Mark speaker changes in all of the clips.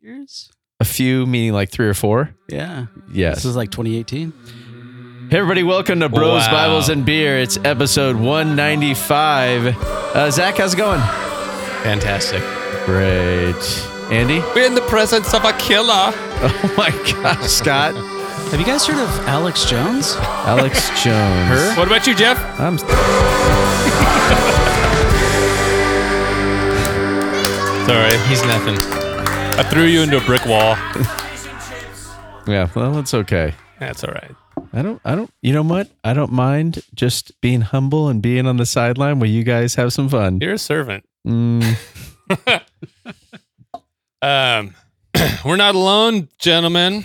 Speaker 1: years.
Speaker 2: A few, meaning like three or four.
Speaker 1: Yeah.
Speaker 2: Yes.
Speaker 1: This is like 2018.
Speaker 2: Hey everybody, welcome to Bros,
Speaker 3: Wow.
Speaker 2: Bibles, and Beer. It's episode 195. Uh, Zach, how's it going?
Speaker 3: Fantastic.
Speaker 2: Great. Andy?
Speaker 3: We're in the presence of a killer.
Speaker 2: Oh my gosh, Scott.
Speaker 1: Have you guys heard of Alex Jones?
Speaker 2: Alex Jones. Her?
Speaker 3: What about you, Jeff?
Speaker 2: I'm
Speaker 3: Sorry, he's nothing. I threw you into a brick wall.
Speaker 2: yeah, well, it's okay.
Speaker 3: That's all right.
Speaker 2: I don't I don't you know what? I don't mind just being humble and being on the sideline where you guys have some fun.
Speaker 3: You're a servant.
Speaker 2: Mm,
Speaker 3: Um, we're not alone, gentlemen.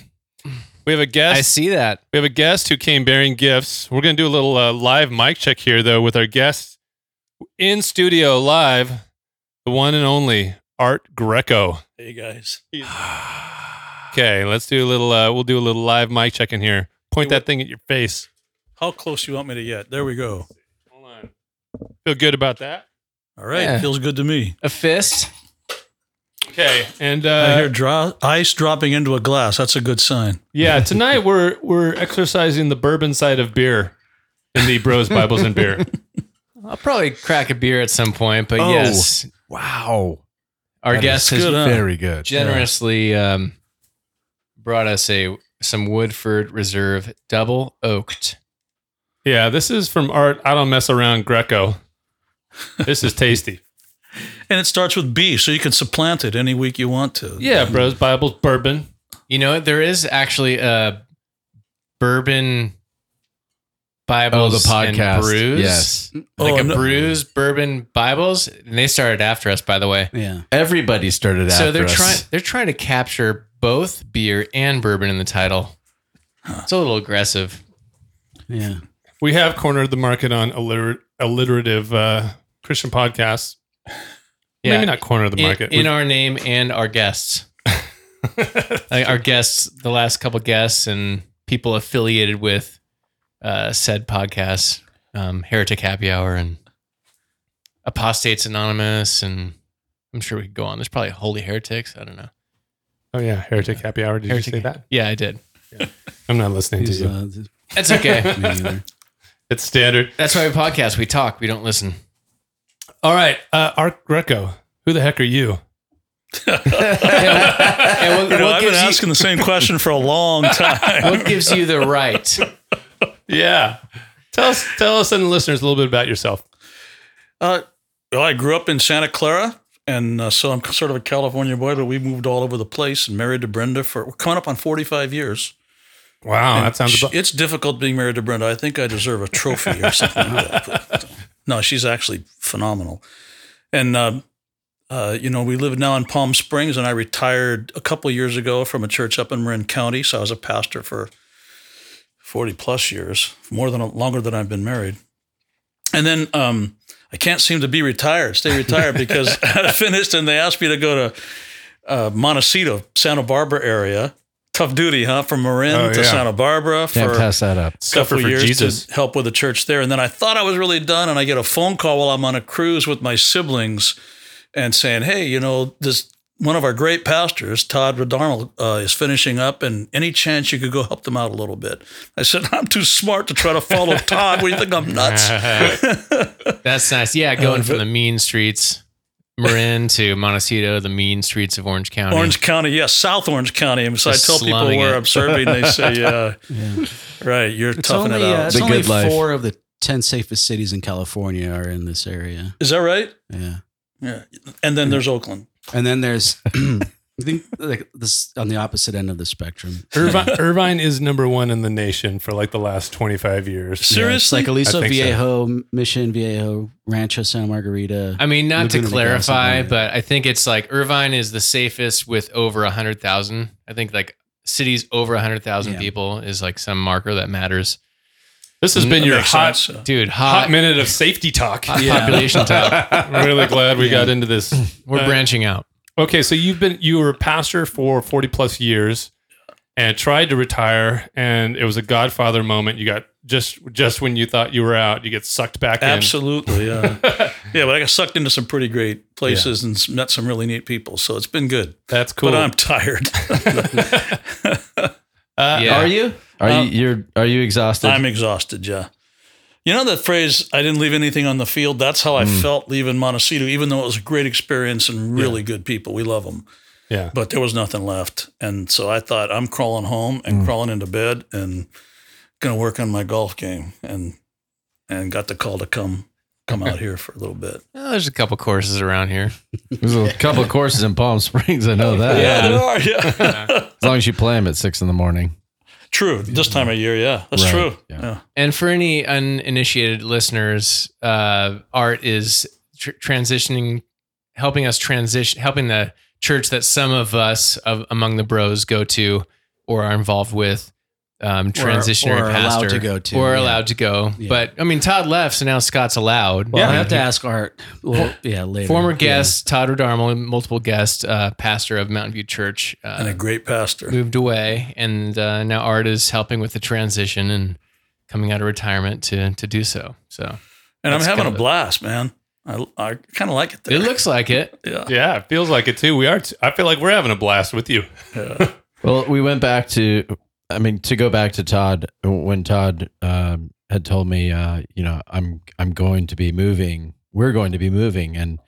Speaker 3: We have a guest.
Speaker 4: I see that.
Speaker 3: We have a guest who came bearing gifts. We're going to do a little uh, live mic check here, though, with our guest in studio live, the one and only Art Greco.
Speaker 5: Hey guys.
Speaker 3: Okay, let's do a little. Uh, we'll do a little live mic check in here. Point that thing at your face.
Speaker 5: How close you want me to get? There we go.
Speaker 3: Hold on. Feel good about that?
Speaker 5: All right.
Speaker 4: Yeah.
Speaker 5: Feels good to me.
Speaker 4: A fist.
Speaker 3: Okay, and
Speaker 5: I
Speaker 3: uh,
Speaker 5: hear dro- ice dropping into a glass. That's a good sign.
Speaker 3: yeah, tonight we're we're exercising the bourbon side of beer in the Bros Bibles and Beer.
Speaker 4: I'll probably crack a beer at some point, but
Speaker 2: Oh.
Speaker 4: yes,
Speaker 2: wow.
Speaker 4: Our
Speaker 2: That
Speaker 4: guest
Speaker 2: is
Speaker 4: has
Speaker 5: good, huh?
Speaker 2: very good.
Speaker 4: generously um, brought us a some Woodford Reserve double oaked.
Speaker 3: Yeah, this is from Art. I don't mess around Greco. This is tasty.
Speaker 5: And it starts with B, so you can supplant it any week you want to.
Speaker 3: Yeah, Bros Bibles bourbon.
Speaker 4: You know, there is actually a bourbon
Speaker 2: Oh, the
Speaker 4: Bibles and
Speaker 2: podcast.
Speaker 4: brews.
Speaker 2: Yes.
Speaker 4: Like
Speaker 5: Oh,
Speaker 4: a
Speaker 5: no.
Speaker 4: brews bourbon Bibles, and they started after us, by the way.
Speaker 1: Yeah.
Speaker 2: Everybody started after
Speaker 4: so they're
Speaker 2: us.
Speaker 4: trying they're trying to capture both beer and bourbon in the title. It's a little aggressive.
Speaker 1: Yeah.
Speaker 3: We have cornered the market on alliter- alliterative uh, Christian podcasts.
Speaker 4: Yeah,
Speaker 3: Maybe not corner the market.
Speaker 4: in
Speaker 3: We've-
Speaker 4: our name and our guests. like our guests, the last couple guests and people affiliated with uh, said podcasts, um, Heretic Happy Hour and Apostates Anonymous, and I'm sure we could go on. There's probably Holy Heretics. I don't know.
Speaker 3: oh yeah, Heretic Happy Hour. Did
Speaker 4: Heretic-
Speaker 3: you say that?
Speaker 4: Yeah, I did.
Speaker 3: I'm not listening to you.
Speaker 1: uh,
Speaker 4: That's okay.
Speaker 1: me
Speaker 3: it's standard.
Speaker 4: That's why we podcast. We talk. We don't listen.
Speaker 3: All right, uh, Art Greco. Who the heck are you?
Speaker 4: And what,
Speaker 5: You know, I've been
Speaker 4: gives you,
Speaker 5: asking the same question for a long time.
Speaker 4: what gives you the right?
Speaker 3: Yeah, tell us, tell us and the listeners a little bit about yourself.
Speaker 5: Uh, well, I grew up in Santa Clara, and uh, so I'm sort of a California boy, but we moved all over the place and married to Brenda for we're coming up on 45 years.
Speaker 3: Wow,
Speaker 5: And
Speaker 3: that sounds. About,
Speaker 5: it's difficult being married to Brenda. I think I deserve a trophy or something like. But, no, she's actually phenomenal. And, um, uh, you know, we live now in Palm Springs, and I retired a couple years ago from a church up in Marin County. So I was a pastor for 40 plus years, more than longer than I've been married. And then um, I can't seem to be retired, stay retired because I finished and they asked me to go to uh, Montecito, Santa Barbara area. Tough duty, huh? From Marin
Speaker 3: Oh,
Speaker 5: to
Speaker 3: yeah.
Speaker 5: Santa Barbara
Speaker 2: Can't
Speaker 5: for
Speaker 2: pass that up.
Speaker 3: Suffer
Speaker 5: couple
Speaker 3: for
Speaker 5: years
Speaker 3: Jesus.
Speaker 5: to help with the church there. And then I thought I was really done, and I get a phone call while I'm on a cruise with my siblings, and saying, "Hey, you know, this one of our great pastors, Todd Redarnell, uh, is finishing up, and any chance you could go help them out a little bit?" I said, "I'm too smart to try to follow Todd. What do you think I'm nuts?"
Speaker 4: That's nice. Yeah, going from the mean streets, Marin to Montecito, the mean streets of Orange County.
Speaker 5: Orange County, yes, South Orange County. And so
Speaker 4: Just
Speaker 5: I tell people where
Speaker 4: it.
Speaker 5: I'm serving, they say, "Yeah,
Speaker 1: Yeah.
Speaker 5: right, you're
Speaker 1: It's
Speaker 5: toughing
Speaker 1: only,
Speaker 5: it
Speaker 1: uh,
Speaker 5: out."
Speaker 1: it's
Speaker 2: The
Speaker 1: only
Speaker 2: good life.
Speaker 1: four of the 10 safest cities in California are in this area.
Speaker 5: Is that right?
Speaker 1: Yeah.
Speaker 5: Yeah. And then there's Oakland.
Speaker 1: And then there's, I think, like this on the opposite end of the spectrum.
Speaker 3: Irvine, Irvine is number one in the nation for like the last 25 years.
Speaker 1: Yeah,
Speaker 5: Seriously?
Speaker 1: like Aliso
Speaker 3: I so.
Speaker 1: Viejo, Mission Viejo, Rancho Santa Margarita.
Speaker 4: I mean, not to
Speaker 1: Laguna de
Speaker 4: clarify,
Speaker 1: Garza.
Speaker 4: but I think it's like Irvine is the safest with over 100,000. I think like cities over 100,000
Speaker 1: Yeah.
Speaker 4: people is like some marker that matters.
Speaker 3: This has been your hot,
Speaker 5: sense.
Speaker 4: Dude,
Speaker 3: hot
Speaker 4: hot,
Speaker 3: minute of safety talk.
Speaker 4: hot
Speaker 1: Yeah.
Speaker 4: population talk.
Speaker 3: I'm really glad we
Speaker 1: Yeah.
Speaker 3: got into this.
Speaker 4: We're
Speaker 3: Uh,
Speaker 4: branching out.
Speaker 3: Okay, so you've been you were a pastor for 40 plus years. and tried to retire, and it was a Godfather moment. You got just just when you thought you were out, you get sucked back in.
Speaker 5: Absolutely, yeah, yeah. But I got sucked into some pretty great places and met some really neat people, so it's been good.
Speaker 3: That's cool.
Speaker 5: But I'm tired.
Speaker 3: Uh,
Speaker 4: Yeah.
Speaker 2: Are you? Are
Speaker 5: Um,
Speaker 2: you? You're? Are you exhausted?
Speaker 5: I'm exhausted, yeah. You know that phrase, I didn't leave anything on the field? That's how I felt leaving Montecito, even though it was a great experience and really good people. We love them.
Speaker 3: yeah.
Speaker 5: But there was nothing left. And so I thought, I'm crawling home and crawling into bed and going to work on my golf game. And and got the call to come come out here for a little bit.
Speaker 4: Oh, there's a couple courses around here.
Speaker 2: There's a couple courses in Palm Springs. I know that.
Speaker 5: Yeah, there are, yeah.
Speaker 2: As long as you play them at six in the morning.
Speaker 5: True. This time of year, yeah. That's
Speaker 2: Right,
Speaker 5: true.
Speaker 2: yeah.
Speaker 5: yeah.
Speaker 4: And for any uninitiated listeners, uh, art is tr- transitioning, helping us transition, helping the church that some of us of, among the bros go to or are involved with, um, transitionary
Speaker 1: or allowed
Speaker 4: pastor
Speaker 1: to go to,
Speaker 4: or
Speaker 1: yeah.
Speaker 4: allowed to go.
Speaker 1: Yeah.
Speaker 4: But I mean, Todd left, so now Scott's allowed.
Speaker 1: Well, I have to ask Art. Well, yeah, later.
Speaker 4: Former
Speaker 1: Yeah.
Speaker 4: guest Todd Rodarmo, multiple guest, uh, pastor of Mountain View Church, uh,
Speaker 5: And a great pastor.
Speaker 4: moved away, and uh, now Art is helping with the transition and coming out of retirement to to do so. So
Speaker 5: And I'm having a
Speaker 4: of-
Speaker 5: blast, man. I, I kind of like it there.
Speaker 4: it looks like it.
Speaker 5: yeah.
Speaker 3: Yeah, it feels like it too. We are. T- I feel like we're having a blast with you.
Speaker 5: yeah.
Speaker 2: Well, we went back to, I mean, to go back to Todd when Todd um, had told me, uh, you know, I'm I'm going to be moving. We're going to be moving, and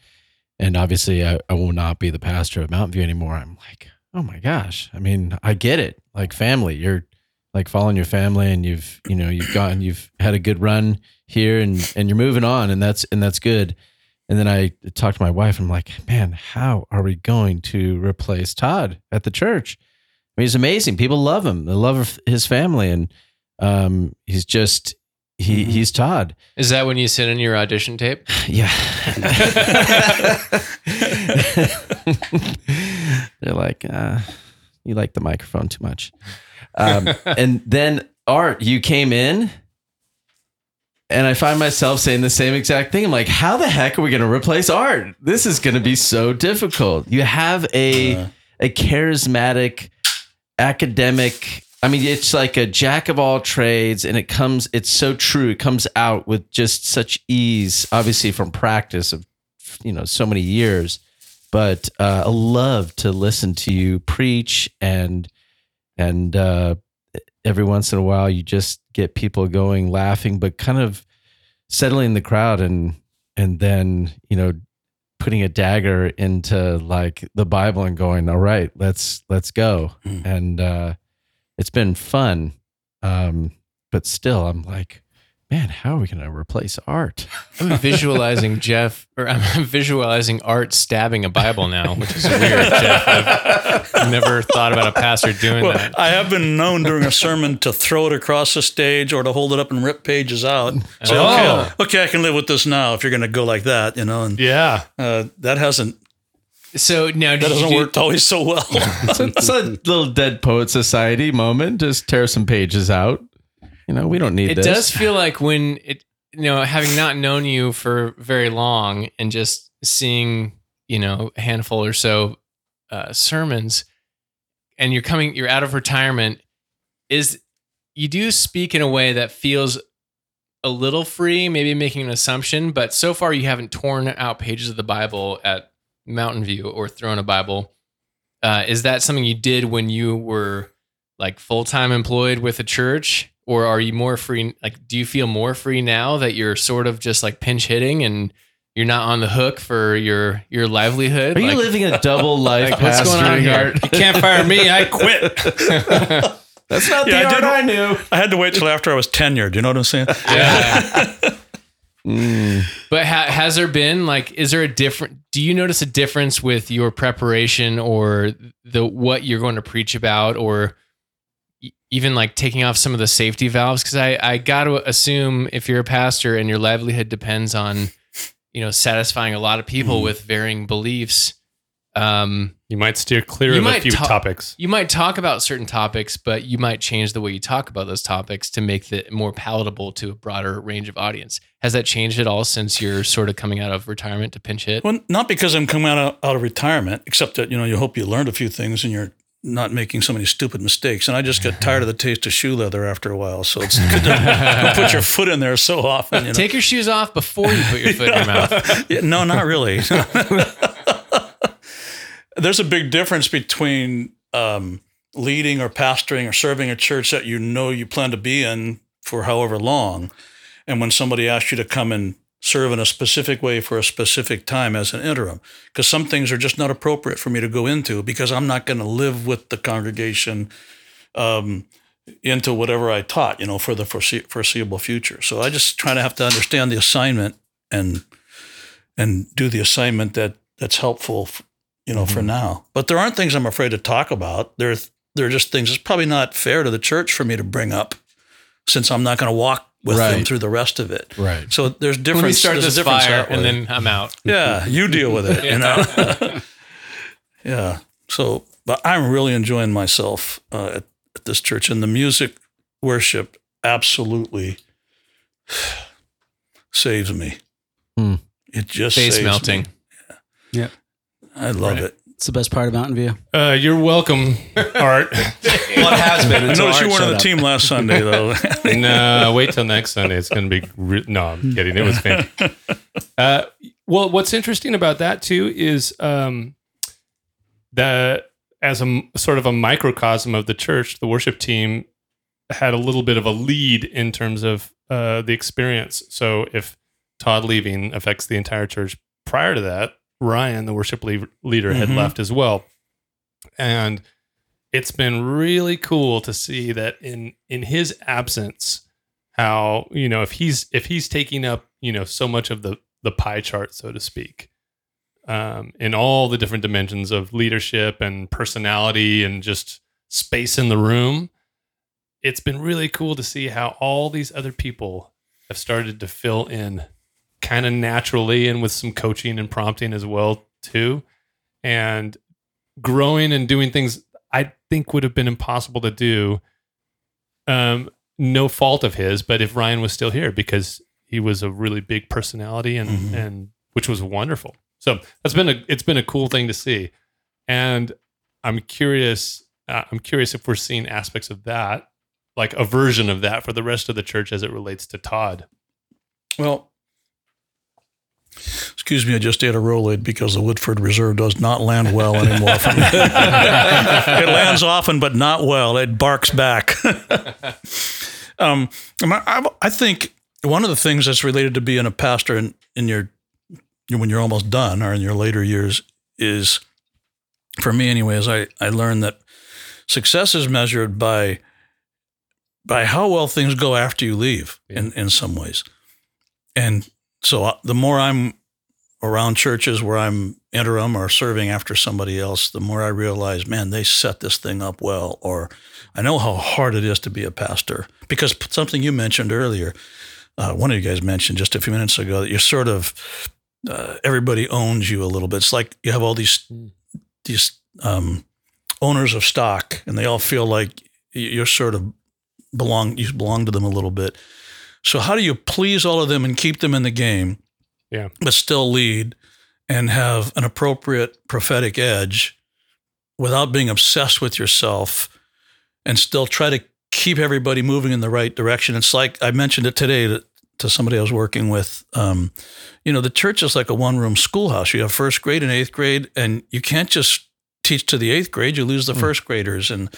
Speaker 2: and obviously I, I will not be the pastor of Mountain View anymore. I'm like, oh my gosh. I mean, I get it. Like family, you're like following your family, and you've you know you've gotten you've had a good run here, and and you're moving on, and that's and that's good. And then I talked to my wife. I'm like, man, how are we going to replace Todd at the church? I mean, he's amazing. People love him. They love his family, and um, he's just he
Speaker 5: Mhm.
Speaker 2: he's Todd.
Speaker 4: Is that when you send in your audition tape?
Speaker 2: Yeah. They're like, uh, you like the microphone too much. Um, and then Art, you came in, and I find myself saying the same exact thing. I'm like, how the heck are we going to replace Art? This is going to be so difficult. You have a
Speaker 5: Uh,
Speaker 2: a charismatic academic i mean it's like a jack of all trades and it comes it's so true. It comes out with just such ease obviously from practice of you know so many years. But uh, i love to listen to you preach and and uh, every once in a while you just get people going laughing but kind of settling the crowd and and then you know putting a dagger into like the Bible and going, all right, let's let's go.
Speaker 5: Mm.
Speaker 2: And uh it's been fun. Um, but still I'm like, man, how are we gonna replace art?
Speaker 4: I'm visualizing Jeff, or I'm visualizing Art stabbing a Bible now, which is weird, Jeff. I've never thought about a pastor doing
Speaker 5: well,
Speaker 4: that.
Speaker 5: I have been known during a sermon to throw it across the stage or to hold it up and rip pages out. Say,
Speaker 3: Oh.
Speaker 5: okay, okay, I can live with this now if you're going to go like that, you know. And
Speaker 3: Yeah.
Speaker 5: uh, that hasn't
Speaker 4: So now,
Speaker 5: that
Speaker 4: did you
Speaker 5: hasn't
Speaker 4: do,
Speaker 5: worked always so well.
Speaker 2: It's a, it's a little Dead Poet Society moment. Just tear some pages out. You know, we don't need
Speaker 4: it
Speaker 2: this.
Speaker 4: does feel like when it, you know, having not known you for very long and just seeing, you know, a handful or so uh, sermons, and you're coming, you're out of retirement, is you do speak in a way that feels a little free, maybe making an assumption, but so far you haven't torn out pages of the Bible at Mountain View or thrown a Bible. Uh, is that something you did when you were like full time employed with a church, or are you more free? Like, do you feel more free now that you're sort of just like pinch hitting and you're not on the hook for your your livelihood?
Speaker 2: Are you living a double life
Speaker 4: Like, what's going on here?
Speaker 3: You can't fire me. I quit.
Speaker 2: That's not
Speaker 5: Yeah, I
Speaker 2: the art
Speaker 5: did-
Speaker 2: I knew.
Speaker 5: I had to wait till after I was tenured. You know what I'm saying?
Speaker 4: yeah.
Speaker 2: Mm.
Speaker 4: But ha- has there been like, is there a different? Do you notice a difference with your preparation or the what you're going to preach about, or even like taking off some of the safety valves? Because I I got to assume if you're a pastor and your livelihood depends on, you know, satisfying a lot of people
Speaker 5: Mhm.
Speaker 4: with varying beliefs. Um,
Speaker 3: You might steer clear
Speaker 4: You
Speaker 3: of a few
Speaker 4: ta-
Speaker 3: topics.
Speaker 4: you might talk about certain topics, but you might change the way you talk about those topics to make it more palatable to a broader range of audience. Has that changed at all since you're sort of coming out of retirement to pinch hit?
Speaker 5: Well, not because I'm coming out of, out of retirement, except that you know you hope you learned a few things in your not making so many stupid mistakes. And I just got tired of the taste of shoe leather after a while. So it's good to put your foot in there so often. You know?
Speaker 4: Take your shoes off before you put your foot in your mouth.
Speaker 5: Yeah, no, not really. There's a big difference between um, leading or pastoring or serving a church that you know you plan to be in for however long, and when somebody asks you to come and serve in a specific way for a specific time as an interim, because some things are just not appropriate for me to go into because I'm not going to live with the congregation. Um, into whatever I taught, you know, for the foresee- foreseeable future. So I just try to have to understand the assignment and and do the assignment that that's helpful, you know, for now. But there aren't things I'm afraid to talk about. There there are just things it's probably not fair to the church for me to bring up, since I'm not going to walk with them
Speaker 2: Right.
Speaker 5: through the rest of it.
Speaker 2: Right.
Speaker 5: So there's different.
Speaker 4: Let me start
Speaker 5: there's a
Speaker 4: this fire and then I'm out.
Speaker 5: yeah, you deal with it. You know. yeah. So, but I'm really enjoying myself uh, at, at this church, and the music, worship, absolutely saves me.
Speaker 2: Hmm.
Speaker 5: It just
Speaker 4: Face
Speaker 5: saves
Speaker 4: melting.
Speaker 5: Me.
Speaker 1: Yep.
Speaker 5: I love
Speaker 3: Right.
Speaker 5: it.
Speaker 1: It's the best part of Mountain View.
Speaker 3: Uh, you're welcome, Art.
Speaker 1: Well, it has been.
Speaker 5: I
Speaker 1: until
Speaker 5: noticed you weren't on the
Speaker 1: up.
Speaker 5: team last Sunday, though.
Speaker 3: no, wait till next Sunday. It's going to be. Re- no, I'm kidding. It was fantastic. Uh, well, what's interesting about that too is um, that as a sort of a microcosm of the church, the worship team had a little bit of a lead in terms of uh, the experience. So if Todd leaving affects the entire church, prior to that, Ryan, the worship le- leader, had
Speaker 5: Mhm.
Speaker 3: left as well, and it's been really cool to see that in in his absence how you know if he's if he's taking up you know so much of the the pie chart so to speak um in all the different dimensions of leadership and personality and just space in the room it's been really cool to see how all these other people have started to fill in kind of naturally and with some coaching and prompting as well too and growing and doing things I think would have been impossible to do. Um, no fault of his, but if Ryan was still here because he was a really big personality and
Speaker 5: Mhm.
Speaker 3: and which was wonderful. So that's been a it's been a cool thing to see, and I'm curious. Uh, I'm curious if we're seeing aspects of that, like a version of that for the rest of the church as it relates to Todd.
Speaker 5: Well, excuse me, I just ate a Rolaid because the Woodford Reserve does not land well anymore it lands often, but not well. It barks back. um, I, I think one of the things that's related to being a pastor in, in your when you're almost done or in your later years is, for me, anyways, I, I learned that success is measured by by how well things go after you leave in, in some ways. And so uh, the more I'm around churches where I'm interim or serving after somebody else, the more I realize, man, they set this thing up well. Or I know how hard it is to be a pastor because something you mentioned earlier, uh, one of you guys mentioned just a few minutes ago that you're sort of uh, everybody owns you a little bit. It's like you have all these these um, owners of stock, and they all feel like you're sort of belong you belong to them a little bit. So how do you please all of them and keep them in the game?
Speaker 3: Yeah.
Speaker 5: But still lead and have an appropriate prophetic edge without being obsessed with yourself and still try to keep everybody moving in the right direction. It's like I mentioned it today to, to somebody I was working with. Um, you know, the church is like a one room schoolhouse. You have first grade and eighth grade, and you can't just teach to the eighth grade. You lose the first graders and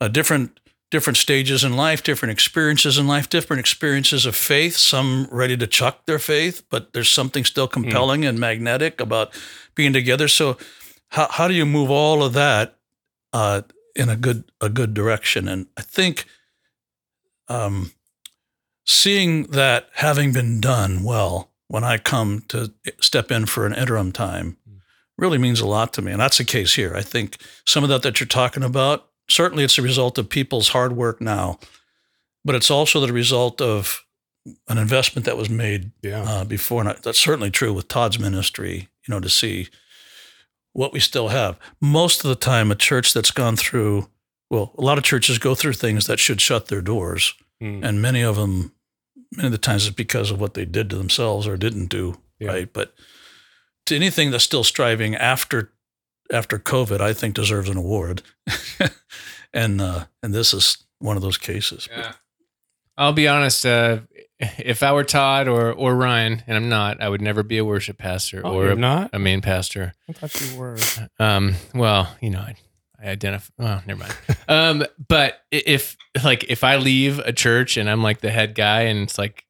Speaker 5: uh, different different stages in life, different experiences in life, different experiences of faith. Some ready to chuck their faith, but there's something still compelling and magnetic about being together. So, how how do you move all of that uh, in a good a good direction? And I think um, seeing that having been done well when I come to step in for an interim time really means a lot to me. And that's the case here. I think some of that that you're talking about, certainly it's a result of people's hard work now, but it's also the result of an investment that was made
Speaker 3: Yeah.
Speaker 5: uh, before. And that's certainly true with Todd's ministry, you know, to see what we still have. Most of the time, a church that's gone through, well, a lot of churches go through things that should shut their doors.
Speaker 3: Mm.
Speaker 5: And many of them, many of the times it's because of what they did to themselves or didn't do,
Speaker 3: Yeah.
Speaker 5: right? But to anything that's still striving after after COVID, I think deserves an award. and uh, and this is one of those cases.
Speaker 4: Yeah. I'll be honest. Uh, if I were Todd or or Ryan, and I'm not, I would never be a worship pastor
Speaker 3: Oh,
Speaker 4: or
Speaker 3: you're
Speaker 4: a,
Speaker 3: not?
Speaker 4: a main pastor.
Speaker 3: I thought you were.
Speaker 4: Um, well, you know, I, I identify. Well, never mind. um, but if like if I leave a church and I'm like the head guy, and it's like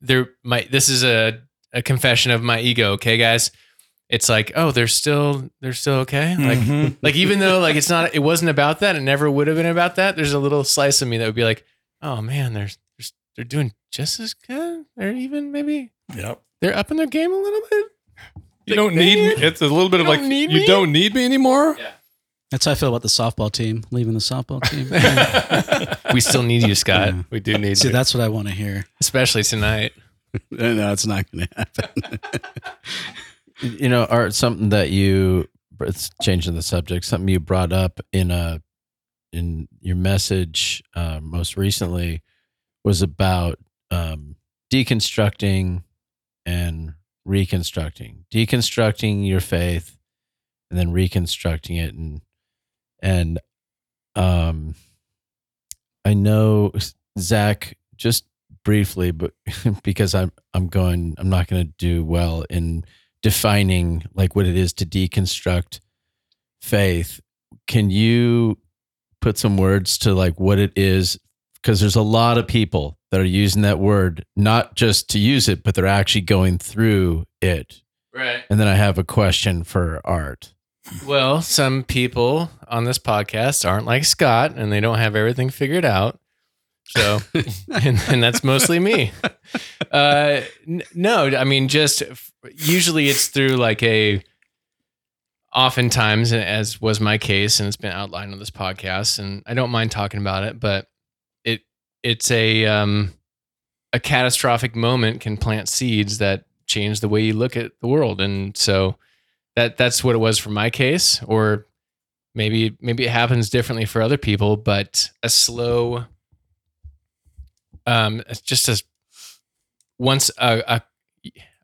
Speaker 4: there, my this is a a confession of my ego. Okay, guys, it's like oh, they're still they're still okay. Like
Speaker 5: Mhm.
Speaker 4: like even though like it's not it wasn't about that, it never would have been about that. There's a little slice of me that would be like, oh man, they're they're, they're doing just as good. They're even maybe
Speaker 5: Yep.
Speaker 4: they're upping their game a little bit.
Speaker 3: You don't need me. It's a little bit of like
Speaker 4: need
Speaker 3: you
Speaker 4: me?
Speaker 3: don't need me anymore.
Speaker 1: That's how I feel about the softball team, leaving the softball team.
Speaker 4: We still need you, Scott,
Speaker 1: Yeah.
Speaker 3: We do need
Speaker 1: See,
Speaker 3: you.
Speaker 1: See, that's what I want to hear.
Speaker 4: especially tonight.
Speaker 1: no, it's not going to happen.
Speaker 2: you know, Art, something that you it's changing the subject, something you brought up in a in your message uh, most recently was about um, deconstructing and reconstructing, deconstructing your faith, and then reconstructing it, and and um, I know Zach just briefly, but because I'm I'm going, I'm not going to do well in defining like what it is to deconstruct faith. Can you put some words to like what it is? Because there's a lot of people that are using that word not just to use it, but they're actually going through it.
Speaker 4: Right.
Speaker 2: And then I have a question for Art.
Speaker 4: Well, some people on this podcast aren't like Scott and they don't have everything figured out. So, and, and that's mostly me. Uh, n- no, I mean, just usually it's through like a, oftentimes, as was my case, and it's been outlined on this podcast, and I don't mind talking about it, but it, it's a, um, a catastrophic moment can plant seeds that change the way you look at the world. And so, that that's what it was for my case or maybe maybe it happens differently for other people but a slow um just as once a, a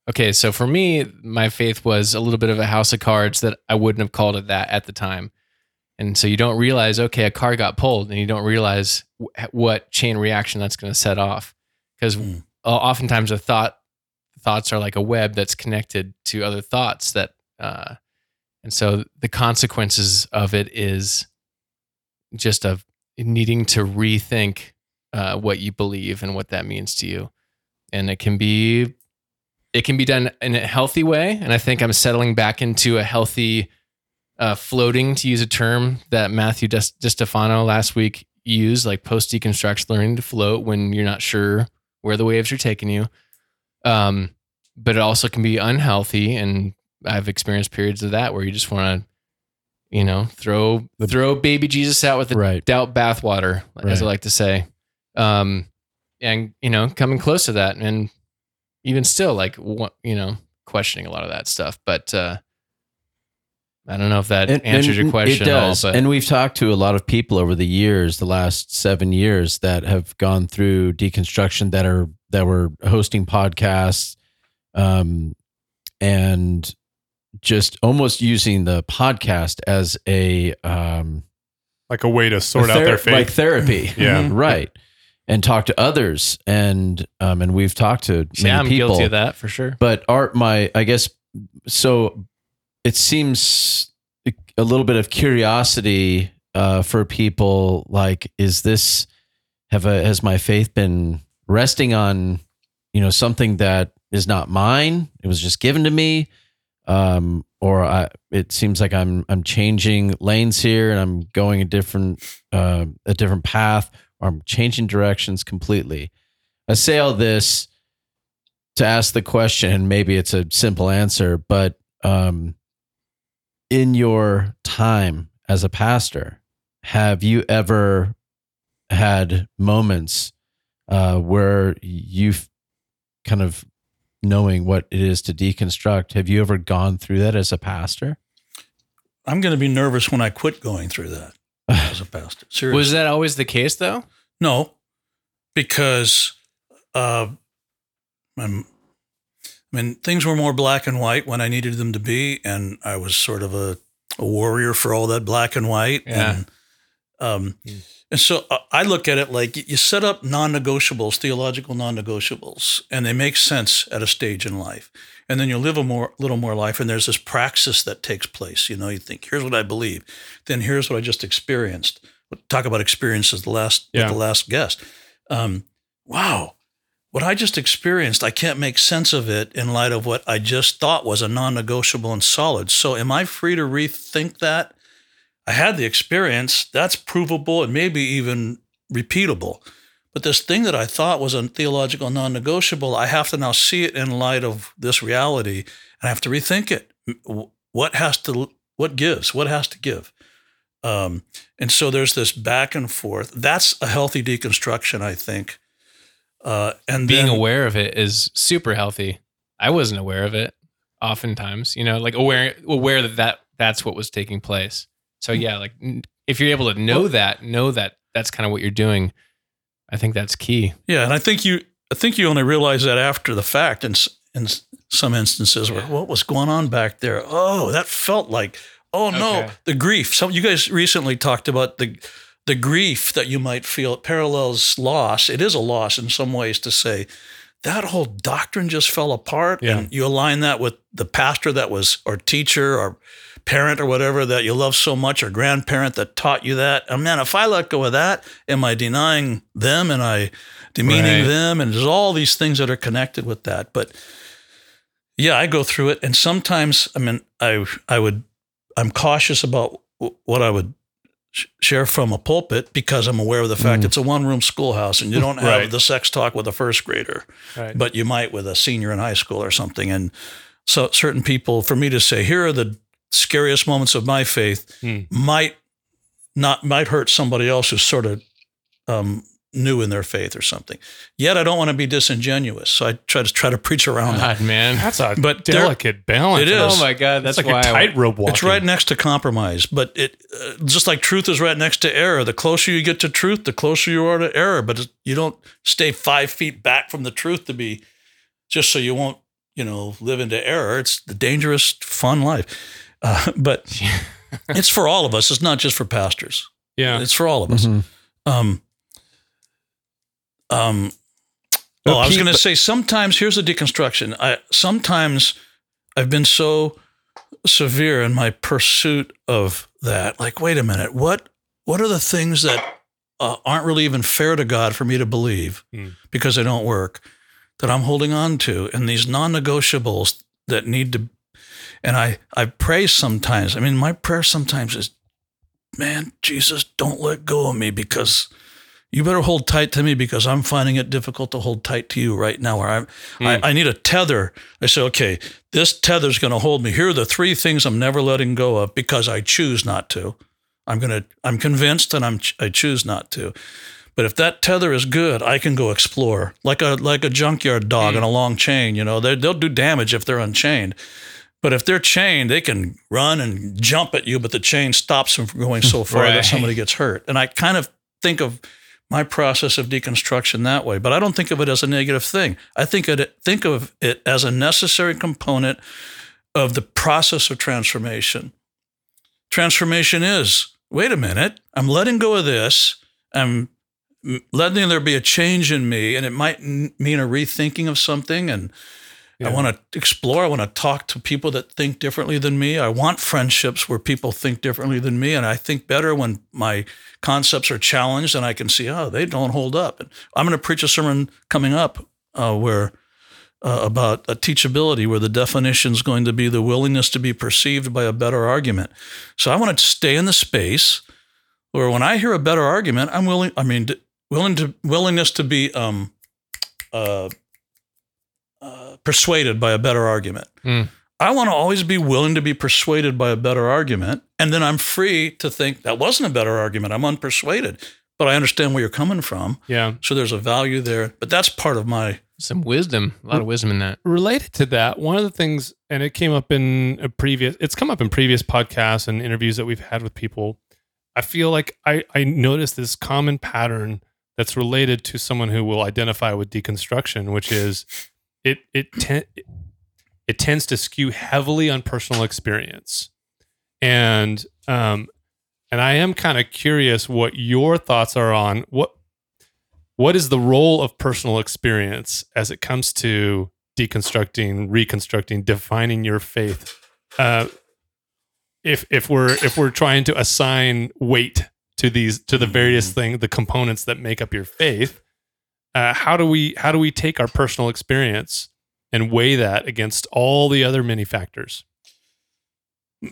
Speaker 4: okay so for me my faith was a little bit of a house of cards that i wouldn't have called it that at the time and so you don't realize okay a car got pulled and you don't realize wh- what chain reaction that's going to set off because
Speaker 5: Hmm.
Speaker 4: oftentimes a thought thoughts are like a web that's connected to other thoughts that uh, and so the consequences of it is just of needing to rethink uh, what you believe and what that means to you. And it can be it can be done in a healthy way. And i think i'm settling back into a healthy uh, floating to use a term that matthew Dis- DiStefano last week used like post deconstruction learning to float when you're not sure where the waves are taking you. Um, but it also can be unhealthy. And i've experienced periods of that where you just want to you know throw throw baby jesus out with the
Speaker 2: Right.
Speaker 4: doubt bathwater as i like to say um, and you know coming close to that and even still like what you know questioning a lot of that stuff but uh i don't know if that
Speaker 2: And-
Speaker 4: answers
Speaker 2: and
Speaker 4: your question
Speaker 2: It
Speaker 4: at all,
Speaker 2: does.
Speaker 4: but
Speaker 2: and we've talked to a lot of people over the years, the last seven years, that have gone through deconstruction that are that were hosting podcasts, um, and just almost using the podcast as a um,
Speaker 3: like a way to sort
Speaker 2: a
Speaker 3: out their faith.
Speaker 2: like therapy.
Speaker 3: Yeah.
Speaker 2: right. And talk to others, and um, and we've talked to many
Speaker 4: yeah i'm
Speaker 2: people
Speaker 4: guilty of that for sure.
Speaker 2: But art my i guess so it seems a little bit of curiosity uh, for people like is this have a, has my faith been resting on you know something that is not mine? It was just given to me um or I, it seems like i'm i'm changing lanes here and i'm going a different uh, a different path i'm changing directions completely. I say all this to ask the question and maybe it's a simple answer but um in your time as a pastor have you ever had moments uh where you've kind of knowing what it is to deconstruct have you ever gone through that as a pastor?
Speaker 5: I'm going to be nervous when I quit going through that as a pastor. Seriously.
Speaker 4: was that always the case though
Speaker 5: No, because uh, I mean, things were more black and white when I needed them to be, and I was sort of a a warrior for all that black and white.
Speaker 4: Yeah.
Speaker 5: And, um, and so uh, I look at it like you set up non-negotiables, theological non-negotiables, and they make sense at a stage in life. And then you live a more, little more life, and there's this praxis that takes place. You know, you think, here's what I believe, then here's what I just experienced. Talk about experiences. The last, with the last guest. Um, wow, what I just experienced, I can't make sense of it in light of what I just thought was a non-negotiable and solid. So, am I free to rethink that? I had the experience. That's provable and maybe even repeatable. But this thing that I thought was a theological non negotiable, I have to now see it in light of this reality and I have to rethink it. What has to, what gives? What has to give? Um, and so there's this back and forth. That's a healthy deconstruction, I think. Uh, and
Speaker 4: Being
Speaker 5: then,
Speaker 4: aware of it is super healthy. I wasn't aware of it oftentimes, you know, like aware aware that, that that's what was taking place. So yeah, like if you're able to know that, know that that's kind of what you're doing, I think that's key.
Speaker 5: Yeah, and I think you I think you only realize that after the fact in in some instances where what was going on back there? Oh, that felt like oh no,
Speaker 4: Okay.
Speaker 5: the grief. Some you guys recently talked about the the grief that you might feel it parallels loss. It is a loss in some ways to say that whole doctrine just fell apart
Speaker 3: Yeah.
Speaker 5: and you align that with the pastor that was or teacher or parent or whatever that you love so much or grandparent that taught you that. And man, if I let go of that, am I denying them and I demeaning
Speaker 3: Right.
Speaker 5: them? And there's all these things that are connected with that. But yeah, I go through it. And sometimes, I mean, I, I would, I'm cautious about w- what I would sh- share from a pulpit because I'm aware of the fact
Speaker 2: Mm.
Speaker 5: it's a one room schoolhouse and you don't have
Speaker 3: Right.
Speaker 5: the sex talk with a first grader
Speaker 3: Right.
Speaker 5: but you might with a senior in high school or something. And so certain people, for me to say, here are the scariest moments of my faith,
Speaker 3: Hmm.
Speaker 5: might not might hurt somebody else who's sort of um, new in their faith or something. Yet I don't want to be disingenuous, so I try to try to preach around that.
Speaker 4: Man.
Speaker 3: That's a
Speaker 5: But there-
Speaker 3: delicate balance.
Speaker 5: It is.
Speaker 4: Oh my God, that's
Speaker 3: It's
Speaker 4: why
Speaker 3: like a
Speaker 4: I,
Speaker 3: tightrope walking.
Speaker 5: It's right next to compromise, but it uh, just like truth is right next to error. The closer you get to truth, the closer you are to error. But it- you don't stay five feet back from the truth to be just so you won't, you know, live into error. It's the dangerous, fun life. Uh, but it's for all of us. It's not just for pastors.
Speaker 3: Yeah.
Speaker 5: It's for all of us.
Speaker 2: Mhm.
Speaker 5: Um, um,
Speaker 2: But
Speaker 5: oh, I was going to
Speaker 2: but-
Speaker 5: say sometimes here's the deconstruction. I sometimes I've been so severe in my pursuit of that. Like, wait a minute, what what are the things that uh, aren't really even fair to God for me to believe
Speaker 3: Hmm.
Speaker 5: because they don't work that I'm holding on to, and these non-negotiables that need to. And I I pray sometimes. I mean, my prayer sometimes is, man, Jesus, don't let go of me because you better hold tight to me because I'm finding it difficult to hold tight to you right now. Or I'm, I, hmm. I need a tether. I say, okay, this tether's going to hold me. Here are the three things I'm never letting go of because I choose not to. I'm going to, I'm convinced and I'm, I choose not to. But if that tether is good, I can go explore like a, like a junkyard dog hmm. on a long chain. You know, they, they'll do damage if they're unchained. But if they're chained, they can run and jump at you, but the chain stops them from going so far
Speaker 4: Right.
Speaker 5: that somebody gets hurt. And I kind of think of my process of deconstruction that way, but I don't think of it as a negative thing. I think it think of it as a necessary component of the process of transformation. Transformation is wait a minute, I'm letting go of this. I'm letting there be a change in me, and it might mean a rethinking of something. And I want to explore. I want to talk to people that think differently than me. I want friendships where people think differently than me, and I think better when my concepts are challenged and I can see, oh, they don't hold up. And I'm going to preach a sermon coming up uh, where uh, about a teachability, where the definition is going to be the willingness to be perceived by a better argument. So I want to stay in the space where when I hear a better argument, I'm willing. I mean, willing to willingness to be um, uh, persuaded by a better argument.
Speaker 4: Mm.
Speaker 5: I want to always be willing to be persuaded by a better argument. And then I'm free to think that wasn't a better argument. I'm unpersuaded, but I understand where you're coming from.
Speaker 3: Yeah.
Speaker 5: So there's a value there. But that's part of my,
Speaker 4: some wisdom, a lot of wisdom in that.
Speaker 3: related to that, one of the things, and it came up in a previous, it's come up in previous podcasts and interviews that we've had with people. I feel like I, I noticed this common pattern that's related to someone who will identify with deconstruction, which is it it it tends to skew heavily on personal experience, and um, and I am kind of curious what your thoughts are on what what is the role of personal experience as it comes to deconstructing, reconstructing, defining your faith. Uh, if if we're if we're trying to assign weight to these to the various things, the components that make up your faith, uh, how do we how do we take our personal experience and weigh that against all the other many factors?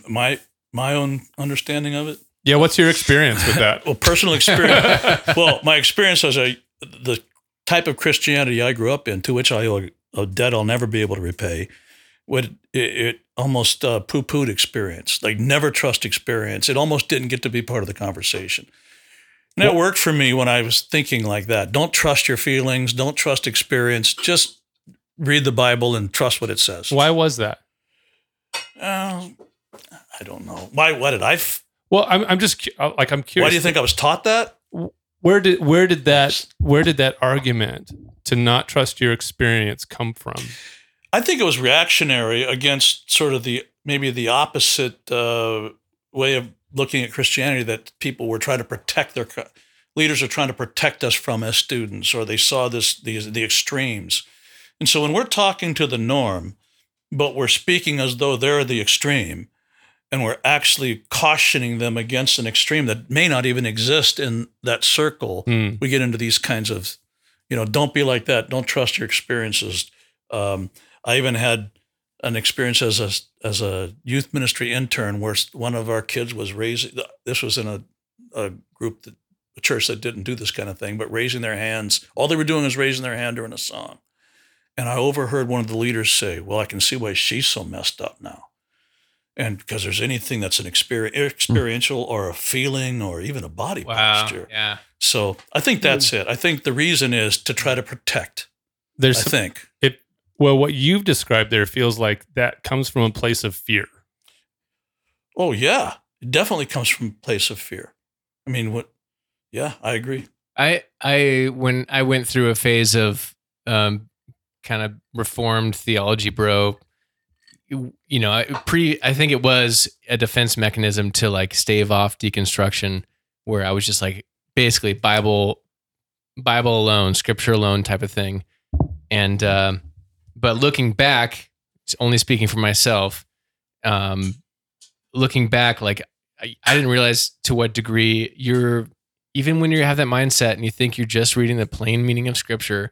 Speaker 5: My my own understanding of it.
Speaker 3: Yeah, what's your experience with that?
Speaker 5: Well, personal experience. well, my experience as a the type of Christianity I grew up in, to which I owe a debt I'll never be able to repay, would it, it almost uh, poo-pooed experience, like never trust experience. It almost didn't get to be part of the conversation. And that worked for me when I was thinking like that. Don't trust your feelings. Don't trust experience. Just read the Bible and trust what it says.
Speaker 3: Why was that?
Speaker 5: Uh, I don't know. Why? Why did I? F-
Speaker 3: Well, I'm I'm just uh, like I'm curious.
Speaker 5: why do you think I was taught that?
Speaker 3: where did where did that where did that argument to not trust your experience come from?
Speaker 5: I think it was reactionary against sort of the maybe the opposite uh, way of looking at Christianity that people were trying to protect their leaders are trying to protect us from as students, or they saw this these the extremes. And so when we're talking to the norm, but we're speaking as though they're the extreme, and we're actually cautioning them against an extreme that may not even exist in that circle,
Speaker 3: Hmm.
Speaker 5: we get into these kinds of, you know, don't be like that. Don't trust your experiences. Um, I even had an experience as a as a youth ministry intern where one of our kids was raising. This was in a, a group that a church that didn't do this kind of thing, but raising their hands. All they were doing was raising their hand during a song, and I overheard one of the leaders say, "Well, I can see why she's so messed up now." And because there's anything that's an experience, experiential or a feeling or even a body posture.
Speaker 4: Yeah.
Speaker 5: So I think that's it. I think the reason is to try to protect.
Speaker 3: There's
Speaker 5: I think.
Speaker 3: it well what you've described there feels like that comes from a place of fear.
Speaker 5: Oh yeah, it definitely comes from a place of fear. I mean, what? Yeah, I agree.
Speaker 4: I I when I went through a phase of um kind of reformed theology bro you you know I pre I think it was a defense mechanism to like stave off deconstruction where I was just like basically bible bible alone scripture alone type of thing and um but looking back only speaking for myself um looking back like I, I didn't realize to what degree you're even when you have that mindset and you think you're just reading the plain meaning of scripture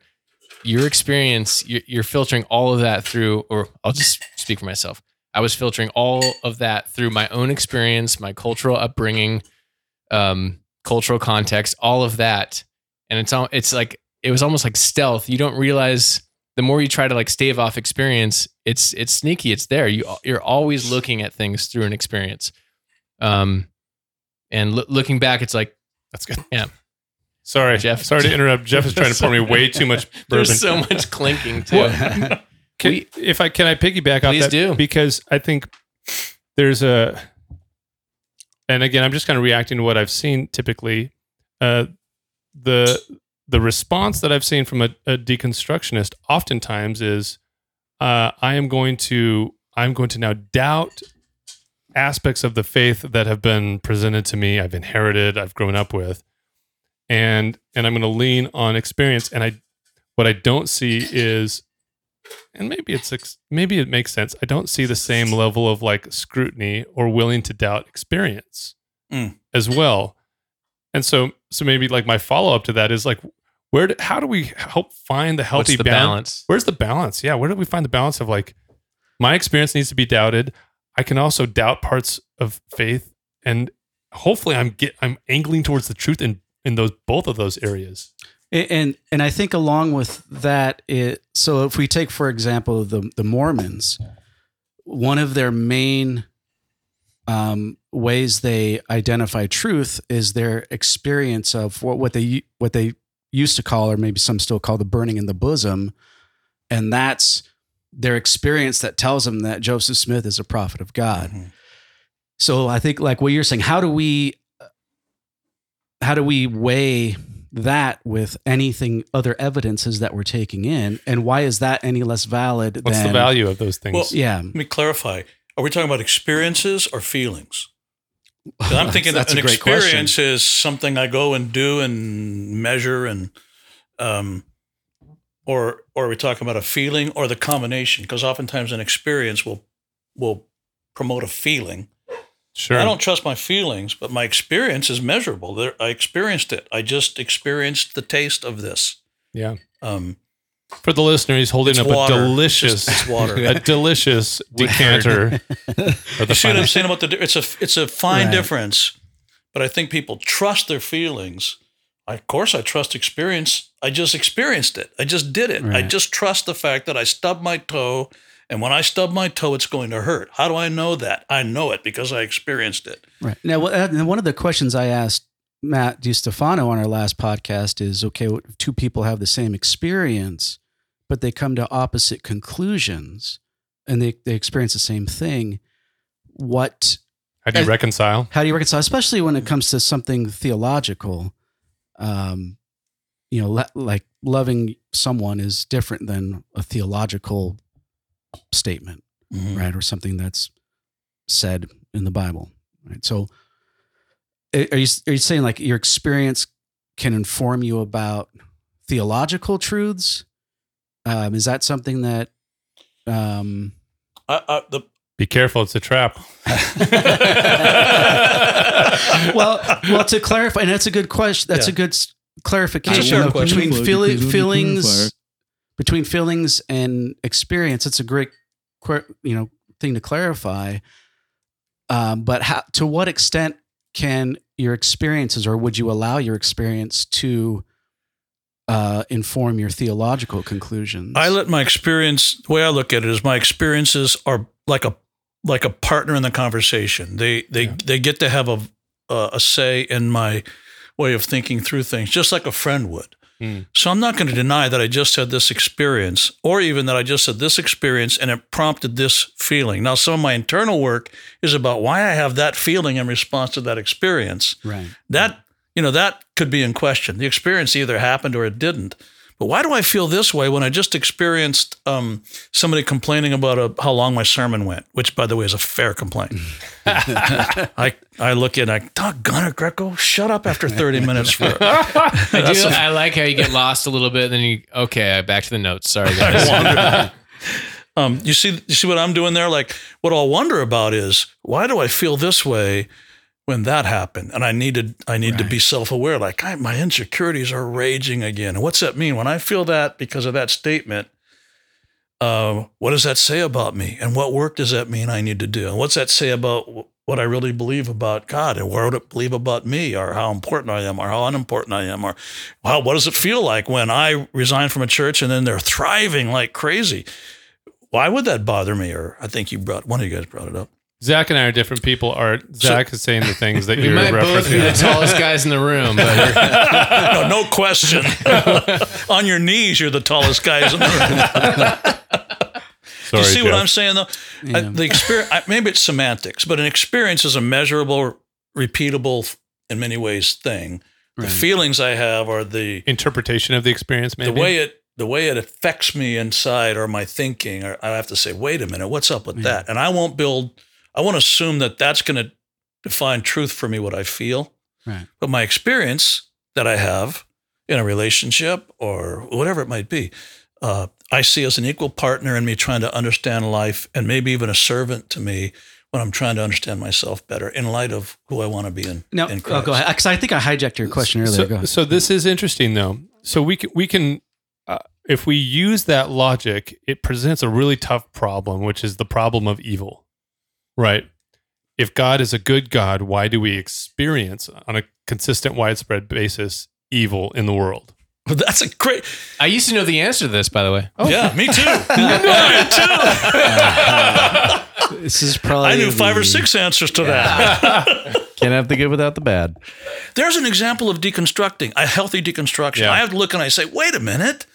Speaker 4: your experience you're, filtering all of that through or i'll just speak for myself. I was filtering all of that through my own experience my cultural upbringing um, cultural context all of that. And it's all it's like it was almost like stealth. You don't realize the more you try to like stave off experience it's it's sneaky it's there you you're always looking at things through an experience um and loo- looking back it's like
Speaker 3: That's good.
Speaker 4: Yeah.
Speaker 3: Sorry,
Speaker 4: Jeff-
Speaker 3: Sorry to interrupt. Jeff is trying to pour me way too much bourbon.
Speaker 4: there's so much clinking too
Speaker 3: Can,
Speaker 4: We-
Speaker 3: if I can, I piggyback off
Speaker 4: Please
Speaker 3: that
Speaker 4: do.
Speaker 3: because I think there's a, and again, I'm just kind of reacting to what I've seen typically. Uh, the the response that I've seen from a, a deconstructionist oftentimes is, uh, I am going to I'm going to now doubt aspects of the faith that have been presented to me, I've inherited, I've grown up with, and and I'm going to lean on experience. And I, what I don't see is and maybe it's maybe it makes sense. I don't see the same level of like scrutiny or willing to doubt experience
Speaker 5: Mm.
Speaker 3: as well. And so so maybe like my follow up to that is like where do, how do we help find the healthy
Speaker 4: what's the
Speaker 3: ban-
Speaker 4: balance
Speaker 3: Where's the balance? Yeah, where do we find the balance of like my experience needs to be doubted. I can also doubt parts of faith and hopefully I'm get I'm angling towards the truth in in those both of those areas.
Speaker 1: And- and and I think along with that, it so if we take for example the the Mormons, one of their main um, ways they identify truth is their experience of what what they what they used to call, or maybe some still call, the burning in the bosom, and that's their experience that tells them that Joseph Smith is a prophet of God.
Speaker 5: Mhm.
Speaker 1: So I think like what you're saying, how do we how do we weigh that with anything other evidences that we're taking in and why is that any less valid
Speaker 3: What's
Speaker 1: than
Speaker 3: the value of those things?
Speaker 5: Well,
Speaker 1: yeah
Speaker 5: Let me clarify. Are we talking about experiences or feelings? I'm thinking
Speaker 1: That's
Speaker 5: an
Speaker 1: great question.
Speaker 5: experience is something I go and do and measure and um or or are we talking about a feeling or the combination? Because oftentimes an experience will will promote a feeling.
Speaker 3: Sure.
Speaker 5: I don't trust my feelings, but my experience is measurable. There, I experienced it. I just experienced the taste of this.
Speaker 3: yeah.
Speaker 5: Um,
Speaker 3: For the listener, he's holding
Speaker 5: It's
Speaker 3: up
Speaker 5: water.
Speaker 3: a delicious,
Speaker 5: It's water.
Speaker 3: a delicious decanter. of the
Speaker 5: You see what I'm saying about the? It's a it's a fine
Speaker 1: Right.
Speaker 5: difference, but I think people trust their feelings. I, of course, I trust experience. I just experienced it. I just did it. I just trust the fact that I stubbed my toe, and when I stub my toe, it's going to hurt. How do I know that? I know it because I experienced it.
Speaker 1: Right. Now, wh- uh, and one of the questions I asked Matt DiStefano on our last podcast is okay, two people have the same experience, but they come to opposite conclusions and they, they experience the same thing. What,
Speaker 3: How do you
Speaker 1: Uh,
Speaker 3: reconcile?
Speaker 1: how do you reconcile, especially when it comes to something theological? Um, you know, le- like loving someone is different than a theological statement right? Or something that's said in the Bible, right? So, are you are you saying like your experience can inform you about theological truths? Um, is that something that? Um,
Speaker 5: I, I, the
Speaker 3: Be careful, it's a trap.
Speaker 1: well, well, to clarify, and that's a good question. That's
Speaker 5: Yeah.
Speaker 1: a good s- clarification
Speaker 5: It's a fair
Speaker 1: of
Speaker 5: question.
Speaker 1: between
Speaker 6: Because
Speaker 1: feeli- feelings, between feelings and experience. It's a great, you know, thing to clarify. Um, but how, to what extent can your experiences, or would you allow your experience to uh, inform your theological conclusions?
Speaker 5: I let my experience. The way I look at it is, my experiences are like a like a partner in the conversation. They they they get to have a a, say in my way of thinking through things, just like a friend would.
Speaker 3: Hmm.
Speaker 5: So I'm not going to deny that I just had this experience, or even that I just had this experience and it prompted this feeling. Now, some of my internal work is about why I have that feeling in response to that experience
Speaker 1: right.
Speaker 5: that you know that could be in question the experience either happened or it didn't but why do i feel this way when i just experienced um, somebody complaining about a, how long my sermon went which by the way is a fair complaint i i look at i doggone it greco shut up after 30 minutes for
Speaker 4: I do. I like how you get lost a little bit, then you okay. Back to the notes. Sorry, guys.
Speaker 5: um, you see you see what i'm doing there like what i'll wonder about is why do i feel this way when that happened and i needed i need to be self-aware like I, my insecurities are raging again. And what's that mean? When i feel that because of that statement uh, what does that say about me? And what work does that mean i need to do? And what's that say about what i really believe about god? And what would it believe about me? Or how important i am? Or how unimportant i am? Or how, what does it feel like when i resign from a church and then they're thriving like crazy? Why would that bother me? Or i think you brought one of you guys brought it up
Speaker 3: Zach and I are different people. Are Zach is saying the things that you're
Speaker 4: might both be the tallest guys in the room, but
Speaker 5: no, no question. On your knees, you're the tallest guys in the room.
Speaker 3: Sorry,
Speaker 5: you see
Speaker 3: Joe.
Speaker 5: what I'm saying, though? I- the experience, I- maybe it's semantics, but an experience is a measurable, repeatable, in many ways, thing. The feelings I have are the
Speaker 3: interpretation of the experience, maybe.
Speaker 5: the way it the way it affects me inside or my thinking. Or I have to say, wait a minute, what's up with
Speaker 1: Yeah.
Speaker 5: that? And I won't build. I won't assume that that's going to define truth for me. What I feel.
Speaker 1: Right.
Speaker 5: but my experience that I have in a relationship or whatever it might be, uh, I see as an equal partner in me trying to understand life and maybe even a servant to me when I'm trying to understand myself better in light of who I want to be in.
Speaker 1: No,
Speaker 5: in
Speaker 1: oh, go ahead. Because I think I hijacked your question earlier. go
Speaker 3: So,
Speaker 1: ahead.
Speaker 3: so this is interesting, though. So we can, we can, uh, if we use that logic, it presents a really tough problem, which is the problem of evil, right? If God is a good God, why do we experience on a consistent, widespread basis evil in the world?
Speaker 5: But that's a great.
Speaker 4: I used to know the answer to this, by the way. Oh.
Speaker 5: Yeah, me too. I too.
Speaker 1: this is probably
Speaker 5: I knew five or six answers to that.
Speaker 2: Can't have the good without the bad.
Speaker 5: There's an example of deconstructing, a healthy deconstruction.
Speaker 3: Yeah.
Speaker 5: I have to look and I say, wait a minute.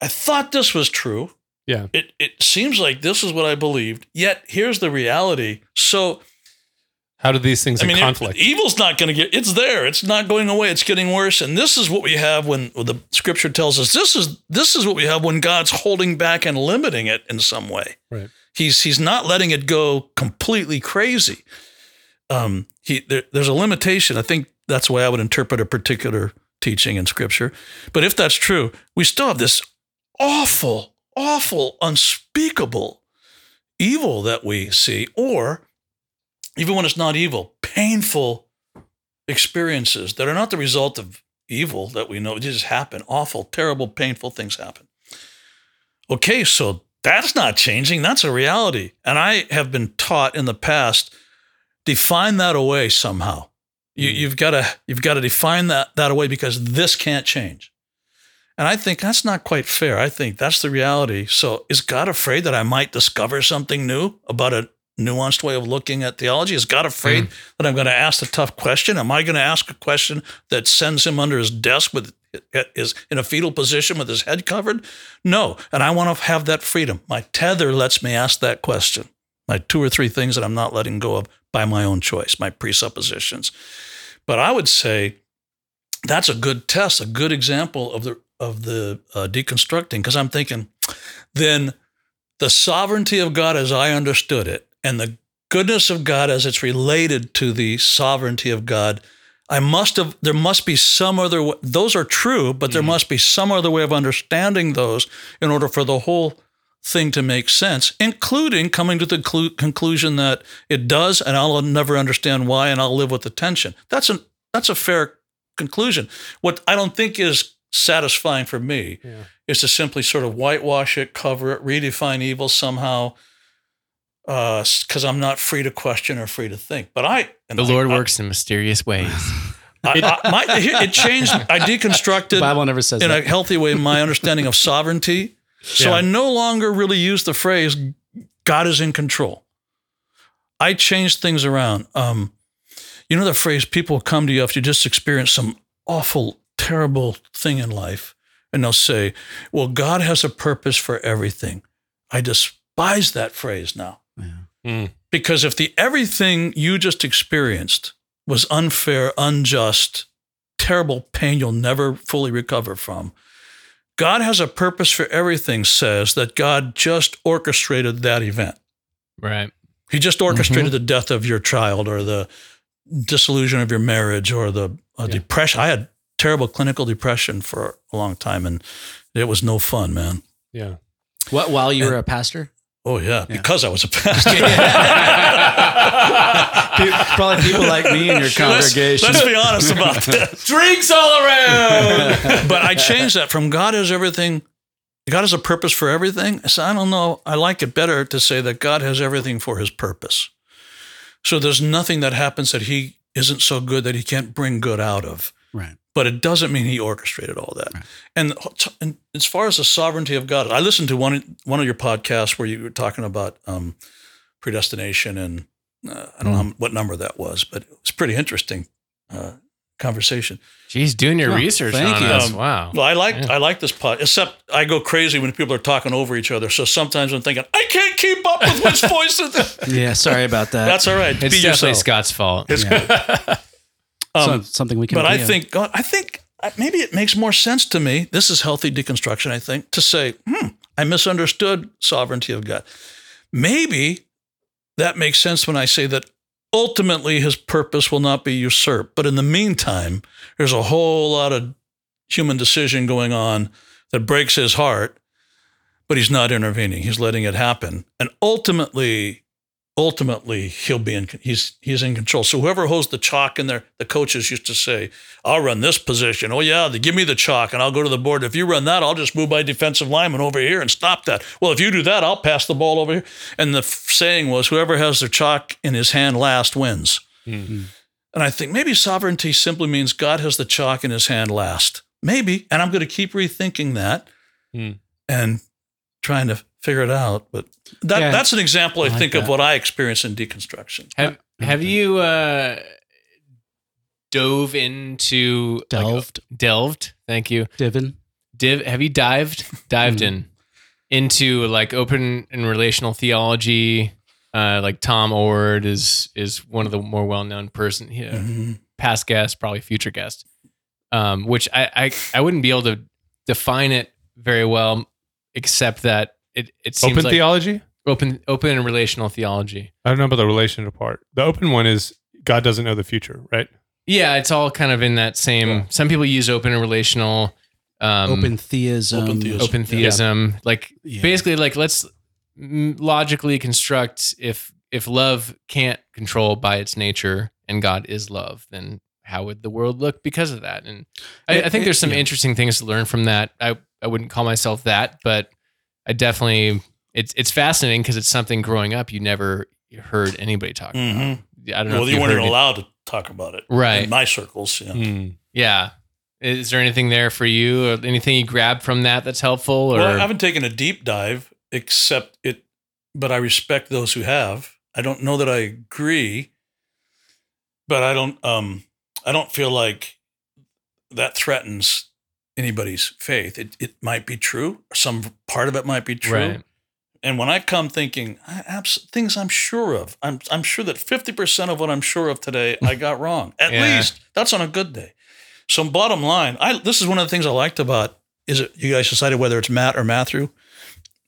Speaker 5: I thought this was true.
Speaker 3: Yeah.
Speaker 5: It it seems like this is what I believed. Yet here's the reality. So
Speaker 3: How do these things
Speaker 5: I
Speaker 3: in
Speaker 5: mean,
Speaker 3: conflict?
Speaker 5: it- evil's not going to get. It's there. It's not going away. It's getting worse. And this is what we have when when the Scripture tells us this is this is what we have when God's holding back and limiting it in some way.
Speaker 3: Right.
Speaker 5: He's he's not letting it go completely crazy. Um, he there, there's a limitation. I think that's the way I would interpret a particular teaching in Scripture. But if that's true, we still have this awful, awful, unspeakable evil that we see, or even when it's not evil, painful experiences that are not the result of evil that we know. It just happen. Awful, terrible, painful things happen. Okay, so that's not changing. That's a reality. And I have been taught in the past, define that away somehow. You, hmm. you've got to you've got to define that that away because this can't change. And I think that's not quite fair. I think that's the reality. So is God afraid that I might discover something new about a nuanced way of looking at theology? Is God afraid
Speaker 3: Mm.
Speaker 5: that I'm going to ask a tough question? Am I going to ask a question that sends him under his desk with is in a fetal position with his head covered? No. And I want to have that freedom. My tether lets me ask that question. My two or three things that I'm not letting go of by my own choice, my presuppositions. But I would say that's a good test, a good example of the of the uh, deconstructing, because I'm thinking, then the sovereignty of God as I understood it, and the goodness of God as it's related to the sovereignty of God, I must have. There must be some other. way. Those are true, but there must be some other way of understanding those in order for the whole thing to make sense, including coming to the clu- conclusion that it does, and I'll never understand why, and I'll live with the tension. That's an that's a fair conclusion. What I don't think is satisfying for me
Speaker 3: Yeah.
Speaker 5: is to simply sort of whitewash it, cover it, redefine evil somehow, because I'm not free to question or free to think. But I, and
Speaker 4: The
Speaker 5: I-
Speaker 4: Lord
Speaker 5: I-
Speaker 4: works in mysterious ways.
Speaker 5: I, I, my, it changed. I
Speaker 1: The
Speaker 5: deconstructed
Speaker 1: Bible never says
Speaker 5: in a healthy way my understanding of sovereignty. So
Speaker 3: Yeah.
Speaker 5: I no longer really use the phrase "God is in control." I changed things around. Um, you know the phrase people come to you after you just experience some awful, terrible thing in life, and they'll say, "Well, God has a purpose for everything." I despise that phrase now.
Speaker 3: Mm.
Speaker 5: Because if the everything you just experienced was unfair, unjust, terrible pain you'll never fully recover from, God has a purpose for everything says that God just orchestrated that event.
Speaker 4: right.
Speaker 5: He just orchestrated the death of your child or the disillusion of your marriage or the uh, depression. I had terrible clinical depression for a long time and it was no fun, man.
Speaker 3: Yeah.
Speaker 1: What while you were a pastor?
Speaker 5: Oh, yeah,
Speaker 1: Yeah.
Speaker 5: because I was a pastor.
Speaker 1: Probably people like me in your congregation.
Speaker 5: Let's, let's be honest about that.
Speaker 4: Drinks all around.
Speaker 5: but I changed that from God has everything. God has a purpose for everything. So I don't know. I like it better to say that God has everything for His purpose. So there's nothing that happens that He isn't so good that He can't bring good out of.
Speaker 1: right.
Speaker 5: But it doesn't mean He orchestrated all that.
Speaker 1: Right.
Speaker 5: And, and as far as the sovereignty of God, I listened to one one of your podcasts where you were talking about um, predestination, and uh, I don't know what number that was, but it was pretty interesting uh, conversation.
Speaker 4: Jeez, doing your
Speaker 1: Oh,
Speaker 4: research
Speaker 1: thank you.
Speaker 5: Um,
Speaker 4: wow.
Speaker 5: Well, I like
Speaker 4: Yeah.
Speaker 5: I like this pod, except I go crazy when people are talking over each other. So sometimes I'm thinking I can't keep up with which voice.
Speaker 1: Yeah, sorry about that.
Speaker 5: That's all right.
Speaker 4: It's
Speaker 5: Be
Speaker 4: definitely
Speaker 5: yourself.
Speaker 4: Scott's fault.
Speaker 5: It's
Speaker 1: Yeah.
Speaker 5: Um,
Speaker 1: So- something we can.
Speaker 5: but I think God, I think uh, maybe it makes more sense to me. This is healthy deconstruction. I think to say, hmm, I misunderstood sovereignty of God. Maybe that makes sense when I say that ultimately His purpose will not be usurped. But in the meantime, there's a whole lot of human decision going on that breaks His heart. But He's not intervening. He's letting it happen, and ultimately ultimately he'll be in he's he's in control. So whoever holds the chalk in there, the coaches used to say, "I'll run this position. Oh yeah, they give me the chalk, and I'll go to the board. If you run that, I'll just move my defensive lineman over here and stop that. Well, if you do that, I'll pass the ball over here." And the f- saying was, "Whoever has their chalk in his hand last wins."
Speaker 3: Mhm.
Speaker 5: And I think maybe sovereignty simply means God has the chalk in his hand last. Maybe, and I'm going to keep rethinking that
Speaker 3: Hmm.
Speaker 5: and trying to figure it out. But that,
Speaker 1: Yeah.
Speaker 5: that's an example, I,
Speaker 1: I like
Speaker 5: think, of what I experience in deconstruction.
Speaker 4: Have Have you uh, dove into like,
Speaker 1: delved,
Speaker 4: delved? Thank you.
Speaker 1: divin.
Speaker 4: Div. Have you dived dived in into like open and relational theology? Uh, like Tom Oord is is one of the more well known person. here,
Speaker 5: Mhm.
Speaker 4: past guest, probably future guest. Um, which I, I I wouldn't be able to define it very well, except that it it seems
Speaker 3: Open
Speaker 4: like
Speaker 3: theology?
Speaker 4: Open, open and relational theology.
Speaker 3: I don't know about the relational part. The open one is God doesn't know the future, right?
Speaker 4: Yeah, it's all kind of in that same.
Speaker 3: Yeah.
Speaker 4: Some people use open and relational. Um,
Speaker 1: open theism.
Speaker 5: Open theism.
Speaker 4: open theism like
Speaker 1: Yeah.
Speaker 4: basically like let's logically construct if if love can't control by its nature and god is love then how would the world look because of that and i,
Speaker 1: It-
Speaker 4: I think
Speaker 1: it-
Speaker 4: there's some
Speaker 1: yeah.
Speaker 4: interesting things to learn from that i i wouldn't call myself that but i definitely it's it's fascinating because it's something growing up you never heard anybody talk about
Speaker 5: Mhm.
Speaker 4: i don't know
Speaker 5: Well, you weren't
Speaker 4: heard
Speaker 5: even
Speaker 4: it.
Speaker 5: allowed to talk about it.
Speaker 4: Right.
Speaker 5: In my circles. Yeah.
Speaker 3: Hmm.
Speaker 4: yeah is there anything there for you or anything you grabbed from that that's helpful or
Speaker 5: Well, I haven't taken a deep dive except it, but I respect those who have. I don't know that I agree, but I don't. Um, I don't feel like that threatens anybody's faith. It it might be true. Some part of it might be true.
Speaker 4: Right.
Speaker 5: And when I come thinking I, abs- things I'm sure of, I'm I'm sure that fifty percent of what I'm sure of today I got wrong. At
Speaker 4: Yeah.
Speaker 5: least that's on a good day. So bottom line, I this is one of the things I liked about is it you guys decided whether it's Matt or Matthew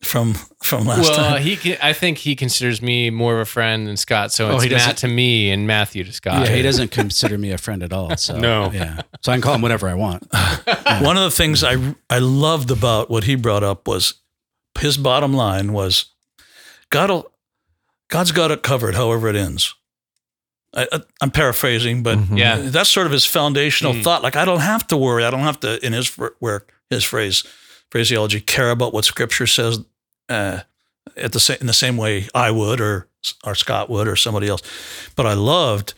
Speaker 5: from from last
Speaker 4: well,
Speaker 5: time.
Speaker 4: he can, I think he considers me more of a friend than Scott. So
Speaker 1: Oh,
Speaker 4: it's
Speaker 1: he doesn't-
Speaker 4: Matt to me and Matthew to Scott.
Speaker 1: yeah, he doesn't consider me a friend at all. So
Speaker 3: No.
Speaker 1: yeah. So I can call him whatever I want.
Speaker 5: one of the things I I loved about what he brought up was his bottom line was God'll God's got it covered, however it ends. I, I, I'm paraphrasing, but
Speaker 2: Mhm.
Speaker 4: Yeah.
Speaker 5: that's sort of his foundational
Speaker 3: Mm.
Speaker 5: thought. Like I don't have to worry. I don't have to, in his fr- where his phrase phraseology, care about what Scripture says. Uh, at the same in the same way I would, or or Scott would, or somebody else. But I loved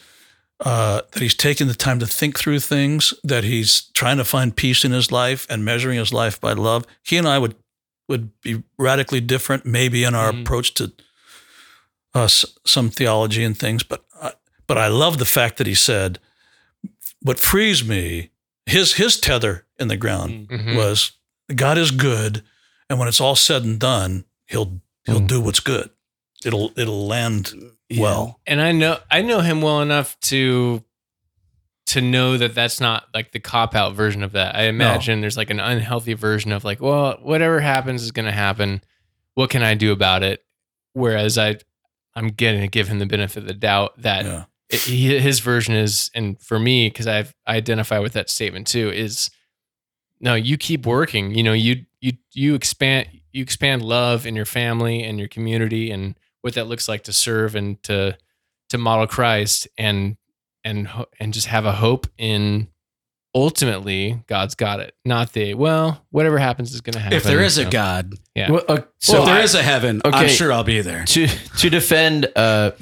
Speaker 5: uh, that he's taking the time to think through things. That he's trying to find peace in his life and measuring his life by love. He and I would would be radically different, maybe in our
Speaker 3: Mhm.
Speaker 5: approach to uh, some theology and things. But I, but I love the fact that he said, "What frees me." His his tether in the ground
Speaker 4: Mhm.
Speaker 5: was God is good, and when it's all said and done, he'll he'll
Speaker 2: Mm.
Speaker 5: do what's good. It'll it'll land well.
Speaker 4: and I know I know him well enough to to know that that's not like the cop out version of that. I imagine there's like an unhealthy version of like, well, whatever happens is going to happen. What can I do about it? Whereas I, I'm getting to give him the benefit of the doubt that
Speaker 5: Yeah.
Speaker 4: it, he, his version is, and for me, because I identify with that statement too, is no, you keep working. You know, you you you expand you expand love in your family and your community and what that looks like to serve and to to model Christ and and and just have a hope in ultimately God's got it. Not the well, whatever happens is going to happen.
Speaker 1: If there is a God,
Speaker 4: Yeah.
Speaker 2: Well, uh,
Speaker 1: so
Speaker 2: so
Speaker 1: if there
Speaker 2: I-
Speaker 1: is a heaven, I'm
Speaker 2: okay.
Speaker 1: sure I'll be there.
Speaker 2: to to defend uh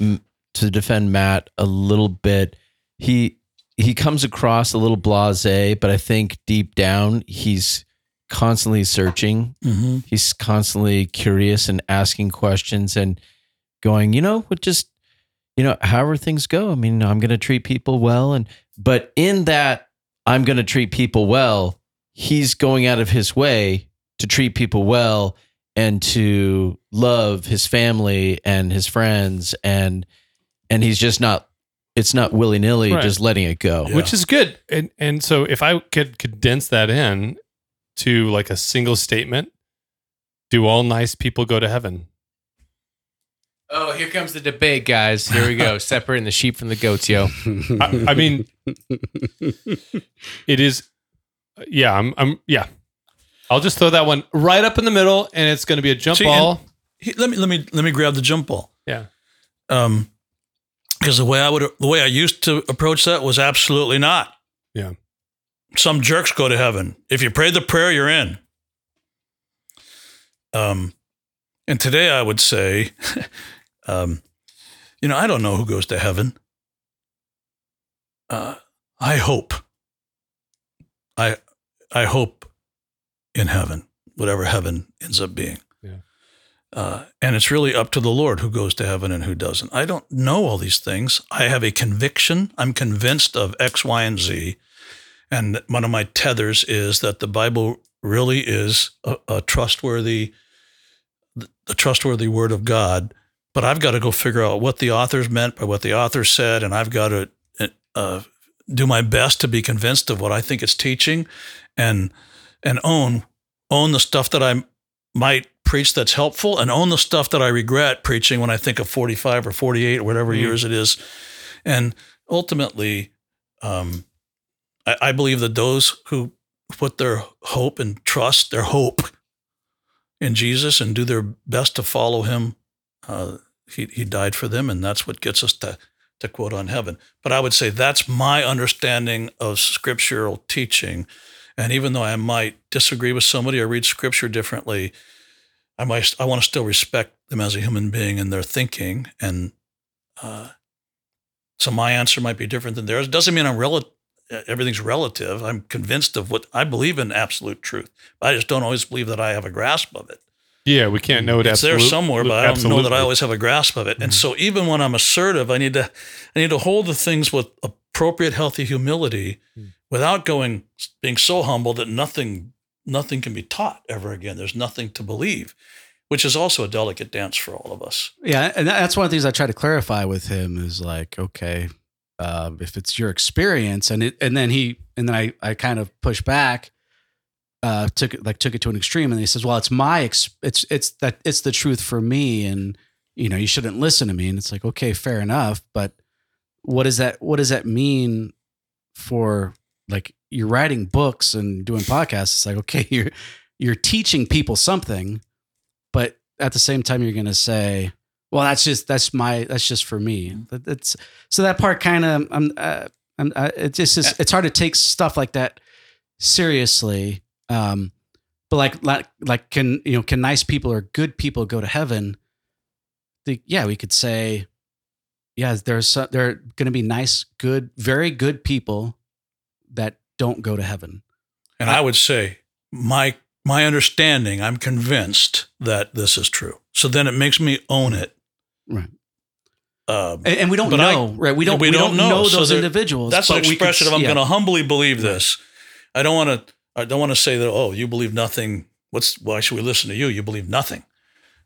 Speaker 2: to defend Matt a little bit, he he comes across a little blasé, but I think deep down he's constantly searching.
Speaker 5: Mm-hmm.
Speaker 2: He's constantly curious and asking questions and going, you know, what just you know, however things go. I mean, I'm going to treat people well and but in that I'm going to treat people well, he's going out of his way to treat people well and to love his family and his friends and and he's just not it's not willy-nilly
Speaker 3: Right.
Speaker 2: just letting it go.
Speaker 5: Yeah.
Speaker 3: which is good. And and so if I could condense that in to like a single statement, do all nice people go to heaven?
Speaker 4: Oh, here comes the debate, guys. Here we go. Separating the sheep from the goats, yo.
Speaker 3: I, I mean, it is. Yeah, I'm. I'm. Yeah, I'll just throw that one right up in the middle, and it's going to be a jump
Speaker 5: See,
Speaker 3: ball.
Speaker 5: He, let me let me let me grab the jump ball.
Speaker 3: Yeah.
Speaker 5: Um, because the way I would the way I used to approach that was absolutely not.
Speaker 3: Yeah.
Speaker 5: Some jerks go to heaven. If you pray the prayer, you're in. Um, and today I would say, um, you know, I don't know who goes to heaven. Uh, I hope. I I hope in heaven, whatever heaven ends up being. Uh, and it's really up to the Lord who goes to heaven and who doesn't. I don't know all these things. I have a conviction. I'm convinced of X, Y, and Z. And one of my tethers is that the Bible really is a, a trustworthy, the trustworthy Word of God. But I've got to go figure out what the authors meant by what the author said, and I've got to uh, do my best to be convinced of what I think it's teaching, and and own own the stuff that I might preach that's helpful and own the stuff that I regret preaching when I think of 45 or 48 or whatever
Speaker 3: Mm.
Speaker 5: years it is. And ultimately, um, I, I believe that those who put their hope and trust, their hope in Jesus and do their best to follow him, uh, he, he died for them. And that's what gets us to, to quote on heaven. But I would say that's my understanding of scriptural teaching. And even though I might disagree with somebody or read scripture differently, I might I want to still respect them as a human being and their thinking. And uh, so my answer might be different than theirs. Doesn't mean I'm rel- uh, everything's relative. I'm convinced of what I believe in absolute truth. I just don't always believe that I have a grasp of it.
Speaker 3: Yeah, we can't know it.
Speaker 5: It's there somewhere, but I don't know that I always have a grasp of it. And mm-hmm. so even when I'm assertive, I need to I need to hold the things with appropriate healthy humility mm. without going being so humble that nothing nothing can be taught ever again. There's nothing to believe, which is also a delicate dance for all of us.
Speaker 1: Yeah, and that's one of the things I try to clarify with him is like, okay, um, if it's your experience, and it, and then he, and then I, I kind of push back, uh, took it like took it to an extreme, and he says, well, it's my, ex- it's it's that it's the truth for me, and you know, you shouldn't listen to me, and it's like, okay, fair enough, but what does that what does that mean for like you're writing books and doing podcasts? It's like, okay, you're you're teaching people something, but at the same time, you're going to say, well, that's just that's my that's just for me. That's so that part kind of I'm uh, I'm uh, it just is it's hard to take stuff like that seriously. Um, but like like like can you know can nice people or good people go to heaven? The, yeah, we could say, yeah, there's so, there are going to be nice, good, very good people that don't go to heaven.
Speaker 5: And I would say my my understanding, I'm convinced that this is true. So then it makes me own it.
Speaker 1: Right.
Speaker 5: Um,
Speaker 1: And, and we don't
Speaker 5: But I-
Speaker 1: know, right? We don't
Speaker 5: we
Speaker 1: we,
Speaker 5: don't
Speaker 1: don't,
Speaker 5: know.
Speaker 1: know, those
Speaker 5: there-
Speaker 1: individuals.
Speaker 5: That's an
Speaker 1: we could
Speaker 5: expression of I'm
Speaker 1: yeah.
Speaker 5: going to humbly believe this. I don't want to. I don't want to say that. Oh, you believe nothing. What's why should we listen to you? You believe nothing.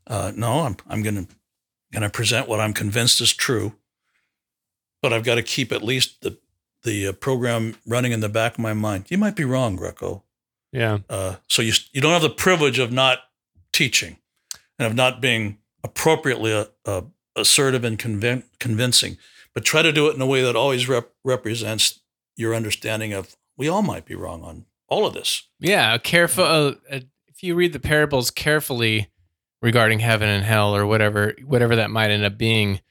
Speaker 5: Uh, no, I'm I'm going to going to present what I'm convinced is true. But I've got to keep at least the the uh, program running in the back of my mind. You might be wrong, Greco.
Speaker 3: Yeah.
Speaker 5: Uh, so you you don't have the privilege of not teaching and of not being appropriately uh, uh, assertive and convin- convincing, but try to do it in a way that always rep- represents your understanding of we all might be wrong on all of this.
Speaker 4: Yeah, careful. Uh, uh, if you read the parables carefully regarding heaven and hell, or whatever, whatever that might end up being,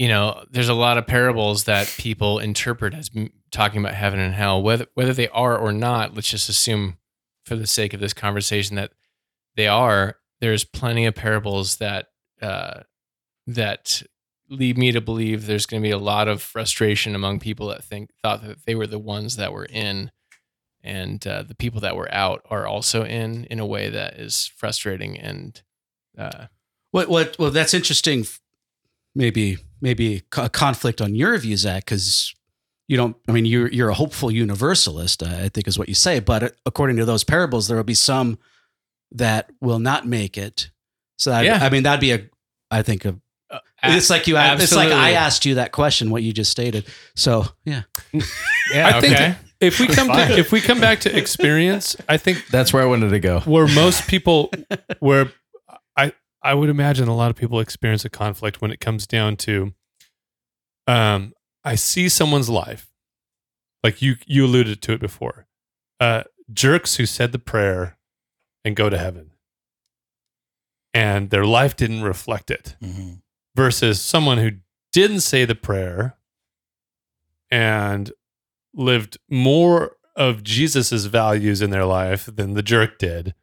Speaker 4: you know, there's a lot of parables that people interpret as talking about heaven and hell, whether whether they are or not. Let's just assume, for the sake of this conversation, that they are. There's plenty of parables that uh, that lead me to believe there's going to be a lot of frustration among people that think thought that they were the ones that were in and uh, the people that were out are also in in a way that is frustrating and uh,
Speaker 1: What what well that's interesting. Maybe maybe a conflict on your view, Zach, because you don't. I mean, you're you're a hopeful universalist. Uh, I think is what you say. But uh, according to those parables, there will be some that will not make it. So that,
Speaker 4: Yeah.
Speaker 1: I mean, that'd be a. I think a. It's like you. It's like I asked you that question. What you just stated. So yeah.
Speaker 4: yeah
Speaker 3: I think if we come to if we come back to experience, I think
Speaker 2: That's where I wanted to go.
Speaker 3: where most people where I I would imagine a lot of people experience a conflict when it comes down to um I see someone's life like you you alluded to it before. Uh jerks who said the prayer and go to heaven. And their life didn't reflect it
Speaker 5: Mhm.
Speaker 3: versus someone who didn't say the prayer and lived more of Jesus's values in their life than the jerk did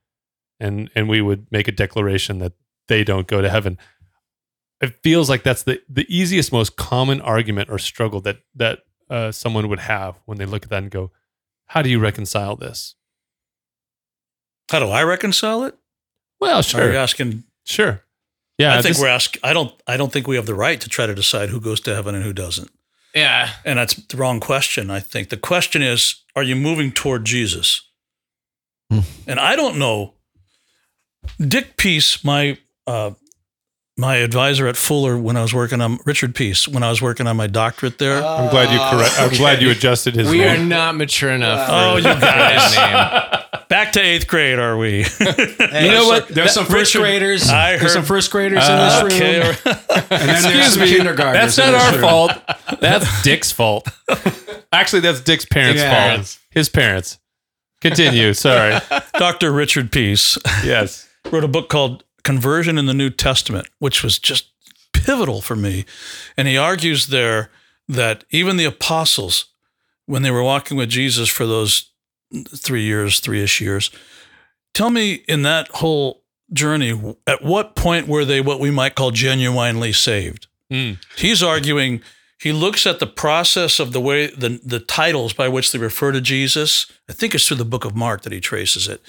Speaker 3: and and we would make a declaration that they don't go to heaven it feels like that's the the easiest most common argument or struggle that that uh, someone would have when they look at that and go how do you reconcile this
Speaker 5: How do I reconcile it?
Speaker 3: well sure.
Speaker 5: Are
Speaker 3: sure
Speaker 5: you asking?
Speaker 3: sure yeah
Speaker 5: I think
Speaker 3: this-
Speaker 5: we're asking. I don't. I don't think we have the right to try to decide who goes to heaven and who doesn't.
Speaker 4: yeah
Speaker 5: And that's the wrong question. I think the question is: Are you moving toward Jesus?
Speaker 2: Hmm.
Speaker 5: and I don't know. Dick Peace, my uh, my advisor at Fuller when I was working on Richard Peace when I was working on my doctorate there.
Speaker 3: I'm glad you correct I'm glad you adjusted his
Speaker 4: we are not mature enough for,
Speaker 5: Oh, you
Speaker 4: for that
Speaker 5: guys.
Speaker 4: name
Speaker 5: back to eighth grade, are we?
Speaker 1: Hey,
Speaker 3: You know what?
Speaker 1: There's some first
Speaker 5: Richard-
Speaker 1: graders.
Speaker 5: I
Speaker 1: there's
Speaker 5: heard-
Speaker 1: some first graders in
Speaker 3: Uh,
Speaker 1: this
Speaker 5: okay.
Speaker 1: room, and then
Speaker 3: Excuse me.
Speaker 1: kindergartners.
Speaker 3: That's not our
Speaker 1: room.
Speaker 3: fault. That's Dick's fault. Actually, that's Dick's parents'
Speaker 1: Yeah.
Speaker 3: fault. His parents. Continue. Sorry.
Speaker 5: Dr. Richard Peace
Speaker 3: Yes.
Speaker 5: wrote a book called Conversion in the New Testament, which was just pivotal for me. And he argues there that even the apostles, when they were walking with Jesus for those three years, three ish years, tell me in that whole journey, at what point were they what we might call genuinely saved?
Speaker 3: Mm.
Speaker 5: He's arguing, he looks at the process of the way, the, the titles by which they refer to Jesus. I think it's through the book of Mark that he traces it.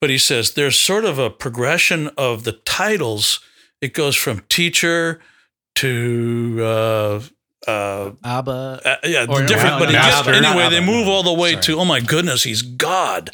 Speaker 5: But he says there's sort of a progression of the titles. It goes from teacher to, uh, uh,
Speaker 1: Abba.
Speaker 5: uh, yeah,
Speaker 1: Or-
Speaker 5: different.
Speaker 1: well,
Speaker 5: but he
Speaker 1: no,
Speaker 5: gets,
Speaker 1: Abba,
Speaker 5: anyway, they move
Speaker 1: no.
Speaker 5: all the way
Speaker 1: Sorry.
Speaker 5: to, oh my goodness, he's God.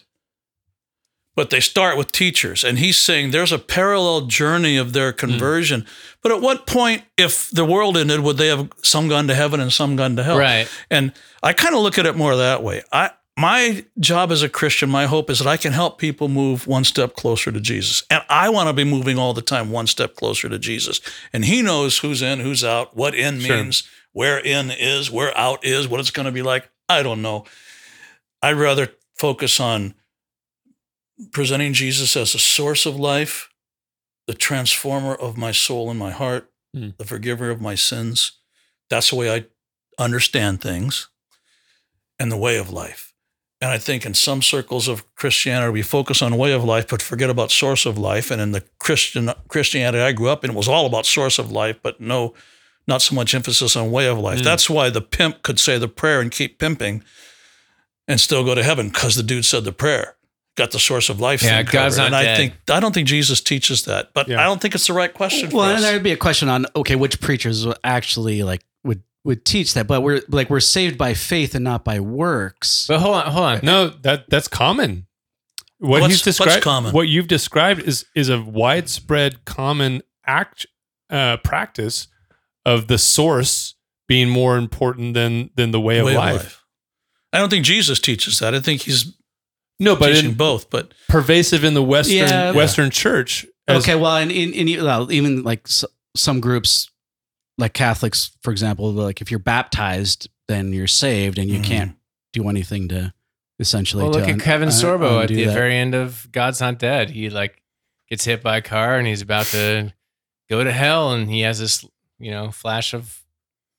Speaker 5: But they start with teachers. And he's saying there's a parallel journey of their conversion. But at what point, if the world ended, would they have some gone to heaven and some gone to hell?
Speaker 4: Right.
Speaker 5: And I kind of look at it more that way. I my job as a Christian, my hope is that I can help people move one step closer to Jesus. And I want to be moving all the time one step closer to Jesus. And he knows who's in, who's out, what in
Speaker 3: Sure.
Speaker 5: means, where in is, where out is, what it's going to be like. I don't know. I'd rather focus on presenting Jesus as a source of life, the transformer of my soul and my heart,
Speaker 3: Hmm.
Speaker 5: the forgiver of my sins. That's the way I understand things and the way of life. And I think in some circles of Christianity, we focus on way of life, but forget about source of life. And in the Christian Christianity I grew up in, it was all about source of life, but no, not so much emphasis on way of life.
Speaker 3: Mm.
Speaker 5: That's why the pimp could say the prayer and keep pimping and still go to heaven because the dude said the prayer. Got the source of life.
Speaker 4: Yeah,
Speaker 5: thing
Speaker 4: God's
Speaker 5: covered.
Speaker 4: not
Speaker 5: and I think I don't think Jesus teaches that, but
Speaker 3: Yeah.
Speaker 5: I don't think it's the right question.
Speaker 1: Well,
Speaker 5: for
Speaker 1: and there would be a question on okay, which preachers actually like would would teach that, but we're like we're saved by faith and not by works.
Speaker 4: But hold on, hold on.
Speaker 3: No, that that's common. What
Speaker 5: What's-
Speaker 3: he's described,
Speaker 5: what's common?
Speaker 3: what you've described is is a widespread common act uh, practice of the source being more important than than the way of,
Speaker 5: Way
Speaker 3: life.
Speaker 5: I don't think Jesus teaches that. I think he's
Speaker 3: No, but
Speaker 5: teaching
Speaker 3: in,
Speaker 5: both. But
Speaker 3: pervasive in the Western
Speaker 1: Yeah.
Speaker 3: Western church. as-
Speaker 1: okay, well, and in, in well, even like s- some groups, like Catholics, for example, like if you're baptized, then you're saved, and you
Speaker 5: Mhm.
Speaker 1: can't do anything to essentially.
Speaker 4: Well, look at
Speaker 1: un-
Speaker 4: Kevin
Speaker 1: un-
Speaker 4: Sorbo at the
Speaker 1: that.
Speaker 4: very end of God's Not Dead. He like gets hit by a car and he's about to go to hell, and he has this you know flash of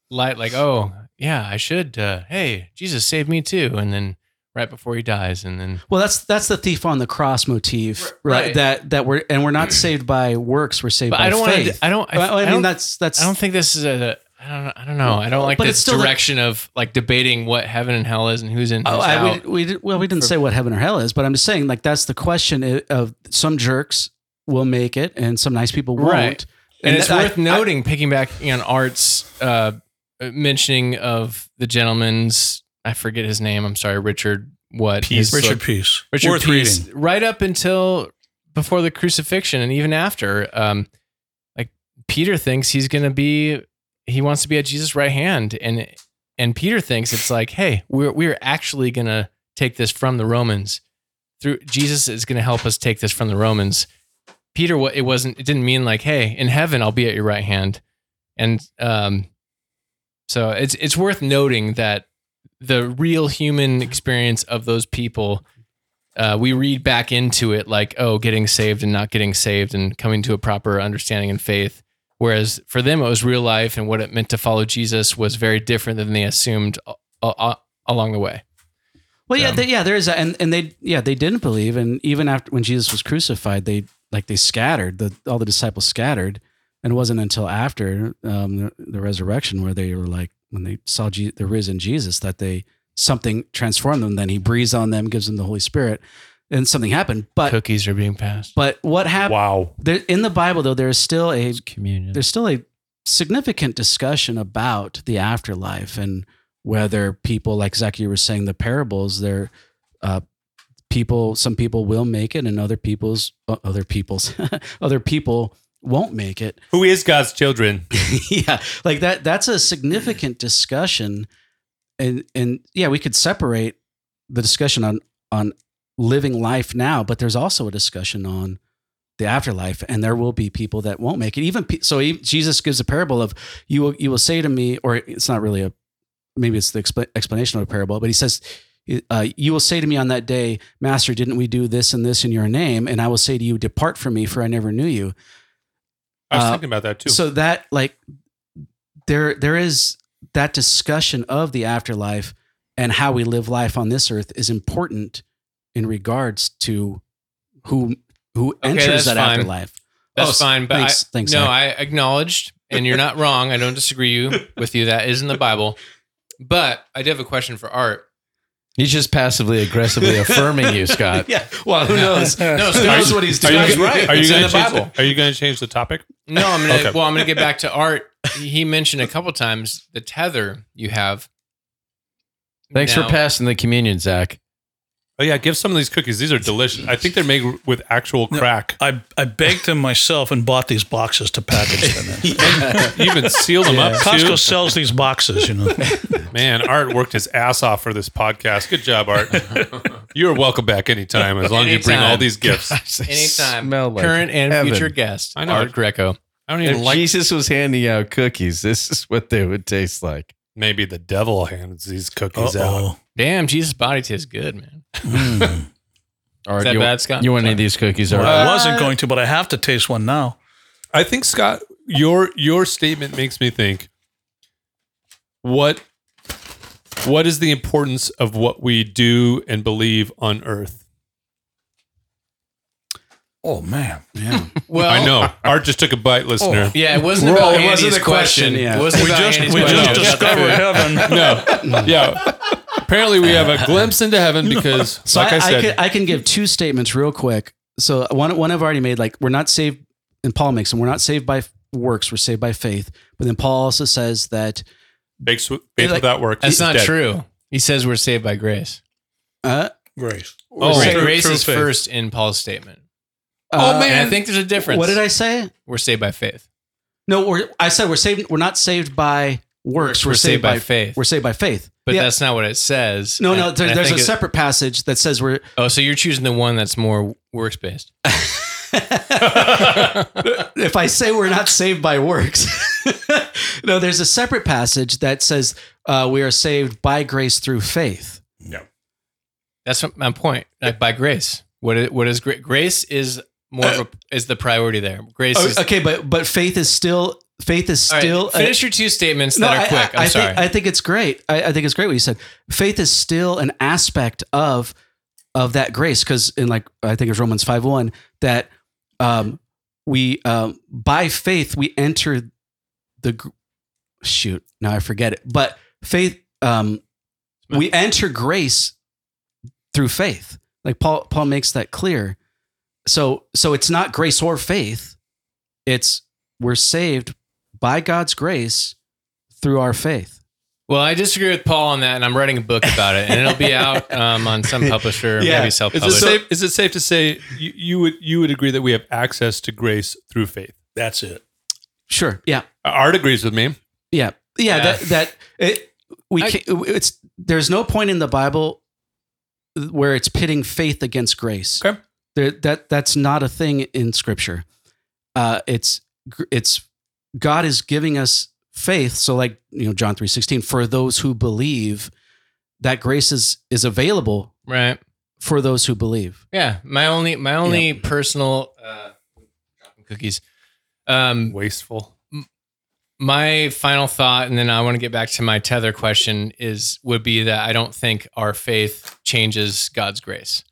Speaker 4: light, like, oh yeah, I should. Uh, hey, Jesus saved me too, and then right before he dies, and then
Speaker 1: Well, that's that's the thief on the cross motif, right?
Speaker 4: right.
Speaker 1: That that we're and we're not saved by works; we're saved
Speaker 4: but
Speaker 1: by
Speaker 4: I don't want
Speaker 1: faith.
Speaker 4: to. I don't. I,
Speaker 1: Well, I,
Speaker 4: I
Speaker 1: mean,
Speaker 4: don't.
Speaker 1: that's that's.
Speaker 4: I don't think this is a. I don't. I don't know. I don't like
Speaker 1: But
Speaker 4: this direction of like debating what heaven and hell is and who's in. Who's
Speaker 1: Oh, I, we, we well, we didn't say what heaven or hell is, but I'm just saying like that's the question of some jerks will make it and some nice people won't.
Speaker 4: Right. and, it's
Speaker 1: that- I-
Speaker 4: worth noting, back on Art's uh, mentioning of the gentleman's, I forget his name. I'm sorry, Richard. What?
Speaker 3: Peace.
Speaker 5: Richard
Speaker 4: book-
Speaker 5: Peace,
Speaker 4: Richard
Speaker 5: worth
Speaker 4: Peace,
Speaker 5: reading.
Speaker 4: right up until before the crucifixion and even after. Um, like Peter thinks he's going to be, he wants to be at Jesus' right hand, and and Peter thinks it's like, hey, we're we're actually going to take this from the Romans. Through Jesus is going to help us take this from the Romans. Peter, what it wasn't, it didn't mean like, hey, in heaven I'll be at your right hand, and um, so it's it's worth noting that the real human experience of those people uh, we read back into it like, oh, getting saved and not getting saved and coming to a proper understanding and faith. Whereas for them, it was real life and what it meant to follow Jesus was very different than they assumed uh, uh, along the way.
Speaker 1: Well, yeah,
Speaker 4: Um,
Speaker 1: they, yeah, there is, a, and and they, yeah, they didn't believe, and even after when Jesus was crucified, they like they scattered. The all the disciples scattered, and it wasn't until after um, the, the resurrection where they were like when they saw Je- the risen Jesus that they something transformed them. Then He breathes on them, gives them the Holy Spirit, and something happened. But
Speaker 4: Cookies are being passed.
Speaker 1: but what happened
Speaker 3: wow.
Speaker 1: there, in the Bible though? There is still a
Speaker 4: Communion.
Speaker 1: there's still a significant discussion about the afterlife and whether people like Zaki was saying the parables they're uh, people some people will make it and other people's uh, other people's other people won't make it
Speaker 3: Who is God's children?
Speaker 1: yeah like that that's a significant discussion and and yeah we could separate the discussion on on living life now, but there's also a discussion on the afterlife, and there will be people that won't make it. Even pe- so, he, Jesus gives a parable of you will you will say to me, or it's not really a maybe it's the expla- explanation of a parable, but he says. Uh, you will say to me on that day, Master, didn't we do this and this in your name? And I will say to you, Depart from me, for I never knew you.
Speaker 3: I was
Speaker 1: Uh,
Speaker 3: thinking about that too.
Speaker 1: So that like there there is that discussion of the afterlife and how we live life on this earth is important in regards to who who
Speaker 4: Okay,
Speaker 1: enters that
Speaker 4: fine.
Speaker 1: afterlife.
Speaker 4: That's
Speaker 1: Oh,
Speaker 4: fine, but
Speaker 1: thanks,
Speaker 4: I,
Speaker 1: thanks.
Speaker 4: no,
Speaker 1: Zach.
Speaker 4: I acknowledged, and you're not wrong. I don't disagree you with you. That is in the Bible. But I do have a question for Art.
Speaker 2: He's just passively aggressively affirming you, Scott.
Speaker 1: yeah. Well, who knows?
Speaker 4: No,
Speaker 1: who
Speaker 4: Scott,
Speaker 1: knows what he's
Speaker 3: are
Speaker 1: doing?
Speaker 3: you,
Speaker 4: right.
Speaker 3: Are you
Speaker 4: in
Speaker 3: going to
Speaker 4: the
Speaker 3: change?
Speaker 4: Bible.
Speaker 3: The, are you going to change the topic?
Speaker 4: No, I'm gonna.
Speaker 3: Okay.
Speaker 4: Well, I'm gonna get back to Art. He mentioned a couple times the tether you have.
Speaker 2: Thanks
Speaker 4: Now-
Speaker 2: for passing the communion, Zach.
Speaker 3: Oh yeah, give some of these cookies. These are delicious. I think they're made with actual crack.
Speaker 5: I, I baked them myself and bought these boxes to package them in.
Speaker 3: You even sealed them up
Speaker 5: Costco
Speaker 3: too.
Speaker 5: sells these boxes, you know.
Speaker 3: Man, Art worked his ass off for this podcast. Good job, Art. You are welcome back anytime as long as you bring all these gifts.
Speaker 4: Anytime,
Speaker 2: Smell like
Speaker 4: current and
Speaker 2: heaven.
Speaker 4: future guest,
Speaker 3: I know.
Speaker 4: Art Greco.
Speaker 3: I don't even
Speaker 2: If
Speaker 3: like.
Speaker 2: Jesus was handing out cookies, this is what they would taste like.
Speaker 3: Maybe the devil hands these cookies out.
Speaker 5: Uh-oh.
Speaker 4: Damn, Jesus' body tastes good, man.
Speaker 5: Mm.
Speaker 2: Or
Speaker 4: Is that
Speaker 2: you,
Speaker 4: bad, Scott?
Speaker 2: You want any of these cookies? Or
Speaker 5: Well, I wasn't going to, but I have to taste one now.
Speaker 3: I think Scott, your your statement makes me think. What what is the importance of what we do and believe on Earth?
Speaker 5: Oh man.
Speaker 1: Yeah.
Speaker 4: Well,
Speaker 3: I know Art just took a bite, listener.
Speaker 4: Yeah, it wasn't
Speaker 1: Well,
Speaker 4: about
Speaker 1: it wasn't
Speaker 4: Andy's
Speaker 1: the question, yeah.
Speaker 4: It wasn't
Speaker 5: We
Speaker 4: about
Speaker 5: just
Speaker 4: Andy's
Speaker 5: we
Speaker 4: question.
Speaker 5: just discovered heaven.
Speaker 3: No, yeah. Apparently, we have a glimpse into heaven because,
Speaker 1: So
Speaker 3: like I,
Speaker 1: I,
Speaker 3: said,
Speaker 1: I, can, I can give two statements real quick. So one one I've already made. Like we're not saved, and Paul makes them. We're not saved by works. We're saved by faith. But then Paul also says that.
Speaker 3: faith, faith
Speaker 1: Like-
Speaker 3: without works.
Speaker 4: That's
Speaker 3: is
Speaker 4: not
Speaker 3: dead.
Speaker 4: true. He says we're saved by grace.
Speaker 1: Uh,
Speaker 5: Grace.
Speaker 3: Oh,
Speaker 4: Right,
Speaker 3: true-
Speaker 4: grace
Speaker 3: true
Speaker 4: is
Speaker 3: faith.
Speaker 4: first in Paul's statement.
Speaker 1: uh,
Speaker 4: And I think there's a difference.
Speaker 1: What did I say?
Speaker 4: We're saved by faith.
Speaker 1: No, we're, I said we're saved. We're not saved by works. We're, saved, by,
Speaker 4: faith.
Speaker 1: We're saved by faith.
Speaker 4: But
Speaker 1: Yeah.
Speaker 4: that's not what it says.
Speaker 1: no, no. There, there's a
Speaker 4: think it-
Speaker 1: separate passage that says we're.
Speaker 4: Oh, so you're choosing the one that's more works based.
Speaker 1: if I say we're not saved by works, no, there's a separate passage that says uh, we are saved by grace through faith.
Speaker 4: No, that's my point. Like by grace. What is, what is gra- grace is more of a, is the priority there. Grace
Speaker 1: Oh,
Speaker 4: is
Speaker 1: okay, but but faith is still faith is
Speaker 4: All right,
Speaker 1: still.
Speaker 4: finish your two statements
Speaker 1: no,
Speaker 4: that are
Speaker 1: I-
Speaker 4: quick.
Speaker 1: I,
Speaker 4: I'm
Speaker 1: I
Speaker 4: sorry.
Speaker 1: Think, I think it's great. I, I think it's great what you said. Faith is still an aspect of of that grace because in like I think it's Romans five one that um, we um, by faith we enter the shoot now I forget it but faith um, we enter grace through faith like Paul Paul makes that clear so so it's not grace or faith it's we're saved by God's grace through our faith
Speaker 4: well, I disagree with Paul on that, and I'm writing a book about it, and it'll be out um, on some publisher,
Speaker 1: Yeah.
Speaker 4: maybe
Speaker 3: Is
Speaker 4: self
Speaker 3: it
Speaker 4: published.
Speaker 3: safe? Is it safe to say you, you would you would agree that we have access to grace through faith?
Speaker 5: That's it.
Speaker 1: sure yeah
Speaker 3: Art agrees with me.
Speaker 1: Yeah, yeah.
Speaker 4: Yeah.
Speaker 1: That that it we
Speaker 4: I-
Speaker 1: can, it's there's no point in the Bible where it's pitting faith against grace.
Speaker 3: Okay.
Speaker 1: There, that that's not a thing in Scripture. Uh, it's it's God is giving us faith. So like you know John three sixteen for those who believe that grace is is available
Speaker 4: Right.
Speaker 1: for those who believe.
Speaker 4: Yeah. My only my only personal uh, cookies. Um,
Speaker 3: Wasteful.
Speaker 4: my final thought, and then I want to get back to my tether question, is would be that I don't think our faith changes God's grace,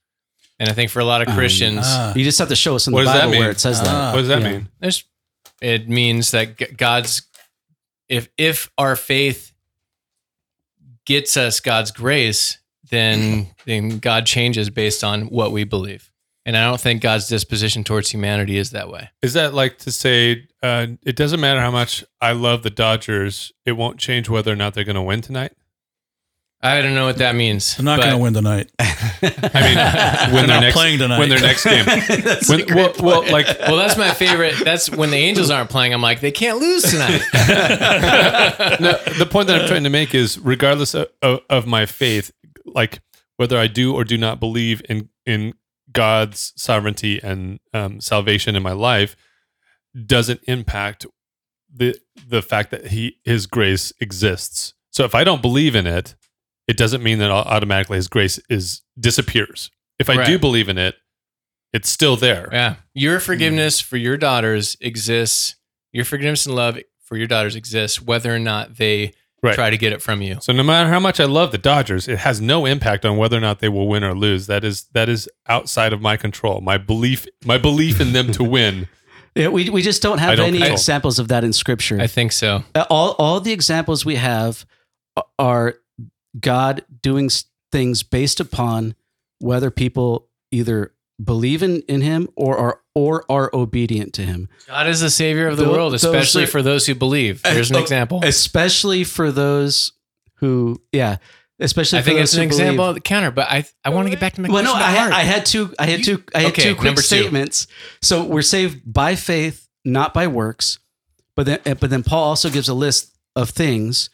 Speaker 4: and I think for a lot of
Speaker 1: Um,
Speaker 4: Christians,
Speaker 5: Ah.
Speaker 1: You just have to show us in the Bible where it says that.
Speaker 5: Ah.
Speaker 3: What does that
Speaker 1: yeah.
Speaker 3: mean?
Speaker 4: there's it means that God's if if our faith gets us God's grace, then then God changes based on what we believe. And I don't think God's disposition towards humanity is that way.
Speaker 3: Is that like to say uh, it doesn't matter how much I love the Dodgers, it won't change whether or not they're going to win tonight?
Speaker 4: I don't know what that means.
Speaker 5: They're not going to win tonight.
Speaker 3: I mean,
Speaker 5: They're
Speaker 3: when they're next
Speaker 5: playing tonight.
Speaker 3: when their next game.
Speaker 1: That's a
Speaker 3: When,
Speaker 1: great
Speaker 3: well, well, like
Speaker 4: Well, that's my favorite. That's when the Angels aren't playing. I'm like, they can't lose tonight.
Speaker 3: no, the point that I'm trying to make is regardless of, of, of my faith, like whether I do or do not believe in in God's sovereignty and um, salvation in my life doesn't impact the the fact that he his grace exists. So if I don't believe in it, it doesn't mean that automatically his grace is disappears. If I do believe in it, it's still there.
Speaker 4: Yeah. Your hmm. forgiveness for your daughters exists. Your forgiveness and love for your daughters exists whether or not they
Speaker 3: Right.
Speaker 4: try to get it from you.
Speaker 3: So no matter how much I love the Dodgers, it has no impact on whether or not they will win or lose. That is that is outside of my control. My belief my belief in them to win.
Speaker 1: Yeah, we, we just don't have
Speaker 3: don't
Speaker 1: any
Speaker 3: control.
Speaker 1: examples of that in scripture.
Speaker 4: I think so.
Speaker 1: All all the examples we have are God doing things based upon whether people either believe in, in him or are or are obedient to him
Speaker 4: God is the savior of the
Speaker 1: Tho-
Speaker 4: world, especially
Speaker 1: are-
Speaker 4: for those who believe. Here's an
Speaker 1: Uh,
Speaker 4: example.
Speaker 1: especially for those who yeah especially
Speaker 4: I
Speaker 1: for
Speaker 4: think
Speaker 1: those
Speaker 4: it's an
Speaker 1: who believe.
Speaker 4: example of the counter, but I I want to get back to my
Speaker 1: well no I had. I had two I had two I had
Speaker 4: Okay,
Speaker 1: two quick
Speaker 4: number two.
Speaker 1: statements so we're saved by faith not by works but then but then Paul also gives a list of things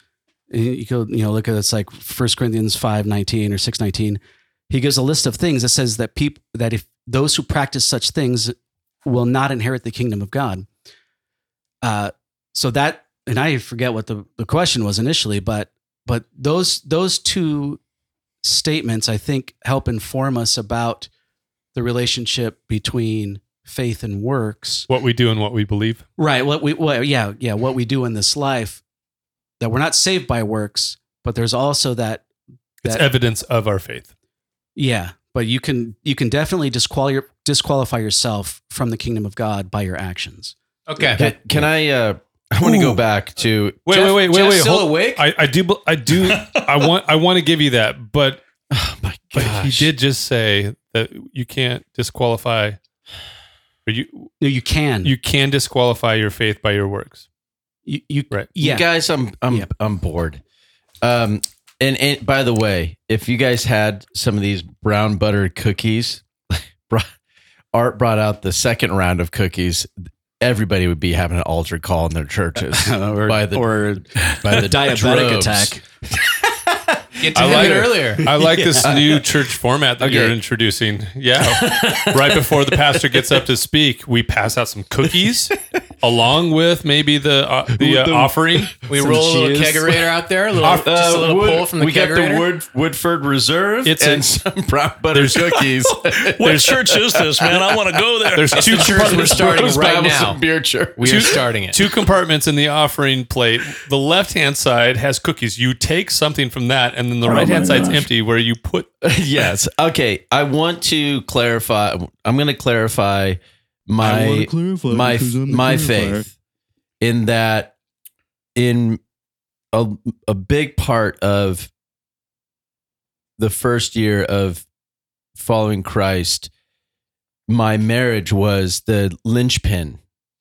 Speaker 1: you go you know look at it's like 1 Corinthians 5 19 or 6 19 he gives a list of things that says that people that if those who practice such things will not inherit the kingdom of God uh so that and I forget what the, the question was initially but but those those two statements I think help inform us about the relationship between faith and works
Speaker 3: What we do and what we believe.
Speaker 1: Right. What we well, yeah, yeah, what we do in this life that we're not saved by works, but there's also that
Speaker 3: It's evidence of our faith.
Speaker 1: yeah, but you can you can definitely disqual- disqualify yourself from the kingdom of God by your actions.
Speaker 4: okay.
Speaker 2: Can, can I? Uh, I want to go back to.
Speaker 3: Wait,
Speaker 4: Jeff-
Speaker 3: wait, wait, wait,
Speaker 4: Jeff's
Speaker 3: wait.
Speaker 4: still
Speaker 3: hold-
Speaker 4: awake?
Speaker 3: I, I do I do I want I want to give you that, but
Speaker 2: Oh my
Speaker 3: but
Speaker 2: gosh!
Speaker 3: he did just say that you can't disqualify or you
Speaker 1: No, you can.
Speaker 3: you can disqualify your faith by your works.
Speaker 1: You, you
Speaker 3: Right.
Speaker 1: yeah.
Speaker 2: You guys, I'm I'm
Speaker 1: Yeah.
Speaker 2: I'm bored. Um, and and by the way, if you guys had some of these brown butter cookies, Art brought out the second round of cookies. Everybody would be having an altar call in their churches
Speaker 1: or,
Speaker 2: by the
Speaker 1: or
Speaker 2: by the
Speaker 1: diabetic
Speaker 2: droves.
Speaker 1: attack.
Speaker 4: Get to
Speaker 3: I like it.
Speaker 4: earlier.
Speaker 3: I like this new church format that
Speaker 2: Okay.
Speaker 3: you're introducing. Yeah. right before the pastor gets up to speak, we pass out some cookies along with maybe the uh, the uh, offering.
Speaker 4: We
Speaker 1: Some
Speaker 4: roll a little
Speaker 1: cheese.
Speaker 4: kegerator out there, a little,
Speaker 3: Uh,
Speaker 4: just a little
Speaker 2: Wood-
Speaker 4: pull from the
Speaker 2: we got the Wood, Woodford Reserve
Speaker 3: It's
Speaker 2: and
Speaker 3: a-
Speaker 2: some brown butter cookies.
Speaker 5: What church is this, man? I want to go there.
Speaker 3: There's two
Speaker 4: the church we're starting
Speaker 2: Rose
Speaker 4: right
Speaker 2: Bible
Speaker 4: now.
Speaker 2: Beer church.
Speaker 4: We are
Speaker 3: Two-
Speaker 4: starting it.
Speaker 3: two compartments in the offering plate. The left hand side has cookies. You take something from that, and then the right hand side's empty, where you put.
Speaker 2: yes. Okay. I want to clarify. I'm going to clarify my my my faith in that in a a big part of the first year of following Christ, my marriage was the linchpin,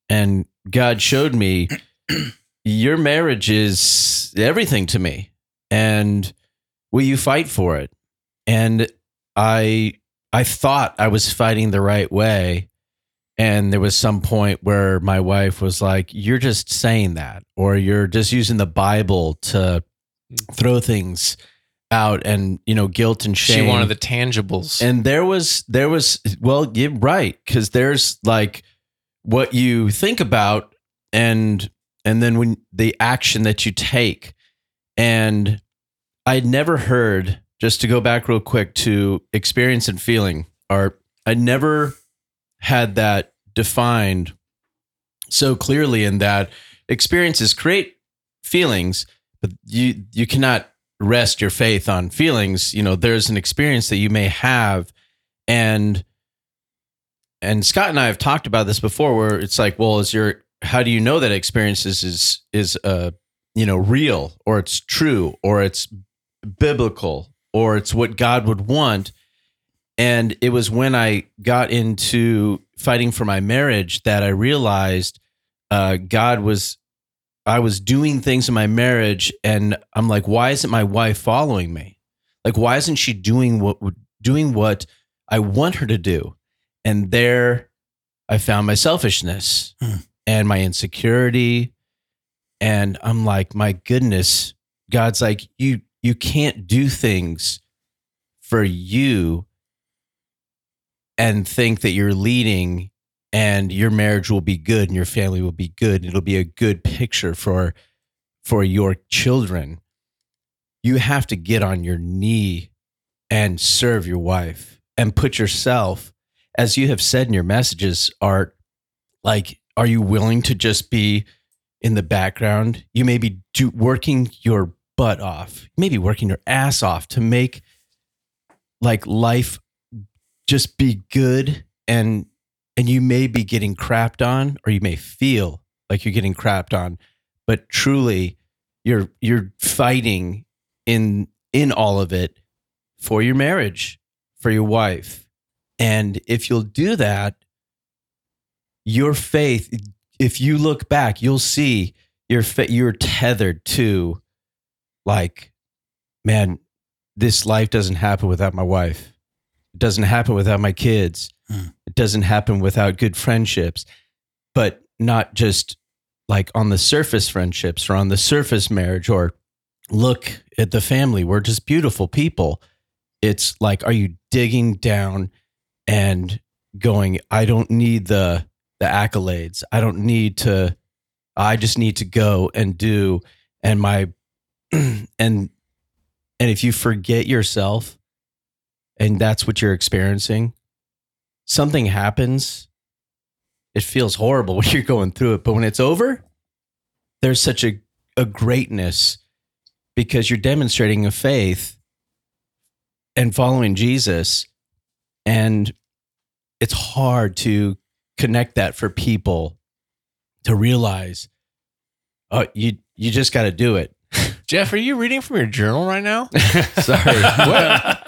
Speaker 2: and God showed me your marriage is everything to me, and will you fight for it? And I I thought I was fighting the right way. And there was some point where my wife was like, You're just saying that, or you're just using the Bible to mm. throw things out and, you know, guilt and shame.
Speaker 4: She wanted the tangibles.
Speaker 2: And there was, there was, well, you're right. Cause there's like what you think about and, and then when the action that you take. And I'd never heard, just to go back real quick to experience and feeling, Art, I never had that defined so clearly in that experiences create feelings, but you, you cannot rest your faith on feelings. You know, there's an experience that you may have and, and Scott and I have talked about this before where it's like, well, is your, how do you know that experience is, is, is, uh, you know, real or it's true or it's biblical or it's what God would want. And it was when I got into fighting for my marriage that I realized uh, God was, I was doing things in my marriage, and I'm like, why isn't my wife following me? Like, why isn't she doing what doing what I want her to do? And there, I found my selfishness
Speaker 5: Hmm.
Speaker 2: and my insecurity, and I'm like, my goodness, God's like, you you can't do things for you and think that you're leading and your marriage will be good and your family will be good. And it'll be a good picture for for your children. You have to get on your knee and serve your wife and put yourself as you have said in your messages art like are you willing to just be in the background you may be do, working your butt off maybe working your ass off to make like life just be good and and you may be getting crapped on or you may feel like you're getting crapped on but truly you're you're fighting in in all of it for your marriage for your wife. And if you'll do that your faith if you look back you'll see your you're tethered to like man this life doesn't happen without my wife it doesn't happen without my kids.
Speaker 5: Hmm.
Speaker 2: it doesn't happen without good friendships but not just like on the surface friendships or on the surface marriage or look at the family. We're just beautiful people. It's like are you digging down and going i don't need the the accolades. I don't need to i just need to go and do and my and and if you forget yourself and that's what you're experiencing something happens it feels horrible when you're going through it but when it's over there's such a, a greatness because you're demonstrating a faith and following jesus and it's hard to connect that for people to realize oh you you just got to do it
Speaker 4: Jeff, are you reading from your journal right now?
Speaker 2: sorry
Speaker 4: what?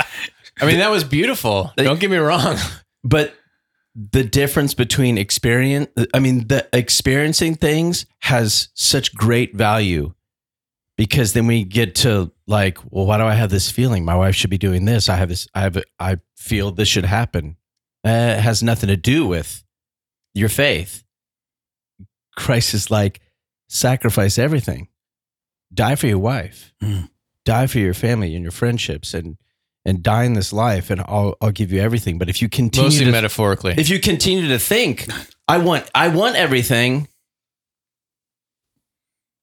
Speaker 4: I mean, that was beautiful. Don't get me wrong.
Speaker 2: but the difference between experience i mean the experiencing things has such great value because then we get to like well why do i have this feeling my wife should be doing this i have this i have i feel this should happen uh, it has nothing to do with your faith christ is like sacrifice everything die for your wife
Speaker 5: Mm.
Speaker 2: die for your family and your friendships and and die in this life and I'll I'll give you everything. But if you continue
Speaker 4: Mostly
Speaker 2: to
Speaker 4: metaphorically.
Speaker 2: if you continue to think I want I want everything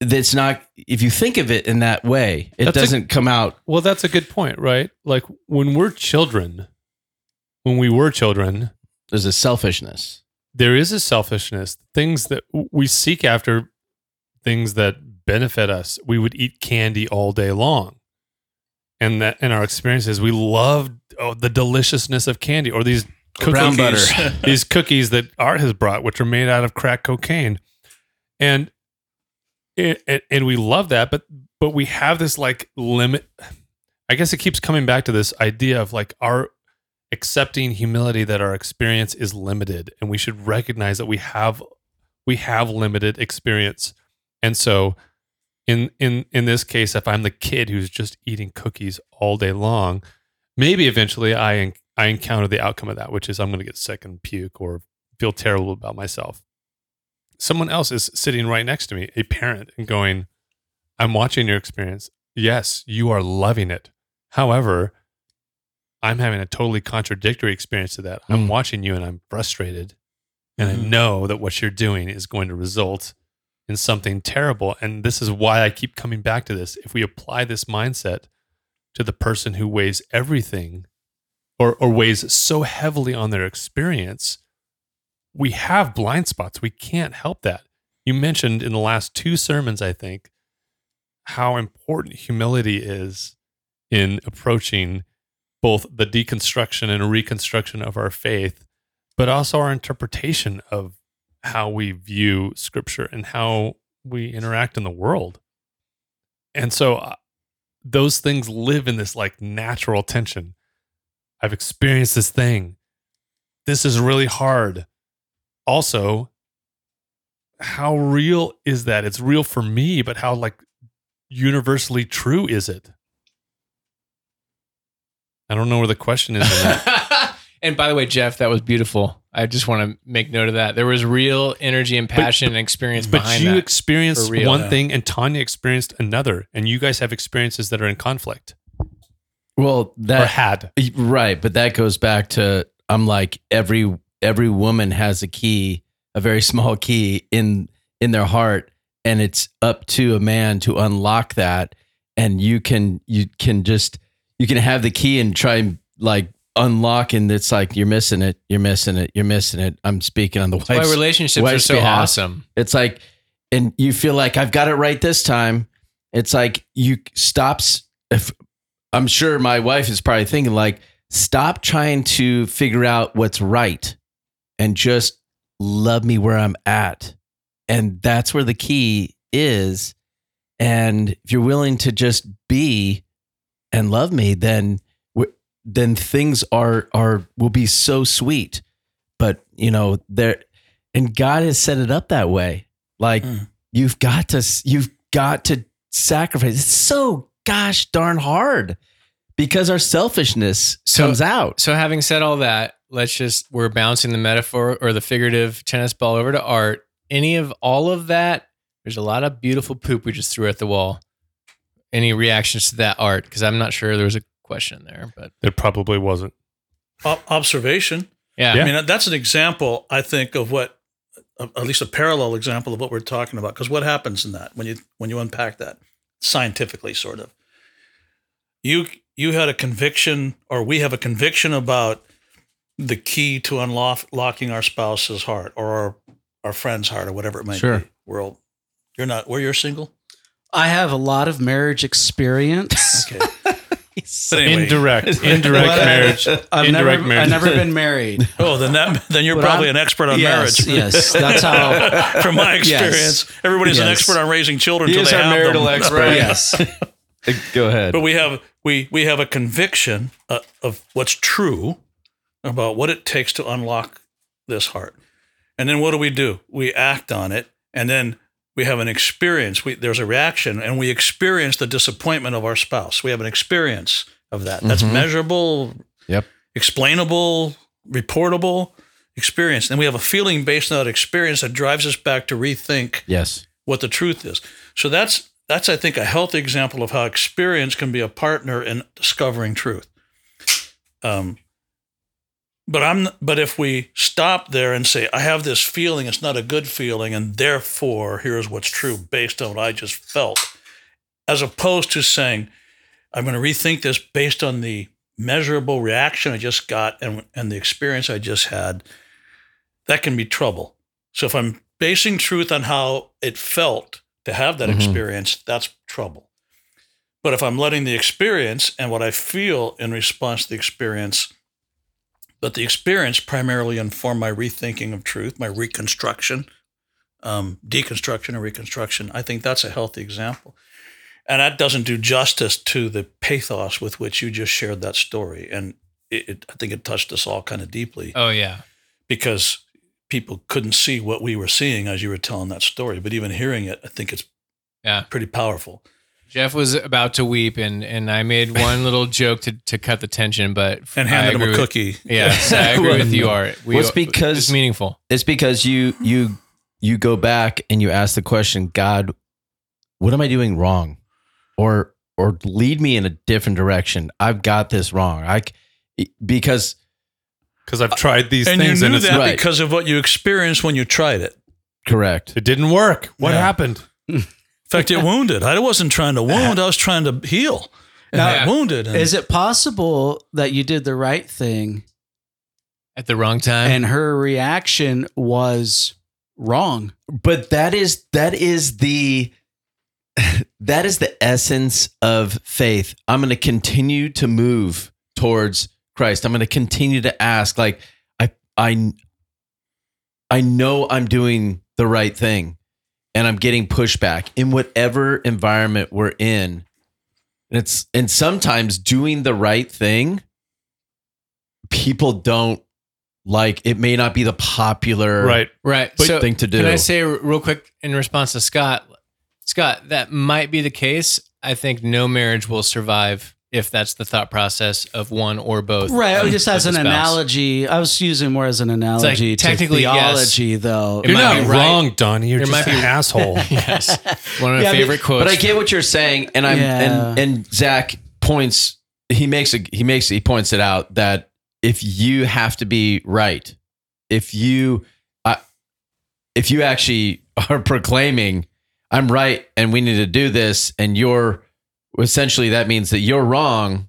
Speaker 2: that's not if you think of it in that way, it
Speaker 3: That's
Speaker 2: doesn't come out
Speaker 3: Well, that's a good point, right? Like when we're children, when we were children,
Speaker 2: there's a selfishness.
Speaker 3: there is a selfishness, things that we seek after, things that benefit us. We would eat candy all day long. And that in our experiences, we loved oh, the deliciousness of candy or these
Speaker 2: Brown
Speaker 3: cookies,
Speaker 2: butter.
Speaker 3: these cookies that Art has brought, which are made out of crack cocaine, and it- and we love that. But but we have this like limit. I guess it keeps coming back to this idea of like our accepting humility that our experience is limited, and we should recognize that we have we have limited experience, and so. In, in in this case, if I'm the kid who's just eating cookies all day long, maybe eventually I I encounter the outcome of that, which is I'm going to get sick and puke or feel terrible about myself. Someone else is sitting right next to me, a parent, and going, I'm watching your experience. Yes, you are loving it. However, I'm having a totally contradictory experience to that. I'm
Speaker 2: Mm.
Speaker 3: watching you and I'm frustrated. And I
Speaker 5: Mhm.
Speaker 3: know that what you're doing is going to result in something terrible. And this is why I keep coming back to this. If we apply this mindset to the person who weighs everything or, or weighs so heavily on their experience, we have blind spots. We can't help that. You mentioned in the last two sermons, I think, how important humility is in approaching both the deconstruction and reconstruction of our faith, but also our interpretation of how we view scripture and how we interact in the world. And so uh, those things live in this like natural tension. I've experienced this thing. This is really hard. Also, how real is that? It's real for me, but how like universally true is it? I don't know where the question is.
Speaker 4: and by the way, Jeff, that was beautiful. I just want to make note of that. There was real energy and passion and experience
Speaker 3: but
Speaker 4: behind
Speaker 3: you
Speaker 4: that.
Speaker 3: experienced
Speaker 4: real.
Speaker 3: one
Speaker 5: Yeah.
Speaker 3: thing and Tanya experienced another, and you guys have experiences that are in conflict
Speaker 2: Well,
Speaker 3: or
Speaker 2: that
Speaker 3: had.
Speaker 2: right, but that goes back to I'm like every every woman has a key, a very small key in in their heart, and it's up to a man to unlock that. And you can you can just you can have the key and try and like unlock, and it's like you're missing it, you're missing it, you're missing it. I'm speaking on the
Speaker 4: That's why
Speaker 2: wife's
Speaker 4: relationships are so
Speaker 2: behalf.
Speaker 4: awesome.
Speaker 2: it's like, and you feel like I've got it right this time. It's like you stops. If I'm sure my wife is probably thinking like, stop trying to figure out what's right, and just love me where I'm at, and that's where the key is. And if you're willing to just be and love me, then then things are are will be so sweet. But you know there, and God has set it up that way. Like
Speaker 5: Mm.
Speaker 2: you've got to you've got to sacrifice. It's so gosh darn hard because our selfishness
Speaker 4: So-
Speaker 2: comes out.
Speaker 4: So having said all that, let's just we're bouncing the metaphor or the figurative tennis ball over to art. Any of all of that, there's a lot of beautiful poop we just threw at the wall. Any reactions to that art? Because I'm not sure there was a question there, but
Speaker 3: it probably wasn't.
Speaker 5: O- observation.
Speaker 4: yeah,
Speaker 5: I mean, uh, that's an example, I think, of what, uh, at least a parallel example of what we're talking about. Because what happens in that when you when you unpack that scientifically, sort of, you you had a conviction, or we have a conviction about the key to unlocking our spouse's heart or our, our friend's heart or whatever it might
Speaker 2: Sure.
Speaker 5: be. We're all, you're not. Where you're single.
Speaker 1: I have a lot of marriage experience.
Speaker 5: Okay. But anyway,
Speaker 3: Indirect, indirect marriage.
Speaker 1: I've
Speaker 3: indirect
Speaker 1: never,
Speaker 3: marriage.
Speaker 1: I've never been married.
Speaker 5: Oh, then that then you're
Speaker 1: But
Speaker 5: probably
Speaker 1: I'm-
Speaker 5: an expert on
Speaker 1: yes,
Speaker 5: marriage.
Speaker 1: yes, that's how.
Speaker 5: From my experience, everybody's an
Speaker 1: Yes.
Speaker 5: expert on raising children
Speaker 2: He
Speaker 5: until
Speaker 2: is
Speaker 5: they
Speaker 2: our
Speaker 5: have
Speaker 2: marital
Speaker 5: them.
Speaker 2: expert.
Speaker 1: Yes,
Speaker 2: Go ahead.
Speaker 5: But we have we we have a conviction uh, of what's true about what it takes to unlock this heart, and then what do we do? We act on it, and then we have an experience. We, there's a reaction, and we experience the disappointment of our spouse. We have an experience of that. That's
Speaker 2: Mhm.
Speaker 5: measurable.
Speaker 2: Yep.
Speaker 5: Explainable, reportable experience, and we have a feeling based on that experience that drives us back to rethink
Speaker 2: yes.
Speaker 5: what the truth is. So that's that's I think a healthy example of how experience can be a partner in discovering truth. Um, but I'm but if we stop there and say I have this feeling, it's not a good feeling, and therefore here's what's true based on what I just felt, as opposed to saying I'm going to rethink this based on the measurable reaction I just got and and the experience I just had, that can be trouble. So if I'm basing truth on how it felt to have that
Speaker 2: Mhm.
Speaker 5: experience, that's trouble. But if I'm letting the experience and what I feel in response to the experience, but the experience primarily informed my rethinking of truth, my reconstruction, um, deconstruction and reconstruction, I think that's a healthy example. And that doesn't do justice to the pathos with which you just shared that story. And it, it, I think it touched us all kind of deeply
Speaker 4: oh yeah,
Speaker 5: because people couldn't see what we were seeing as you were telling that story. But even hearing it, I think it's
Speaker 4: yeah.
Speaker 5: pretty powerful.
Speaker 4: Jeff was about to weep, and and I made one little joke to to cut the tension, but
Speaker 5: And
Speaker 4: I
Speaker 5: handed him a
Speaker 4: with-
Speaker 5: cookie.
Speaker 4: Yes, I agree with you, Art. We,
Speaker 2: Well, it's because-
Speaker 4: it's meaningful.
Speaker 2: It's because you you you go back and you ask the question, God, what am I doing wrong? Or or lead me in a different direction. I've got this wrong. I because
Speaker 3: Because I've tried these
Speaker 5: And you
Speaker 3: things and
Speaker 5: knew
Speaker 3: it's
Speaker 5: that
Speaker 2: right.
Speaker 5: because of what you experienced when you tried it.
Speaker 2: correct.
Speaker 3: it didn't work. What
Speaker 5: Yeah.
Speaker 3: happened?
Speaker 5: In fact, it wounded. I wasn't trying to wound. I was trying to heal. And
Speaker 1: Now,
Speaker 5: I wounded. And
Speaker 1: is it possible that you did the right thing
Speaker 4: At the wrong time.
Speaker 1: and her reaction was wrong?
Speaker 2: But that is that is the that is the essence of faith. I'm going to continue to move towards Christ. I'm going to continue to ask like I I I know I'm doing the right thing and I'm getting pushback in whatever environment we're in. And it's and sometimes doing the right thing people don't like it may not be the popular
Speaker 3: Right.
Speaker 4: right.
Speaker 2: but
Speaker 4: so
Speaker 2: thing to do.
Speaker 4: Can I say real quick in response to Scott? Scott, that might be the case. I think no marriage will survive if that's the thought process of one or both.
Speaker 1: Right.
Speaker 4: of-
Speaker 1: just
Speaker 4: of
Speaker 1: as an
Speaker 4: spouse.
Speaker 1: analogy. I was using more as an analogy
Speaker 4: technically,
Speaker 1: to
Speaker 4: yes.
Speaker 1: theology, though.
Speaker 4: It
Speaker 3: You're not
Speaker 4: be right.
Speaker 3: wrong, Donnie. You're
Speaker 4: There
Speaker 3: just
Speaker 4: might
Speaker 3: an
Speaker 4: be-
Speaker 3: asshole.
Speaker 4: yes. One of my
Speaker 2: Yeah, but-
Speaker 4: favorite quotes.
Speaker 2: But I get what you're saying, and I'm
Speaker 1: Yeah.
Speaker 2: and and Zach points. He makes a he makes he points it out that if you have to be right, if you, uh, if you actually are proclaiming, I'm right and we need to do this, and you're essentially that means that you're wrong,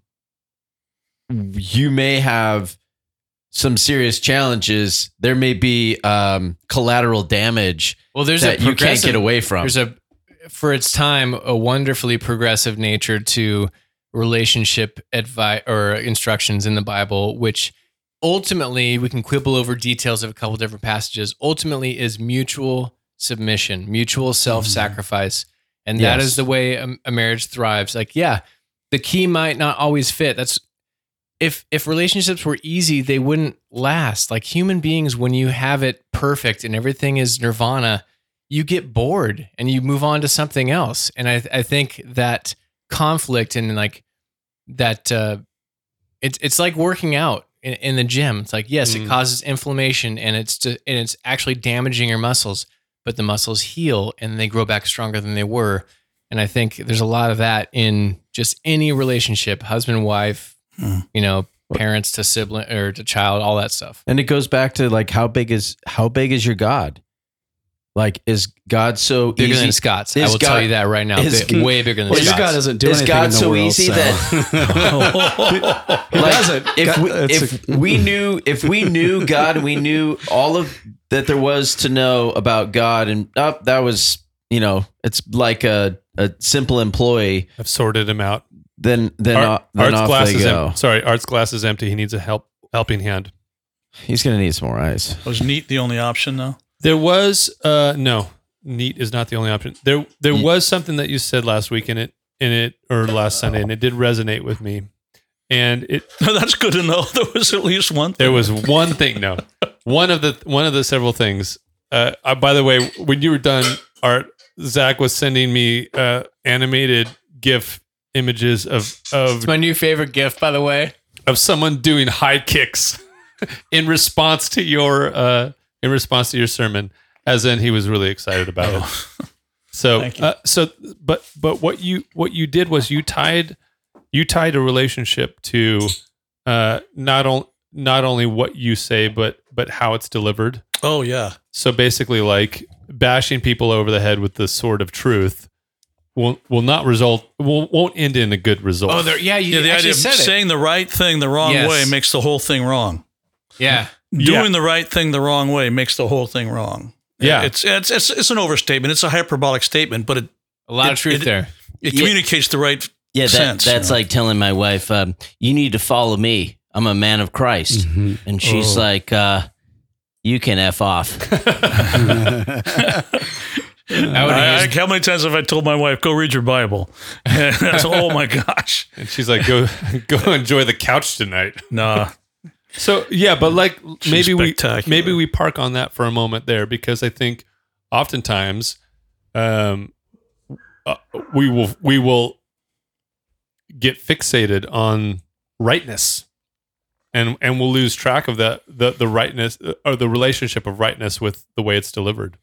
Speaker 2: you may have some serious challenges. There may be um, collateral damage
Speaker 4: Well, there's
Speaker 2: that
Speaker 4: a
Speaker 2: you can't get away from.
Speaker 4: There's a, for its time, a wonderfully progressive nature to relationship advice or instructions in the Bible, which ultimately we can quibble over details of a couple different passages. Ultimately, is mutual submission, mutual self-sacrifice, and that
Speaker 2: Yes.
Speaker 4: is the way a, a marriage thrives. Like, yeah, the key might not always fit. That's if if relationships were easy, they wouldn't last. Like human beings, when you have it perfect and everything is nirvana, you get bored and you move on to something else. And I I think that conflict and like that uh, it's it's like working out in, in the gym. It's like yes,
Speaker 3: Mm.
Speaker 4: it causes inflammation and it's to, and it's actually damaging your muscles, but the muscles heal and they grow back stronger than they were. And I think there's a lot of that in just any relationship, husband, wife,
Speaker 5: Mm.
Speaker 4: you know, parents to sibling or to child, all that stuff.
Speaker 2: And it goes back to like how big is how big is your God? Like is God so
Speaker 4: Bigger
Speaker 2: easy?
Speaker 4: than Scott's. I
Speaker 2: Is
Speaker 4: will tell you that right now.
Speaker 2: is-
Speaker 4: Bi- way bigger than
Speaker 1: Well, your
Speaker 4: Scott's.
Speaker 1: God doesn't do
Speaker 2: Is
Speaker 1: anything
Speaker 2: God
Speaker 1: in the
Speaker 2: so
Speaker 1: world,
Speaker 2: easy
Speaker 1: so.
Speaker 2: that-
Speaker 1: He
Speaker 2: Like,
Speaker 1: doesn't.
Speaker 2: If we,
Speaker 1: God- it's
Speaker 2: if
Speaker 1: a-
Speaker 2: we knew if we knew God and we knew all of that there was to know about God and oh, that was you know it's like a, a simple employee
Speaker 3: I've sorted him out.
Speaker 2: then then,
Speaker 3: Art-
Speaker 2: o- then
Speaker 3: Art's
Speaker 2: off
Speaker 3: glass
Speaker 2: they
Speaker 3: is
Speaker 2: go.
Speaker 3: em- sorry, Art's glass is empty. He needs a help helping hand.
Speaker 2: He's gonna need some more eyes.
Speaker 5: Was neat the only option though?
Speaker 3: There was uh no, neat is not the only option. There there
Speaker 2: Ye-
Speaker 3: was something that you said last week in it in it or last Sunday and it did resonate with me. And it
Speaker 5: That's good to know. There was at least one. Thing.
Speaker 3: there was one thing no. One of the one of the several things. Uh, uh by the way, when you were done, Art Zach was sending me uh animated GIF images of of
Speaker 4: It's my new favorite GIF, by the way.
Speaker 3: of someone doing high kicks in response to your uh in response to your sermon as in he was really excited about it so uh, so but but what you what you did was you tied you tied a relationship to uh not only not only what you say but but how it's delivered
Speaker 5: Oh yeah.
Speaker 3: so basically like bashing people over the head with the sword of truth will will not result will, won't end in a good result
Speaker 4: Oh, there, yeah, you
Speaker 5: Yeah, the idea of
Speaker 4: said it.
Speaker 5: saying the right thing the wrong
Speaker 4: Yes.
Speaker 5: way makes the whole thing wrong.
Speaker 4: yeah,
Speaker 3: Yeah.
Speaker 5: Doing the right thing the wrong way makes the whole thing wrong.
Speaker 3: Yeah.
Speaker 5: It's it's it's, it's an overstatement. It's a hyperbolic statement, but it,
Speaker 4: a lot
Speaker 5: It-
Speaker 4: of truth
Speaker 5: it-
Speaker 4: there.
Speaker 5: it
Speaker 6: Yeah.
Speaker 5: communicates the right
Speaker 6: Yeah, that,
Speaker 5: sense, you
Speaker 6: that's
Speaker 5: know.
Speaker 6: like telling my wife, um, "You need to follow me. I'm a man of Christ,"
Speaker 1: Mhm.
Speaker 6: and she's
Speaker 5: Oh.
Speaker 6: like, uh, "You can f off."
Speaker 4: I
Speaker 5: I, how many times have I told my wife, "Go read your Bible"? oh my gosh,
Speaker 3: and she's like go go enjoy the couch tonight
Speaker 5: nah.
Speaker 3: So yeah, but like maybe we maybe we park on that for a moment there because I think oftentimes um, uh, we will we will get fixated on rightness and and we'll lose track of that the the rightness or the relationship of rightness with the way it's delivered.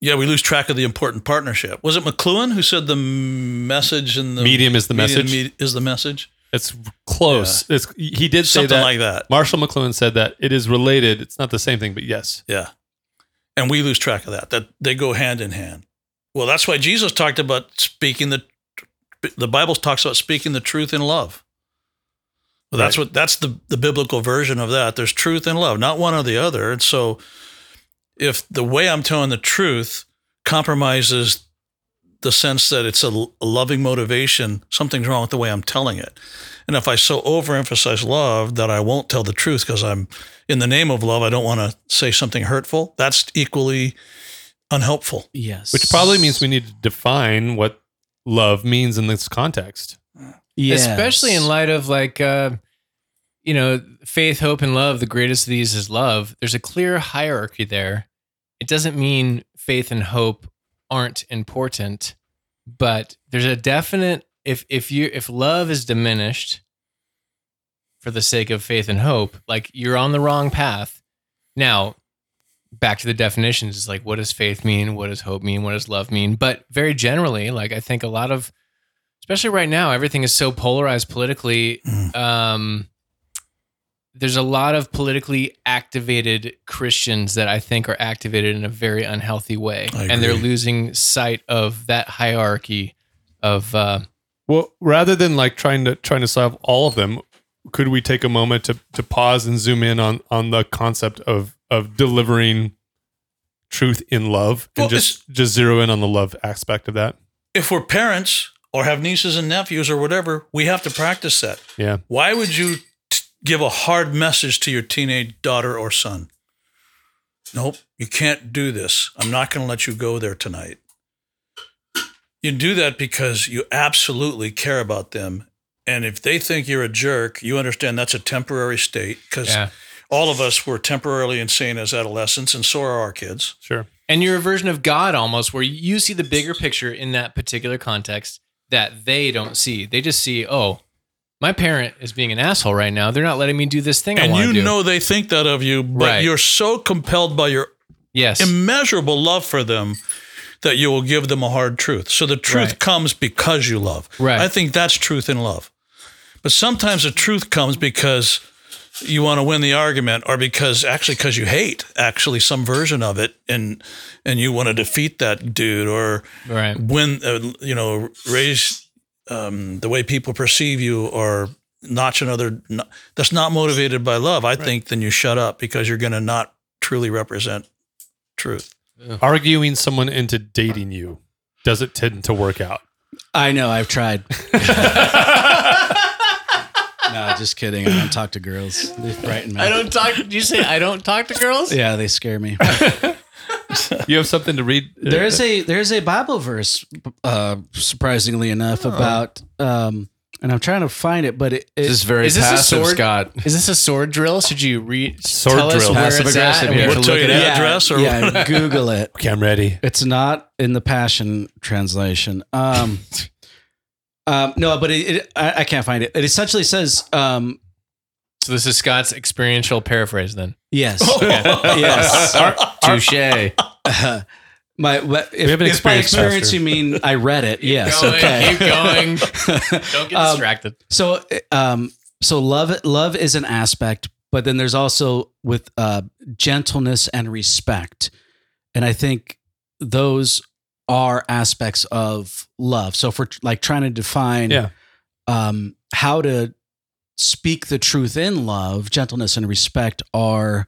Speaker 5: Yeah, we lose track of the important partnership. Was it McLuhan who said the message and the
Speaker 3: Medium is the
Speaker 5: medium
Speaker 3: message.
Speaker 5: is the message?
Speaker 3: It's close. It's he did say
Speaker 5: Something
Speaker 3: that.
Speaker 5: like that.
Speaker 3: Marshall McLuhan said that it is related. It's not the same thing, but yes.
Speaker 5: Yeah. And we lose track of that. That they go hand in hand. Well, that's why Jesus talked about speaking the the Bible talks about speaking the truth in love. Well, that's what that's the the biblical version of that. There's truth and love, not one or the other. And so if the way I'm telling the truth compromises the sense that it's a, a loving motivation, something's wrong with the way I'm telling it. And if I so overemphasize love that I won't tell the truth because I'm in the name of love, I don't want to say something hurtful, that's equally unhelpful.
Speaker 1: Yes.
Speaker 3: Which probably means we need to define what love means in this context.
Speaker 1: Yes.
Speaker 4: especially in light of like uh you know faith hope and love the greatest of these is love there's a clear hierarchy there it doesn't mean faith and hope aren't important but there's a definite if if you if love is diminished for the sake of faith and hope like you're on the wrong path. Now back to the definitions it's like what does faith mean? What does hope mean? What does love mean? But very generally like i think a lot of especially right now everything is so polarized politically
Speaker 5: Mm.
Speaker 4: um there's a lot of politically activated Christians that I think are activated in a very unhealthy way, and they're losing sight of that hierarchy of. Uh,
Speaker 3: Well, rather than like trying to trying to solve all of them, could we take a moment to to pause and zoom in on on the concept of of delivering truth in love and
Speaker 5: Well,
Speaker 3: just just zero in on the love aspect of that?
Speaker 5: If we're parents or have nieces and nephews or whatever, we have to practice that.
Speaker 3: Yeah.
Speaker 5: Why would you t- give a hard message to your teenage daughter or son? Nope, you can't do this. I'm not going to let you go there tonight. You do that because you absolutely care about them. And if they think you're a jerk, you understand that's a temporary state because
Speaker 4: yeah.
Speaker 5: all of us were temporarily insane as adolescents, and so are our kids.
Speaker 3: Sure.
Speaker 4: and you're a version of God almost, where you see the bigger picture in that particular context that they don't see. They just see, oh, my parent is being an asshole right now. They're not letting me do this thing
Speaker 5: And you
Speaker 4: do.
Speaker 5: know they think that of you, but
Speaker 4: Right.
Speaker 5: you're so compelled by your
Speaker 4: yes,
Speaker 5: immeasurable love for them that you will give them a hard truth. So the truth
Speaker 4: Right.
Speaker 5: comes because you love.
Speaker 4: Right.
Speaker 5: I think that's truth in love. But sometimes the truth comes because you want to win the argument or because actually because you hate actually some version of it and and you want to defeat that dude or
Speaker 4: right.
Speaker 5: win uh, you know raise um, the way people perceive you or notch another no- that's not motivated by love i think then you shut up because you're going to not truly represent truth
Speaker 3: Arguing someone into dating you does it tend to work out?
Speaker 1: I know. I've tried. no, just kidding. I don't talk to girls. They frighten me.
Speaker 4: I don't talk. Did you say I don't talk to girls?
Speaker 1: Yeah, they scare me.
Speaker 3: You have something to read?
Speaker 1: There is a there is a Bible verse, uh, surprisingly enough, about um, and I'm trying to find it, but it, it
Speaker 2: This is very
Speaker 4: Is this a sword?
Speaker 2: Scott.
Speaker 4: Is this a sword drill? Should you read
Speaker 3: Sword
Speaker 4: tell us
Speaker 3: drill.
Speaker 4: where
Speaker 2: Passive
Speaker 4: it's
Speaker 2: aggressive
Speaker 4: at? and we
Speaker 2: here.
Speaker 4: can
Speaker 5: We'll tell you the
Speaker 4: up?
Speaker 5: address or
Speaker 1: yeah, Google it.
Speaker 3: Okay, I'm ready.
Speaker 1: It's not in the Passion translation. Um, um, no, but it, it, I, I can't find it. It essentially says, um,
Speaker 4: So this is Scott's experiential paraphrase. Then
Speaker 1: yes, yes.
Speaker 2: Touche.
Speaker 1: my what- if,
Speaker 3: have an
Speaker 1: if by experience
Speaker 3: pastor.
Speaker 1: you mean I read it, yes,
Speaker 4: going,
Speaker 1: okay.
Speaker 4: keep going. Don't get
Speaker 1: Um,
Speaker 4: distracted.
Speaker 1: So, um, so love, love is an aspect, but then there's also with uh, gentleness and respect, and I think those are aspects of love. So, if we're like trying to define,
Speaker 3: Yeah.
Speaker 1: um, how to speak the truth in love, gentleness and respect are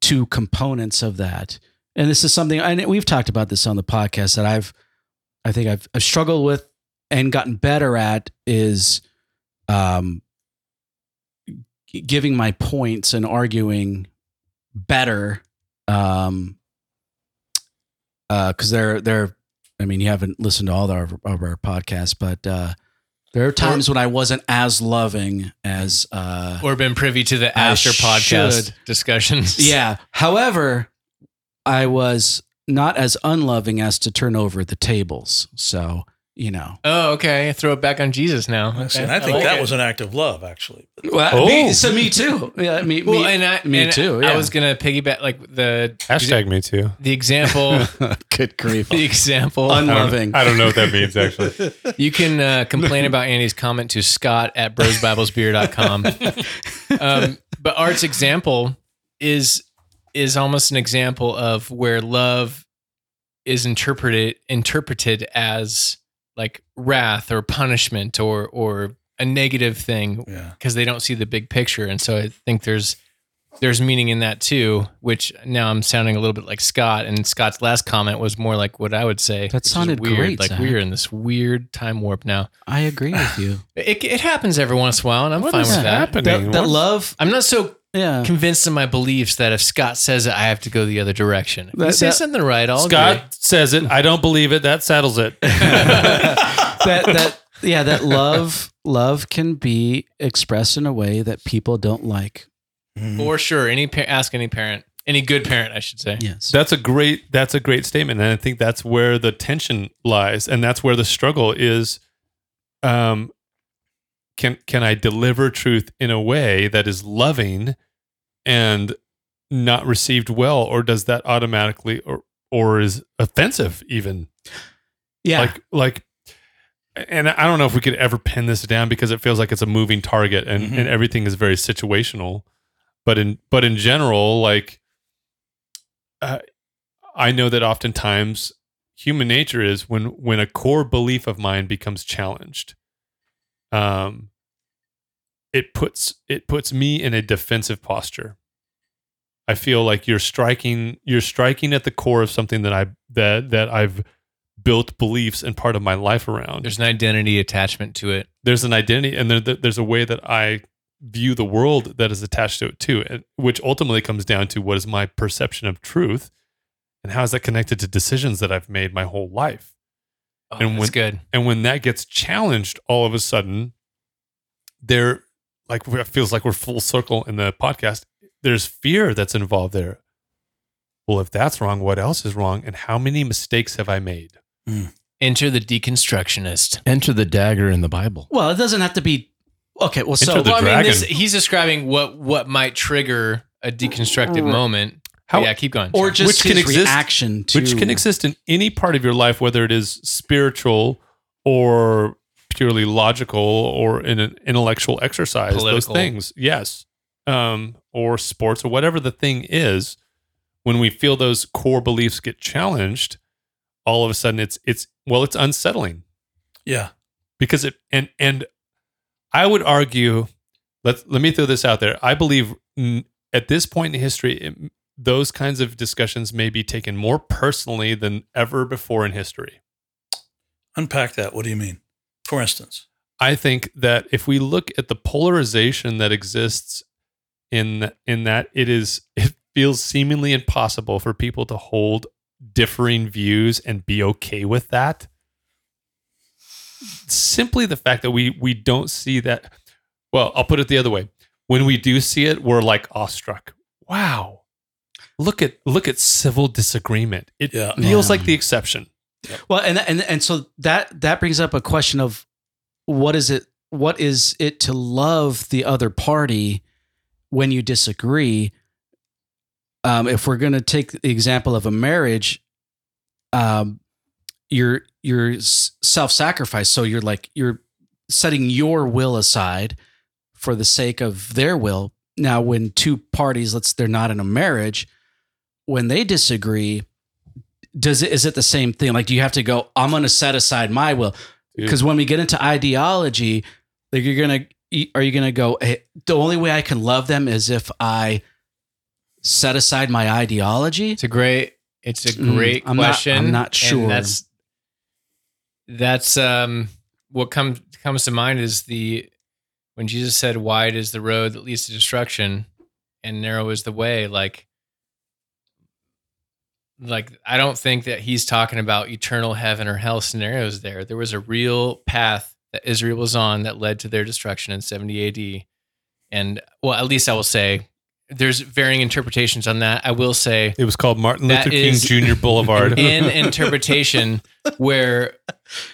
Speaker 1: two components of that. And this is something, and we've talked about this on the podcast that I've, I think I've, I've struggled with and gotten better at is, um, giving my points and arguing better, um, uh, because they're they're, I mean, you haven't listened to all of our, of our podcasts, but uh, there are times when I wasn't as loving as uh,
Speaker 4: Or been privy to the after podcast
Speaker 1: should.
Speaker 4: discussions.
Speaker 1: Yeah. However, I was not as unloving as to turn over the tables. So, you know.
Speaker 4: Oh, okay. Throw it back on Jesus now. Okay.
Speaker 5: and I think
Speaker 4: like
Speaker 5: that
Speaker 4: it.
Speaker 5: was an act of love, actually.
Speaker 1: Well,
Speaker 3: Oh.
Speaker 1: me, so me too. Yeah, me,
Speaker 4: Well,
Speaker 1: me,
Speaker 4: and I,
Speaker 1: me
Speaker 4: and
Speaker 1: too.
Speaker 4: I was gonna piggyback like the
Speaker 3: Hashtag me too.
Speaker 4: the example.
Speaker 1: good grief.
Speaker 4: the example.
Speaker 1: Unloving.
Speaker 3: I don't know what that means actually.
Speaker 4: You can uh, complain about Andy's comment to Scott at brosbiblesbeer.com. um, but Art's example is is almost an example of where love is interpreted interpreted as like wrath or punishment or or a negative thing
Speaker 5: Yeah.
Speaker 4: because they don't see the big picture. And so I think there's there's meaning in that too, which now I'm sounding a little bit like Scott. And Scott's last comment was more like what I would say.
Speaker 1: That sounded
Speaker 4: weird.
Speaker 1: great,
Speaker 4: Like
Speaker 1: Zach.
Speaker 4: we're in this weird time warp now.
Speaker 1: I agree with you.
Speaker 4: It, it happens every once in a while, and I'm
Speaker 3: What
Speaker 4: fine
Speaker 3: is
Speaker 4: with that.
Speaker 3: happening?
Speaker 1: that, that love,
Speaker 4: I'm not so
Speaker 1: yeah.
Speaker 4: convinced in my beliefs that if Scott says it, I have to go the other direction. If he
Speaker 1: That-
Speaker 4: says
Speaker 1: that-
Speaker 4: something right, I'll
Speaker 3: Scott
Speaker 4: agree.
Speaker 3: says it. I don't believe it. That settles it.
Speaker 1: that that yeah, that love love can be expressed in a way that people don't like.
Speaker 5: Mhm.
Speaker 4: For sure. Any pa- ask any parent, any good parent, I should say.
Speaker 1: Yes.
Speaker 3: That's a great that's a great statement. And I think that's where the tension lies. And that's where the struggle is um can can I deliver truth in a way that is loving and not received well, or does that automatically or or is offensive even?
Speaker 1: yeah.
Speaker 3: Like like and I don't know if we could ever pin this down because it feels like it's a moving target and,
Speaker 5: Mhm.
Speaker 3: and everything is very situational. but in but in general, like uh, I know that oftentimes human nature is when when a core belief of mine becomes challenged. Um, it puts it puts me in a defensive posture. I feel like you're striking you're striking at the core of something that I that that I've built beliefs and part of my life around.
Speaker 4: There's an identity attachment to it.
Speaker 3: There's an identity and there, there's a way that I view the world that is attached to it too, and- which ultimately comes down to what is my perception of truth and how is that connected to decisions that I've made my whole life.
Speaker 4: Oh,
Speaker 3: And
Speaker 4: that's
Speaker 3: when-
Speaker 4: good.
Speaker 3: And when that gets challenged, all of a sudden, there, like it feels like we're full circle in the podcast. There's fear that's involved there. Well, if that's wrong, what else is wrong? And how many mistakes have I made? Hmm.
Speaker 4: Enter the deconstructionist.
Speaker 2: Enter the dagger in the Bible.
Speaker 1: Well, it doesn't have to be. Okay, well, so
Speaker 3: Enter the
Speaker 4: Well, I mean, this, he's describing what what might trigger a deconstructive
Speaker 1: Right.
Speaker 4: moment.
Speaker 3: How-
Speaker 4: yeah, keep going.
Speaker 1: or just
Speaker 3: Which can
Speaker 1: his
Speaker 3: exist-
Speaker 1: reaction to
Speaker 3: which can exist in any part of your life, whether it is spiritual or purely logical or in an intellectual exercise.
Speaker 4: Political.
Speaker 3: Those things, yes, um, or sports or whatever the thing is. When we feel those core beliefs get challenged, all of a sudden it's it's well, it's unsettling
Speaker 5: Yeah.
Speaker 3: because it and and I would argue. Let let me throw this out there. I believe at this point in history, it, those kinds of discussions may be taken more personally than ever before in history.
Speaker 5: Unpack that. What do you mean? For instance,
Speaker 3: I think that if we look at the polarization that exists in in that it is it feels seemingly impossible for people to hold differing views and be okay with that. Simply the fact that we we don't see that well, I'll put it the other way. When we do see it, we're like awestruck. Wow. Look at look at civil disagreement. It
Speaker 5: Yeah.
Speaker 3: feels
Speaker 1: Yeah.
Speaker 3: like the exception.
Speaker 1: Well, and and and so that that brings up a question of what is it what is it to love the other party when you disagree? Um, if we're going to take the example of a marriage, um, you're you're self-sacrifice. So you're like you're setting your will aside for the sake of their will. Now, when two parties, let's they're not in a marriage, when they disagree, does it is it the same thing? Like, do you have to go? I'm going to set aside my will because when we get into ideology, like you're gonna are you gonna go? Hey, the only way I can love them is if I set aside my ideology.
Speaker 4: It's a great. It's a
Speaker 1: Mm,
Speaker 4: great
Speaker 1: I'm not-
Speaker 4: question.
Speaker 1: I'm not
Speaker 4: and
Speaker 1: sure.
Speaker 4: that's that's um what comes comes to mind is the when Jesus said, "Wide is the road that leads to destruction, and narrow is the way." Like, like I don't think that he's talking about eternal heaven or hell scenarios. There, there was a real path that Israel was on that led to their destruction in 70 A.D. And well, at least I will say there's varying interpretations on that. I will say
Speaker 3: It was called Martin Luther King Jr. Boulevard.
Speaker 4: in interpretation where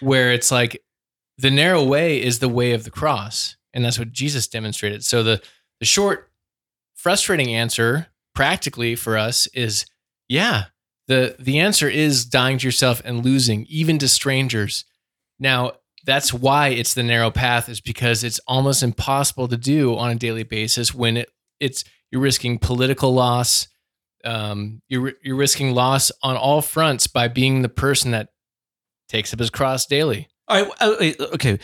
Speaker 4: where it's like the narrow way is the way of the cross and that's what jesus demonstrated so the the short frustrating answer practically for us is yeah the the answer is dying to yourself and losing even to strangers now that's why it's the narrow path is because it's almost impossible to do on a daily basis when it it's you're risking political loss um, you're you're risking loss on all fronts by being the person that takes up his cross daily.
Speaker 1: All right, uh, okay.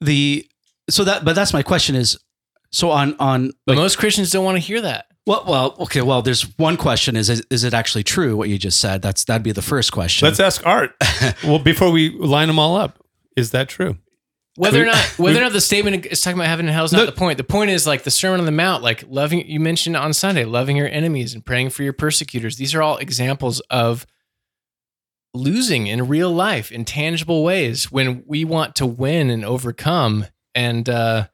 Speaker 1: The so that but that's my question is so on on
Speaker 4: But
Speaker 1: like,
Speaker 4: most Christians don't want to hear that.
Speaker 1: Well well okay well there's one question is, is is it actually true what you just said that's that'd be the first question.
Speaker 3: Let's ask Art. well, before we line them all up, is that true?
Speaker 4: Whether or not whether or not the statement is talking about heaven and hell is not
Speaker 3: No.
Speaker 4: the point. The point is like the Sermon on the Mount, like loving you mentioned on Sunday, loving your enemies and praying for your persecutors. These are all examples of losing in real life in tangible ways when we want to win and overcome. And uh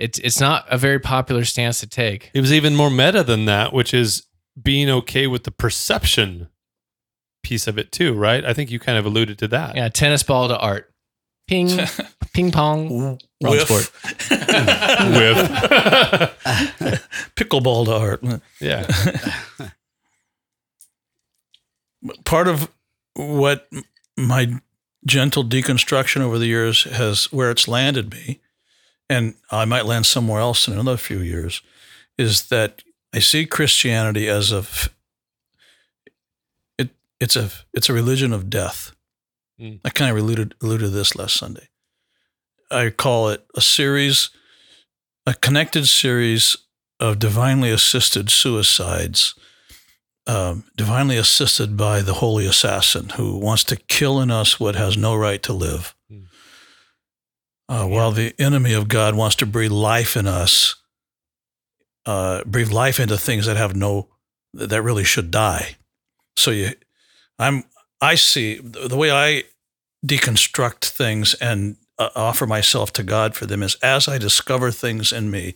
Speaker 4: it's it's not a very popular stance to take.
Speaker 3: It was even more meta than that, which is being okay with the perception piece of it too, right? I think you kind of alluded to that.
Speaker 4: Yeah, tennis ball to art. Ping, ping pong. Wrong
Speaker 5: Whiff.
Speaker 4: sport.
Speaker 3: With
Speaker 5: Pickleball to art.
Speaker 3: yeah,
Speaker 5: part of what my gentle deconstruction over the years has where it's landed me and i might land somewhere else in another few years is that I see Christianity as a it it's a it's a religion of death.
Speaker 3: Mm.
Speaker 5: I kind of alluded alluded to this last Sunday. I call it a series, a connected series of divinely assisted suicides, um, divinely assisted by the holy assassin who wants to kill in us what has no right to live.
Speaker 3: Mm.
Speaker 5: Uh, While the enemy of God wants to breathe life in us, uh, breathe life into things that have no, that really should die. So you, I'm, I see the the way I deconstruct things and uh, offer myself to God for them is as I discover things in me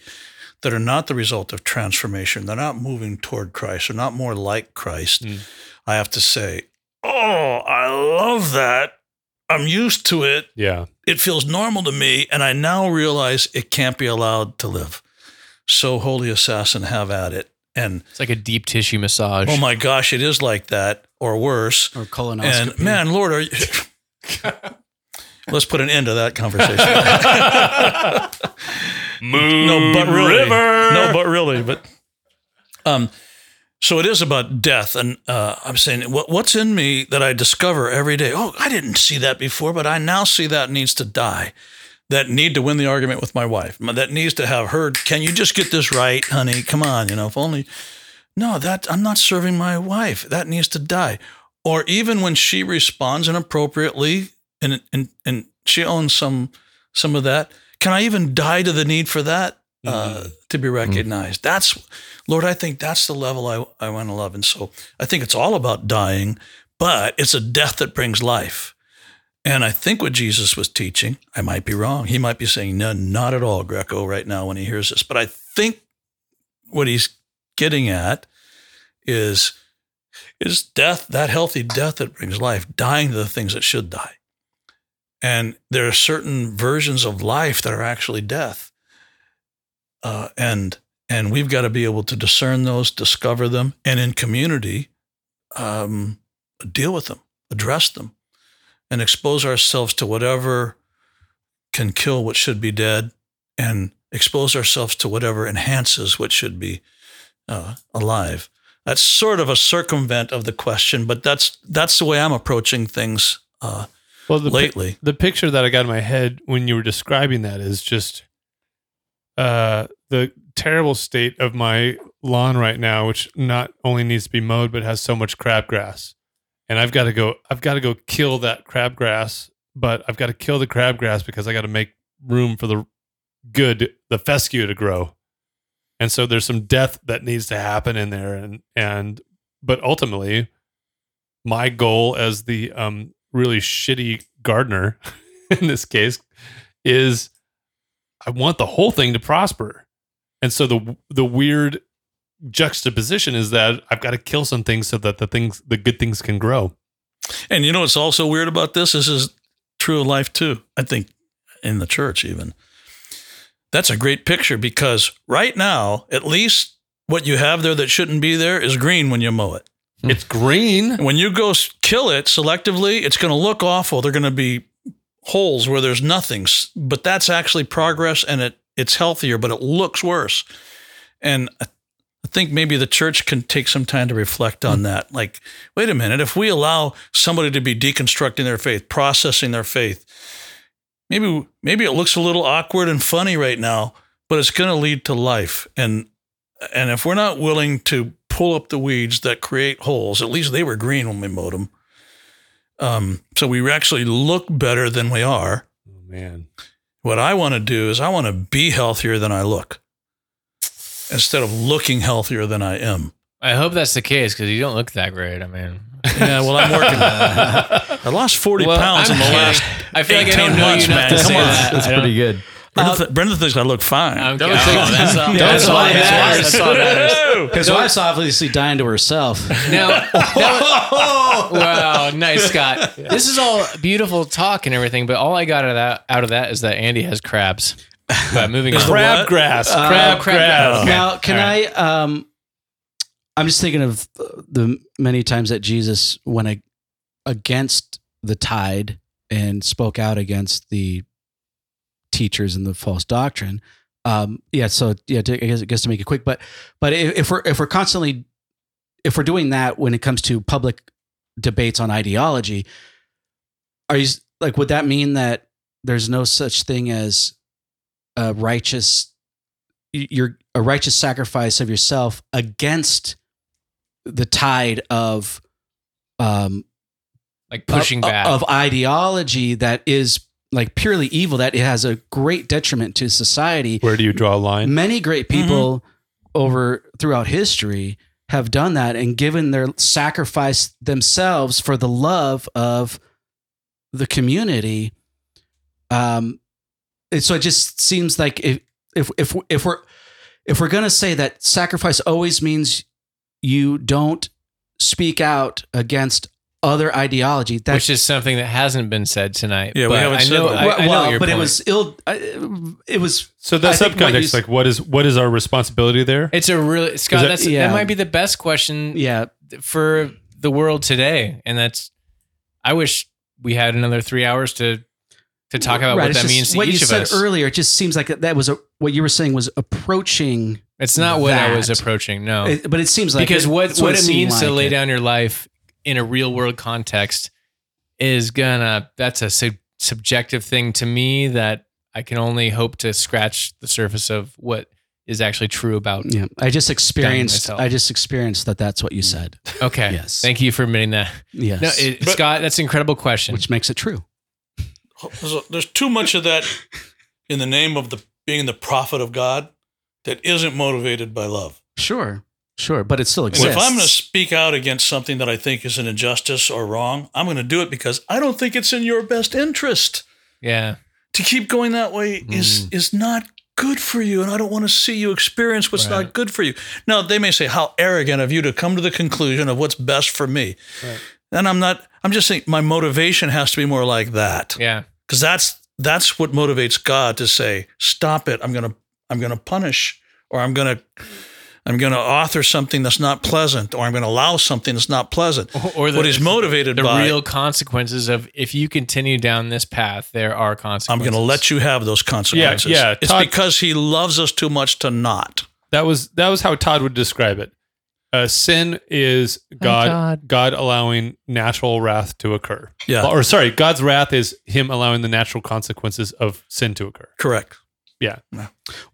Speaker 5: that are not the result of transformation, they're not moving toward Christ, they're not more like Christ.
Speaker 3: Mm.
Speaker 5: I have to say, Oh, I love that. I'm used to it.
Speaker 3: Yeah.
Speaker 5: It feels normal to me. And I now realize it can't be allowed to live. So, Holy Assassin, have at it. And
Speaker 4: It's like a deep tissue massage.
Speaker 5: oh my gosh, it is like that or worse.
Speaker 1: Or colonoscopy.
Speaker 5: And man, Lord, are you. Let's put an end to that conversation.
Speaker 3: Moon
Speaker 5: no, but really,
Speaker 3: River.
Speaker 5: no, but really, but um, so it is about death, and uh, I'm saying what, what's in me that I discover every day. Oh, I didn't see that before, but I now see that needs to die. That need to win the argument with my wife. That needs to have her. Can you just get this right, honey? Come on, you know, if only. No, that I'm not serving my wife. That needs to die. Or even when she responds inappropriately, and and and she owns some some of that. Can I even die to the need for that uh, to be recognized? That's Lord. I think that's the level I I want to love, and so I think it's all about dying, but it's a death that brings life. And I think what Jesus was teaching, I might be wrong. He might be saying, no, not at all, Greco, right now when he hears this. But I think what he's getting at is is death, that healthy death that brings life, dying to the things that should die. And there are certain versions of life that are actually death. Uh, and and we've got to be able to discern those, discover them, and in community, um, deal with them, address them, and expose ourselves to whatever can kill what should be dead, and expose ourselves to whatever enhances what should be uh, alive. That's sort of a circumvent of the question, but that's that's the way I'm approaching things uh,
Speaker 3: Well, the,
Speaker 5: lately.
Speaker 3: the picture that I got in my head when you were describing that is just uh, the terrible state of my lawn right now, which not only needs to be mowed but has so much crabgrass, and I've got to go. I've got to go kill that crabgrass, but I've got to kill the crabgrass because I got to make room for the good, the fescue to grow. And so there's some death that needs to happen in there, and and but ultimately, my goal as the um really shitty gardener in this case is I want the whole thing to prosper. And so the the weird juxtaposition is that I've got to kill some things so that the things the good things can grow.
Speaker 5: And you know what's also weird about this? This is true of life too. I think in the church even. That's a great picture because right now, at least what you have there that shouldn't be there is green when you mow it. Hmm.
Speaker 3: It's green.
Speaker 5: When you go kill it selectively, it's going to look awful. There're going to be holes where there's nothing, but that's actually progress and it it's healthier, but it looks worse. And I think maybe the church can take some time to reflect on that. Like, wait a minute, if we allow somebody to be deconstructing their faith, processing their faith, maybe maybe it looks a little awkward and funny right now, but it's going to lead to life. And and if we're not willing to pull up the weeds that create holes, at least they were green when we mowed them. Um, so we actually look better than we are.
Speaker 3: Oh man.
Speaker 5: What I want to do is I want to be healthier than I look instead of looking healthier than I am.
Speaker 4: I hope that's the case because you don't look that great. I mean,
Speaker 5: Yeah, well, I'm working. On it. I lost 40
Speaker 4: Well,
Speaker 5: pounds
Speaker 4: I'm
Speaker 5: in the
Speaker 4: kidding.
Speaker 5: last.
Speaker 4: I feel like I
Speaker 5: 18
Speaker 4: don't know
Speaker 5: months,
Speaker 4: you enough
Speaker 5: man.
Speaker 4: to
Speaker 5: Come
Speaker 4: say
Speaker 5: on.
Speaker 4: that.
Speaker 2: That's pretty good.
Speaker 5: Brenda, th- Brenda thinks I look fine.
Speaker 4: I'm
Speaker 6: Don't
Speaker 4: kidding.
Speaker 6: think-
Speaker 4: Oh, that's all, that's all that matters. That's all that matters.
Speaker 1: His wife's obviously dying to herself.
Speaker 4: Now, that was- wow, nice, Scott. This is all beautiful talk and everything, but all I got out of that, out of that is that Andy has crabs. But moving on.
Speaker 3: Crab grass.
Speaker 1: Uh,
Speaker 3: crab
Speaker 4: crab
Speaker 3: grass.
Speaker 4: grass.
Speaker 1: Now, can
Speaker 4: All
Speaker 1: I? Um, I'm just thinking of the many times that Jesus went against the tide and spoke out against the teachers and the false doctrine. um, yeah. So yeah, to, I guess, I guess to make it quick, but but if, if we're if we're constantly if we're doing that when it comes to public debates on ideology, are you like would that mean that there's no such thing as a righteous you're a righteous sacrifice of yourself against the tide of um
Speaker 4: Like pushing
Speaker 1: of,
Speaker 4: back.
Speaker 1: of ideology that is like purely evil that it has a great detriment to society.
Speaker 3: Where do you draw a line?
Speaker 1: many great people over throughout history have done that and given their sacrifice themselves for the love of the community. Um and so it just seems like if if if, if we're if we're going to say that sacrifice always means you don't speak out against other ideology that
Speaker 4: which is something that hasn't been said tonight.
Speaker 5: Yeah, we
Speaker 4: but
Speaker 5: haven't
Speaker 4: I
Speaker 5: said
Speaker 4: know,
Speaker 5: that.
Speaker 4: I, I know
Speaker 1: well,
Speaker 4: your
Speaker 1: but it
Speaker 4: point.
Speaker 1: was ill I- it was
Speaker 3: So the
Speaker 1: I think what
Speaker 3: subcontext,
Speaker 1: you-
Speaker 3: like what is what is our responsibility there?
Speaker 4: It's a really Scott.
Speaker 3: that-
Speaker 4: that's
Speaker 1: Yeah.
Speaker 4: that might be the best question
Speaker 1: yeah
Speaker 4: for the world today, and that's. I wish we had another three hours to to talk about
Speaker 1: Right,
Speaker 4: what
Speaker 1: it's
Speaker 4: that
Speaker 1: just-
Speaker 4: means to
Speaker 1: what
Speaker 4: each
Speaker 1: you
Speaker 4: of
Speaker 1: said
Speaker 4: us.
Speaker 1: earlier. It just seems like that was a what you were saying was approaching,
Speaker 4: it's not what I was
Speaker 1: that.
Speaker 4: approaching. No,
Speaker 1: it- but it seems like
Speaker 4: because
Speaker 1: it-
Speaker 4: what
Speaker 1: that's
Speaker 4: what it
Speaker 1: seemed
Speaker 4: means to
Speaker 1: like
Speaker 4: lay
Speaker 1: it.
Speaker 4: down your life in a real world context is gonna that's a sub- subjective thing to me that I can only hope to scratch the surface of what is actually true about.
Speaker 1: Yeah, I just experienced. I just experienced that. That's what you said. Mm.
Speaker 4: Okay,
Speaker 1: Yes.
Speaker 4: thank you for admitting that.
Speaker 1: Yes,
Speaker 4: No, it,
Speaker 5: But-
Speaker 4: Scott, that's an incredible question.
Speaker 1: which makes it true.
Speaker 5: There's, there's too much of that in the name of the being the prophet of God that isn't motivated by love.
Speaker 1: Sure, sure, but it still
Speaker 5: And
Speaker 1: exists.
Speaker 5: if I'm going to speak out against something that I think is an injustice or wrong, I'm going to do it because I don't think it's in your best interest.
Speaker 4: yeah,
Speaker 5: To keep going that way is mm. is not good for you, and I don't want to see you experience what's
Speaker 4: Right.
Speaker 5: not good for you. Now they may say, "How arrogant of you to come to the conclusion of what's best for me," and I'm not. I'm just saying my motivation has to be more like that
Speaker 4: yeah.
Speaker 5: because that's that's what motivates God to say, "Stop it! I'm gonna I'm gonna punish, or I'm gonna I'm gonna author something that's not pleasant, or I'm gonna allow something that's not pleasant."
Speaker 4: Or the,
Speaker 5: what he's motivated
Speaker 4: the
Speaker 5: by,
Speaker 4: real consequences of if you continue down this path, there are consequences.
Speaker 5: I'm gonna let you have those consequences.
Speaker 3: yeah, yeah.
Speaker 5: It's
Speaker 3: Todd-
Speaker 5: because he loves us too much to not.
Speaker 3: that was that was how Todd would describe it. Uh, sin is God
Speaker 4: Todd.
Speaker 3: God allowing natural wrath to occur.
Speaker 5: Yeah,
Speaker 3: Or sorry, God's wrath is him allowing the natural consequences of sin to occur.
Speaker 5: correct.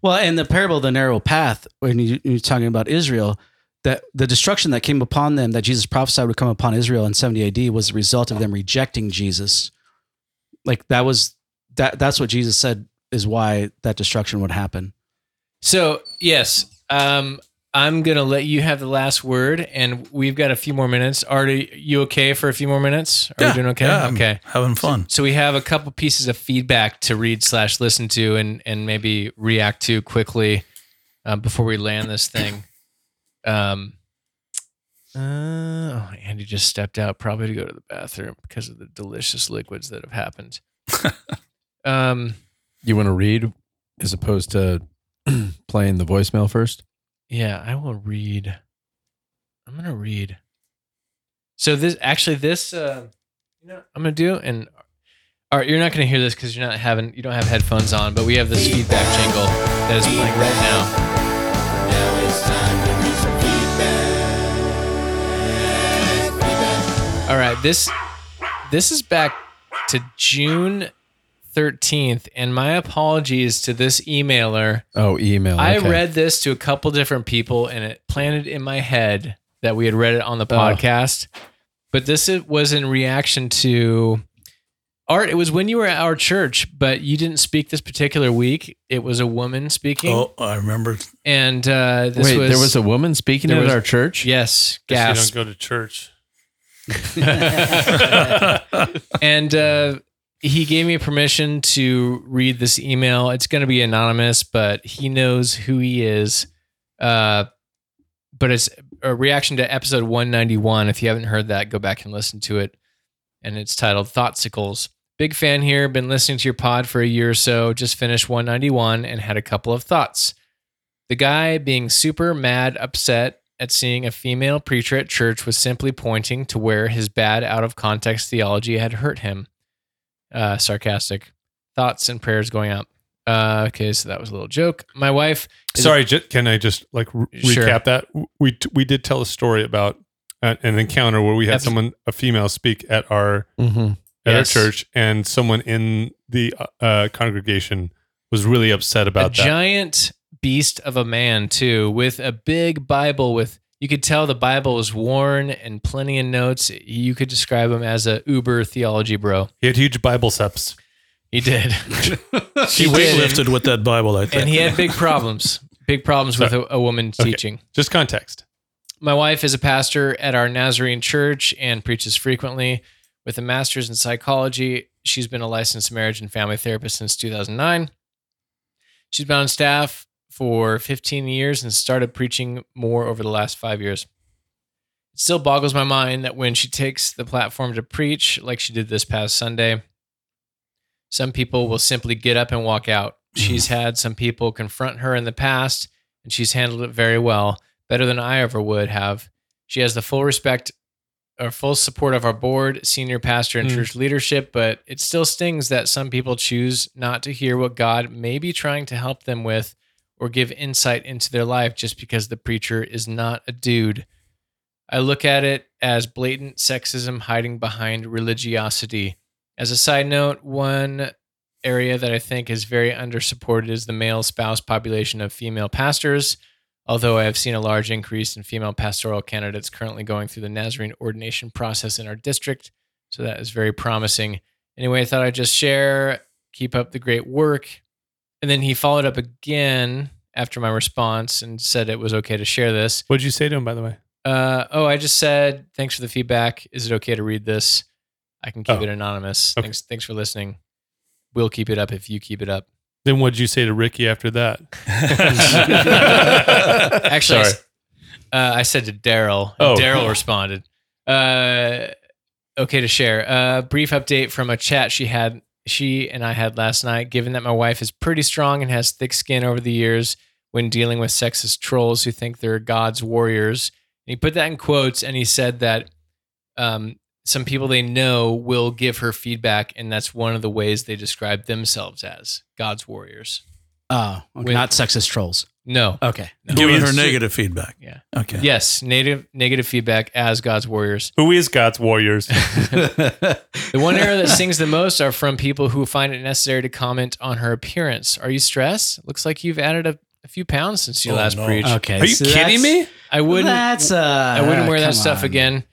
Speaker 1: Well, and the parable of the narrow path, when you, you're talking about Israel, that the destruction that came upon them, that Jesus prophesied would come upon Israel in 70 AD, was the result of them rejecting Jesus. Like that was that. That's what Jesus said is why that destruction would happen.
Speaker 4: So yes, um, I'm gonna let you have the last word, and we've got a few more minutes. Artie, you okay for a few more minutes? Are
Speaker 5: yeah,
Speaker 4: we doing okay?
Speaker 5: yeah, I'm
Speaker 4: okay.
Speaker 5: having fun.
Speaker 4: So we have a couple pieces of feedback to read slash listen to, and and maybe react to quickly uh, before we land this thing. Um. Uh, oh, Andy just stepped out, probably to go to the bathroom because of the delicious liquids that have happened. um.
Speaker 2: You want to read as opposed to playing the voicemail first?
Speaker 4: Yeah, I will read. I'm gonna read. So this actually this uh you know I'm gonna do and all right, you're not gonna hear this because you're not having you don't have headphones on, but we have this feedback jingle that is playing right now. All right, this this is back to June 13th, and my apologies to this emailer.
Speaker 2: Oh, email.
Speaker 4: I
Speaker 2: okay.
Speaker 4: read this to a couple different people and it planted in my head that we had read it on the
Speaker 2: Oh.
Speaker 4: podcast. But this was in reaction to Art. It was when you were at our church, but you didn't speak this particular week. It was a woman speaking.
Speaker 5: Oh, I remember.
Speaker 4: And uh, this
Speaker 2: Wait,
Speaker 4: was.
Speaker 2: there was a woman speaking at
Speaker 4: was-
Speaker 2: our church?
Speaker 4: Yes,
Speaker 3: Guess you don't go to church.
Speaker 4: and uh, he gave me permission to read this email. It's going to be anonymous, but he knows who he is. Uh, but it's a reaction to episode 191. If you haven't heard that, go back and listen to it. And it's titled Thoughtsicles. Big fan here. Been listening to your pod for a year or so. Just finished 191 and had a couple of thoughts. The guy being super mad, upset at seeing a female preacher at church was simply pointing to where his bad, out of context theology had hurt him. Uh, sarcastic thoughts and prayers going out. Uh, okay, so that was a little joke. My wife.
Speaker 3: Sorry, ju- can I just like r-
Speaker 4: Sure.
Speaker 3: recap that? We we did tell a story about uh, an encounter where we had someone, a female, speak at our
Speaker 2: Mm-hmm.
Speaker 3: at
Speaker 4: Yes.
Speaker 3: our church, and someone in the uh, congregation was really upset
Speaker 4: a
Speaker 3: about that.
Speaker 4: giant beast of a man too, with a big Bible. With you could tell the Bible was worn and plenty of notes. You could describe him as a uber theology bro.
Speaker 3: he had huge bible biceps.
Speaker 4: He did.
Speaker 5: He weightlifted with that Bible, I think.
Speaker 4: and he had big problems. Big problems with a, a woman
Speaker 3: Okay.
Speaker 4: teaching.
Speaker 3: Just context.
Speaker 4: My wife is a pastor at our Nazarene church and preaches frequently. With a master's in psychology, she's been a licensed marriage and family therapist since 2009. She's been on staff for 15 years and started preaching more over the last five years. It still boggles my mind that when she takes the platform to preach, like she did this past Sunday, some people will simply get up and walk out. She's had some people confront her in the past, and she's handled it very well better than I ever would have. She has the full respect or full support of our board, senior pastor, and
Speaker 3: Mm.
Speaker 4: church leadership, but it still stings that some people choose not to hear what God may be trying to help them with or give insight into their life just because the preacher is not a dude. I look at it as blatant sexism hiding behind religiosity. As a side note, one area that I think is very undersupported is the male spouse population of female pastors. Although I have seen a large increase in female pastoral candidates currently going through the Nazarene ordination process in our district. So that is very promising. Anyway, I thought I'd just share, keep up the great work. And then he followed up again after my response and said it was okay to share this.
Speaker 3: What did you say to him, by the way?
Speaker 4: Uh, oh, I just said, thanks for the feedback. Is it okay to read this? I can keep
Speaker 3: Oh.
Speaker 4: it anonymous.
Speaker 3: Okay.
Speaker 4: Thanks, thanks for listening. We'll keep it up if you keep it up.
Speaker 3: Then what did you say to Ricky after that?
Speaker 4: Actually, I
Speaker 3: Sorry.
Speaker 4: s- uh, I said to Daryl.
Speaker 3: Oh.
Speaker 4: Daryl responded. Uh, okay to share. Uh, brief update from a chat she had. She and I had last night. Given that my wife is pretty strong and has thick skin over the years when dealing with sexist trolls who think they're God's warriors, and he put that in quotes. And he said that um, some people they know will give her feedback, and that's one of the ways they describe themselves as God's warriors.
Speaker 1: Oh, okay.
Speaker 4: With-
Speaker 1: not sexist trolls.
Speaker 4: No,
Speaker 1: Okay.
Speaker 5: Giving her negative feedback.
Speaker 4: Yeah.
Speaker 5: Okay.
Speaker 4: Yes, native negative feedback as God's warriors.
Speaker 3: Who is God's warriors?
Speaker 4: The one area that sings the most are from people who find it necessary to comment on her appearance. Are you stressed? Looks like you've added a, a few pounds since you
Speaker 5: Oh,
Speaker 4: last
Speaker 5: no.
Speaker 4: preached.
Speaker 1: okay.
Speaker 3: Are you
Speaker 1: so
Speaker 3: kidding me?
Speaker 4: I wouldn't.
Speaker 1: That's uh.
Speaker 4: I wouldn't wear that stuff
Speaker 1: on.
Speaker 4: again.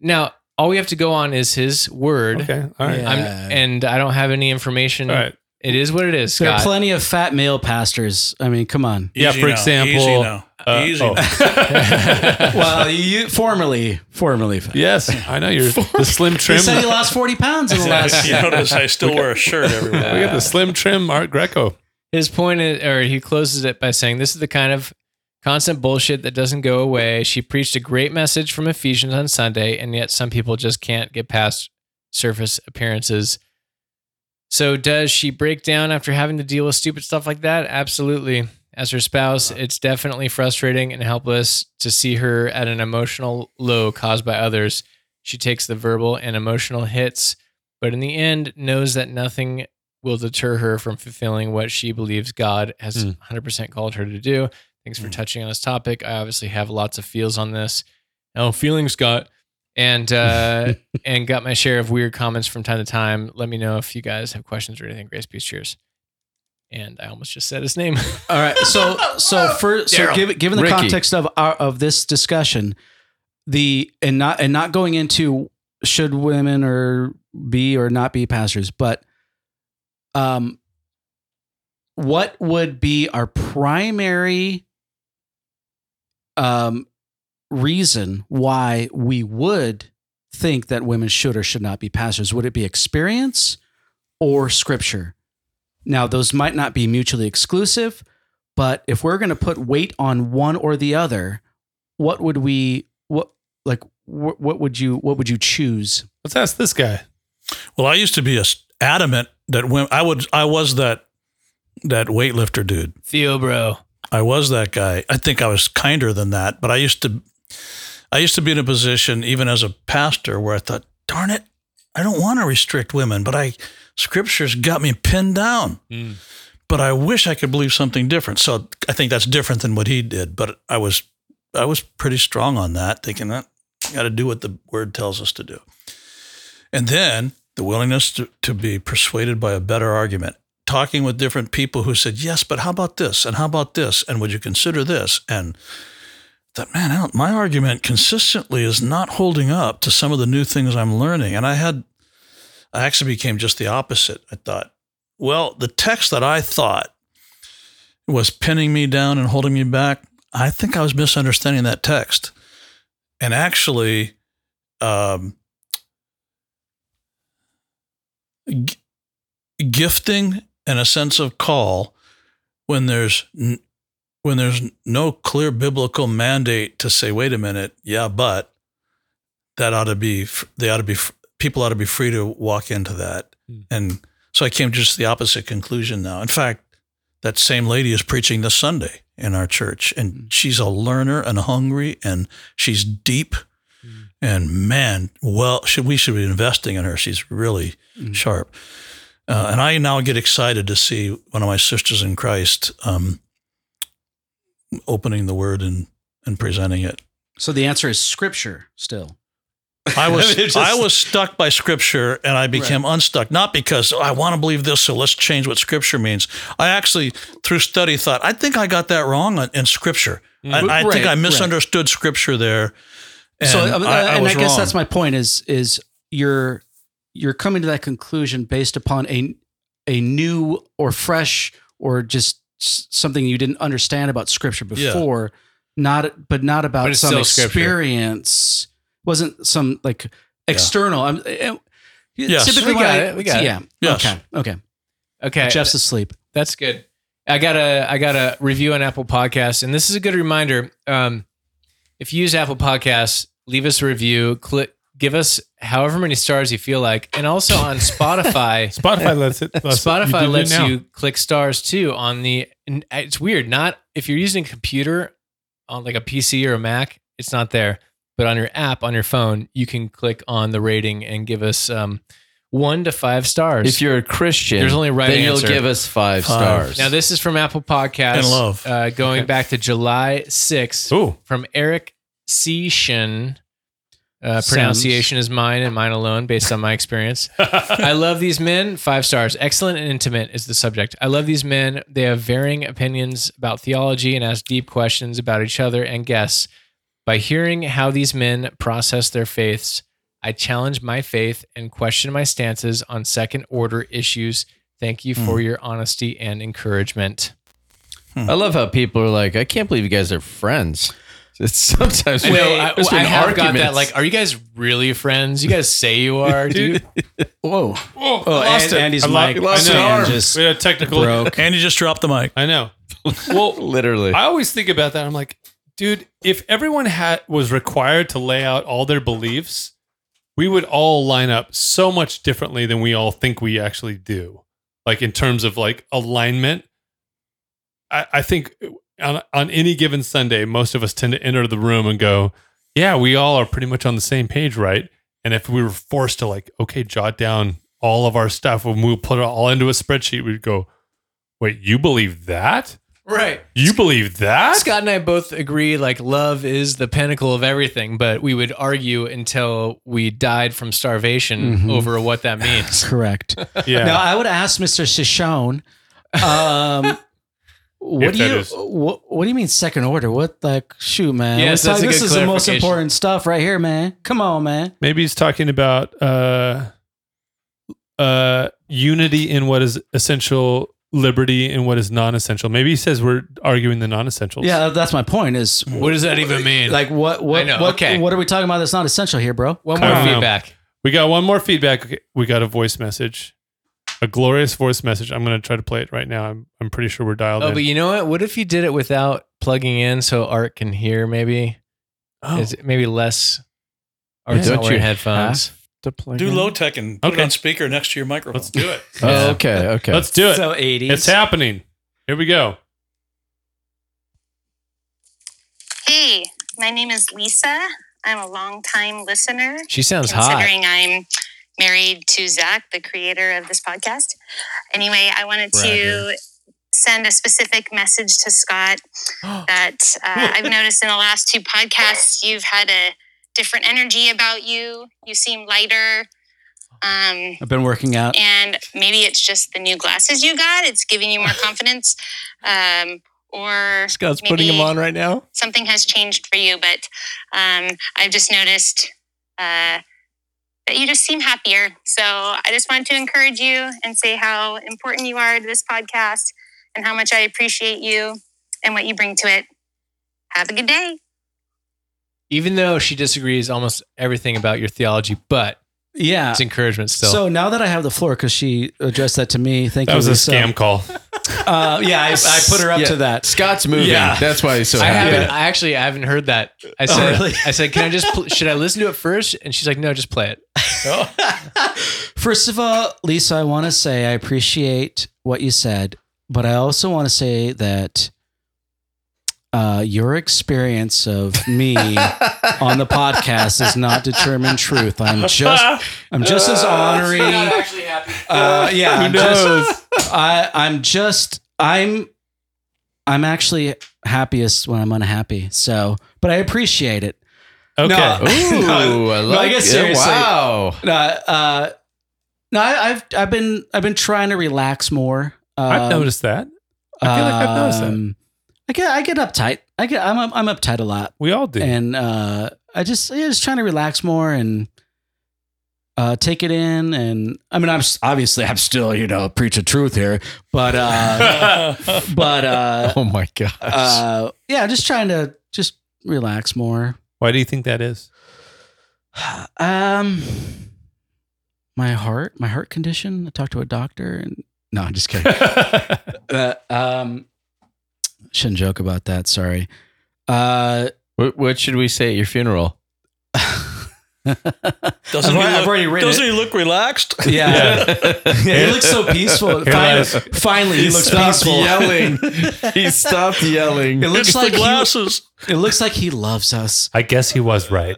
Speaker 4: Now, all we have to go on is his word.
Speaker 3: Okay. All right.
Speaker 1: Yeah.
Speaker 4: I'm, and I don't have any information.
Speaker 3: All right.
Speaker 4: It is what it is,
Speaker 1: There are plenty of fat male pastors. I mean, come on.
Speaker 3: Yeah,
Speaker 5: Easy
Speaker 3: for
Speaker 5: now.
Speaker 3: example,
Speaker 5: Easy now.
Speaker 3: Uh,
Speaker 5: Easy
Speaker 3: oh.
Speaker 5: now.
Speaker 1: well, you formerly, formerly fat.
Speaker 3: yes, I know you're the slim trim.
Speaker 1: He
Speaker 3: trim.
Speaker 1: said he lost forty pounds in the last.
Speaker 5: you notice I still wear a shirt everywhere.
Speaker 3: we got the slim trim Art Greco.
Speaker 4: his point is, or he closes it by saying, This is the kind of constant bullshit that doesn't go away. She preached a great message from Ephesians on Sunday, and yet some people just can't get past surface appearances. So, does she break down after having to deal with stupid stuff like that? Absolutely. As her spouse, it's definitely frustrating and helpless to see her at an emotional low caused by others. She takes the verbal and emotional hits, but in the end, knows that nothing will deter her from fulfilling what she believes God has
Speaker 3: Hmm.
Speaker 4: 100% called her to do. Thanks for
Speaker 5: Hmm.
Speaker 4: touching on this topic. I obviously have lots of feels on this. Oh, feelings, Scott. And uh, and got my share of weird comments from time to time. Let me know if you guys have questions or anything. Grace, peace, cheers. And I almost just said his name.
Speaker 1: All right. So so for so
Speaker 4: Daryl.
Speaker 1: given given the
Speaker 2: Ricky.
Speaker 1: context of our of this discussion, the and not and not going into should women or be or not be pastors, but um what would be our primary um reason why we would think that women should or should not be pastors? Would it be experience or scripture? Now, those might not be mutually exclusive, but if we're going to put weight on one or the other, what would we what like what, what would you what would you choose?
Speaker 3: Let's ask this guy.
Speaker 5: Well, I used to be a s- adamant that when I would, I was that that weightlifter dude.
Speaker 4: Theo, bro.
Speaker 5: I was that guy. I think I was kinder than that, but I used to, I used to be in a position even as a pastor where I thought, darn it, I don't want to restrict women, but I scriptures got me pinned down. Hmm. but I wish I could believe something different. So I think that's different than what he did. But I was I was pretty strong on that, thinking that got to do what the word tells us to do. And then the willingness to, to be persuaded by a better argument, talking with different people who said, yes, but how about this? And how about this? And would you consider this? And that, man, my argument consistently is not holding up to some of the new things I'm learning. And I had, I actually became just the opposite. I thought, well, the text that I thought was pinning me down and holding me back, I think I was misunderstanding that text. And actually, um, g- gifting and a sense of call when there's when there's no clear biblical mandate to say, wait a minute, yeah, but that ought to be they ought to be people ought to be free to walk into that,
Speaker 3: Hmm.
Speaker 5: and so I came to just the opposite conclusion now. In fact, that same lady is preaching this Sunday in our church, and she's a learner and hungry, and she's deep. And man, well, should we should be investing in her? She's really sharp. Uh, and I now get excited to see one of my sisters in Christ um, opening the Word and and presenting it.
Speaker 1: So the answer is scripture still.
Speaker 5: I was
Speaker 1: just-
Speaker 5: I was stuck by Scripture, and I became unstuck. Not because oh, I want to believe this, so let's change what Scripture means. I actually, through study, thought I think I got that wrong in Scripture. I, I think
Speaker 1: Right,
Speaker 5: I
Speaker 1: right.
Speaker 5: misunderstood Scripture there. And
Speaker 1: so uh,
Speaker 5: I, I
Speaker 1: and I guess
Speaker 5: wrong.
Speaker 1: that's my point is is you're you're coming to that conclusion based upon a a new or fresh or just something you didn't understand about scripture
Speaker 5: Yeah.
Speaker 1: before not but not about
Speaker 4: But
Speaker 1: some
Speaker 4: still scripture.
Speaker 1: experience wasn't some like external i'm uh,
Speaker 5: Yes.
Speaker 1: typically
Speaker 4: We got
Speaker 1: I-
Speaker 4: it, we got it.
Speaker 1: yeah
Speaker 5: Yes.
Speaker 1: okay okay
Speaker 4: Okay.
Speaker 1: jeff's asleep
Speaker 4: That's good. I got a I got a review on Apple Podcasts, and this is a good reminder. Um, if you use Apple Podcasts, leave us a review. Click, give us however many stars you feel like, and also on Spotify.
Speaker 3: Spotify lets it. lets
Speaker 4: Spotify
Speaker 3: do it
Speaker 4: lets
Speaker 3: now.
Speaker 4: you click stars too on the. And it's weird. Not if you're using a computer on like a PC or a Mac, it's not there. But on your app on your phone, you can click on the rating and give us um, one to five stars.
Speaker 6: If you're a Christian,
Speaker 4: There's only a right
Speaker 6: then
Speaker 4: answer.
Speaker 6: you'll give us five,
Speaker 5: Five.
Speaker 6: stars.
Speaker 4: Now this is from Apple Podcasts.
Speaker 5: And love.
Speaker 4: Uh, going back to July 6th
Speaker 3: Ooh,
Speaker 4: from Eric Seashan. Uh, pronunciation is mine and mine alone based on my experience. I love these men. Five stars. Excellent and intimate is the subject. I love these men. They have varying opinions about theology and ask deep questions about each other and guests. By hearing how these men process their faiths, I challenge my faith and question my stances on second order issues. Thank you for your honesty and encouragement.
Speaker 6: I love how people are like, I can't believe you guys are friends. It's sometimes
Speaker 4: I know. I,
Speaker 6: there's
Speaker 4: I
Speaker 6: been
Speaker 4: have got that. Like, are you guys really friends? You guys say you are, dude.
Speaker 1: whoa
Speaker 3: Whoa,
Speaker 1: oh,
Speaker 3: oh lost
Speaker 1: and,
Speaker 3: it.
Speaker 1: andy's
Speaker 3: I lo-
Speaker 1: mic
Speaker 3: I know.
Speaker 1: stand just
Speaker 3: we had a technical.
Speaker 1: broke
Speaker 5: Andy just dropped the mic.
Speaker 3: I know. Well,
Speaker 6: literally.
Speaker 3: I always think about that. I'm like, dude, if everyone had was required to lay out all their beliefs, we would all line up so much differently than we all think we actually do. Like in terms of like alignment, I, I think on on any given Sunday, most of us tend to enter the room and go, "Yeah, we all are pretty much on the same page, right?" And if we were forced to like, okay, jot down all of our stuff, when we put it all into a spreadsheet, we'd go, "Wait, you believe that?"
Speaker 4: right.
Speaker 3: You believe that?
Speaker 4: Scott and I both agree like love is the pinnacle of everything, but we would argue until we died from starvation
Speaker 1: Mhm.
Speaker 4: over what that means.
Speaker 1: correct
Speaker 3: Yeah.
Speaker 1: Now I would ask Mr. Shishon, um, what do you
Speaker 3: is-
Speaker 1: what, what do you mean second order? What like shoot, man?
Speaker 4: Yes,
Speaker 1: What's
Speaker 4: that's a
Speaker 1: this
Speaker 4: good
Speaker 1: is the most
Speaker 4: clarification.
Speaker 1: important stuff right here, man. Come on, man.
Speaker 3: Maybe he's talking about uh, uh, unity in what is essential, liberty in what is non-essential. Maybe he says we're arguing the non-essentials.
Speaker 1: Yeah, that's my point. Is
Speaker 4: What does that even mean?
Speaker 1: like what what
Speaker 4: know,
Speaker 1: what,
Speaker 4: okay.
Speaker 1: what are we talking about? That's not essential here, bro.
Speaker 4: one
Speaker 3: I
Speaker 4: more
Speaker 3: don't know.
Speaker 4: feedback.
Speaker 3: We got one more feedback. Okay, We got a voice message, a glorious voice message. I'm going to try to play it right now. I'm, I'm pretty sure we're dialed in.
Speaker 4: Oh,
Speaker 3: in.
Speaker 4: but you know what? What if you did it without plugging in so Art can hear maybe?
Speaker 3: Oh.
Speaker 4: Is it maybe less Art's
Speaker 6: Don't
Speaker 4: not wearing
Speaker 6: you
Speaker 4: headphones.
Speaker 6: to plug
Speaker 5: Do
Speaker 6: in?
Speaker 5: low tech and put
Speaker 3: Okay.
Speaker 5: it on speaker next to your microphone.
Speaker 3: Let's do it.
Speaker 6: Oh, okay, okay.
Speaker 3: Let's do it.
Speaker 1: So 80s.
Speaker 3: It's happening. Here we go.
Speaker 7: Hey, my name is Lisa. I'm a longtime listener,
Speaker 4: She sounds hot.
Speaker 7: considering I'm married to Zach, the creator of this podcast. Anyway, I wanted to send a specific message to Scott that uh, I've noticed in the last two podcasts, you've had a different energy about you. You seem lighter. Um,
Speaker 1: I've been working out.
Speaker 7: and maybe it's just the new glasses you got. It's giving you more confidence. Um, or
Speaker 4: Scott's putting
Speaker 7: maybe-
Speaker 4: on right now.
Speaker 7: something has changed for you, but um, I've just noticed uh, that you just seem happier. So I just wanted to encourage you and say how important you are to this podcast and how much I appreciate you and what you bring to it. Have a good day.
Speaker 4: Even though she disagrees almost everything about your theology, but
Speaker 1: Yeah.
Speaker 4: it's encouragement still.
Speaker 1: So now that I have the floor, because she addressed that to me, thank
Speaker 3: That
Speaker 1: you.
Speaker 3: That was a scam call.
Speaker 1: Uh, yeah, I, I put her up
Speaker 2: Yeah.
Speaker 1: to that.
Speaker 2: Scott's moving.
Speaker 1: Yeah.
Speaker 2: That's why he's so
Speaker 4: I
Speaker 2: happy.
Speaker 4: haven't. I actually I haven't heard that. I said.
Speaker 1: really?
Speaker 4: I said, can I just? Pl- should I listen to it first? And she's like, no, just play it.
Speaker 1: First of all, Lisa, I want to say I appreciate what you said, but I also want to say that uh, your experience of me on the podcast does not determine truth. I'm just, I'm just as honoring. Uh, yeah, I'm just, I, I'm just, I'm, I'm actually happiest when I'm unhappy. So, but I appreciate it.
Speaker 3: Okay.
Speaker 1: No.
Speaker 2: Ooh, I
Speaker 1: I
Speaker 2: like
Speaker 1: guess
Speaker 2: it.
Speaker 1: seriously.
Speaker 2: Wow.
Speaker 1: No, uh, no, I, I've I've been I've been trying to relax more.
Speaker 3: I've
Speaker 1: Um,
Speaker 3: noticed that. I feel like I've noticed that.
Speaker 1: I get I get uptight. I get I'm I'm uptight a lot,
Speaker 3: We all do.
Speaker 1: and uh, I just yeah, just trying to relax more and uh, take it in. And I mean, I'm s- obviously I'm still you know preach the truth here, but uh, but uh,
Speaker 2: Oh my gosh.
Speaker 1: uh, yeah, just trying to just relax more.
Speaker 3: Why do you think that is?
Speaker 1: Um, my heart, my heart condition. I talked to a doctor, and no, I'm just kidding. uh, um, shouldn't joke about that. Sorry. Uh,
Speaker 2: what, what should we say at your funeral?
Speaker 5: Doesn't
Speaker 1: I've,
Speaker 5: he
Speaker 1: already- I've
Speaker 5: look,
Speaker 1: already written
Speaker 5: doesn't
Speaker 1: it.
Speaker 5: he look relaxed?
Speaker 1: Yeah. yeah, he looks so peaceful. Finally, finally, he, looks
Speaker 2: stopped
Speaker 1: peaceful.
Speaker 2: yelling. he stopped yelling.
Speaker 1: It looks
Speaker 5: It's
Speaker 1: like
Speaker 5: the
Speaker 1: he,
Speaker 5: glasses.
Speaker 1: it looks like he loves us.
Speaker 3: I guess he was right.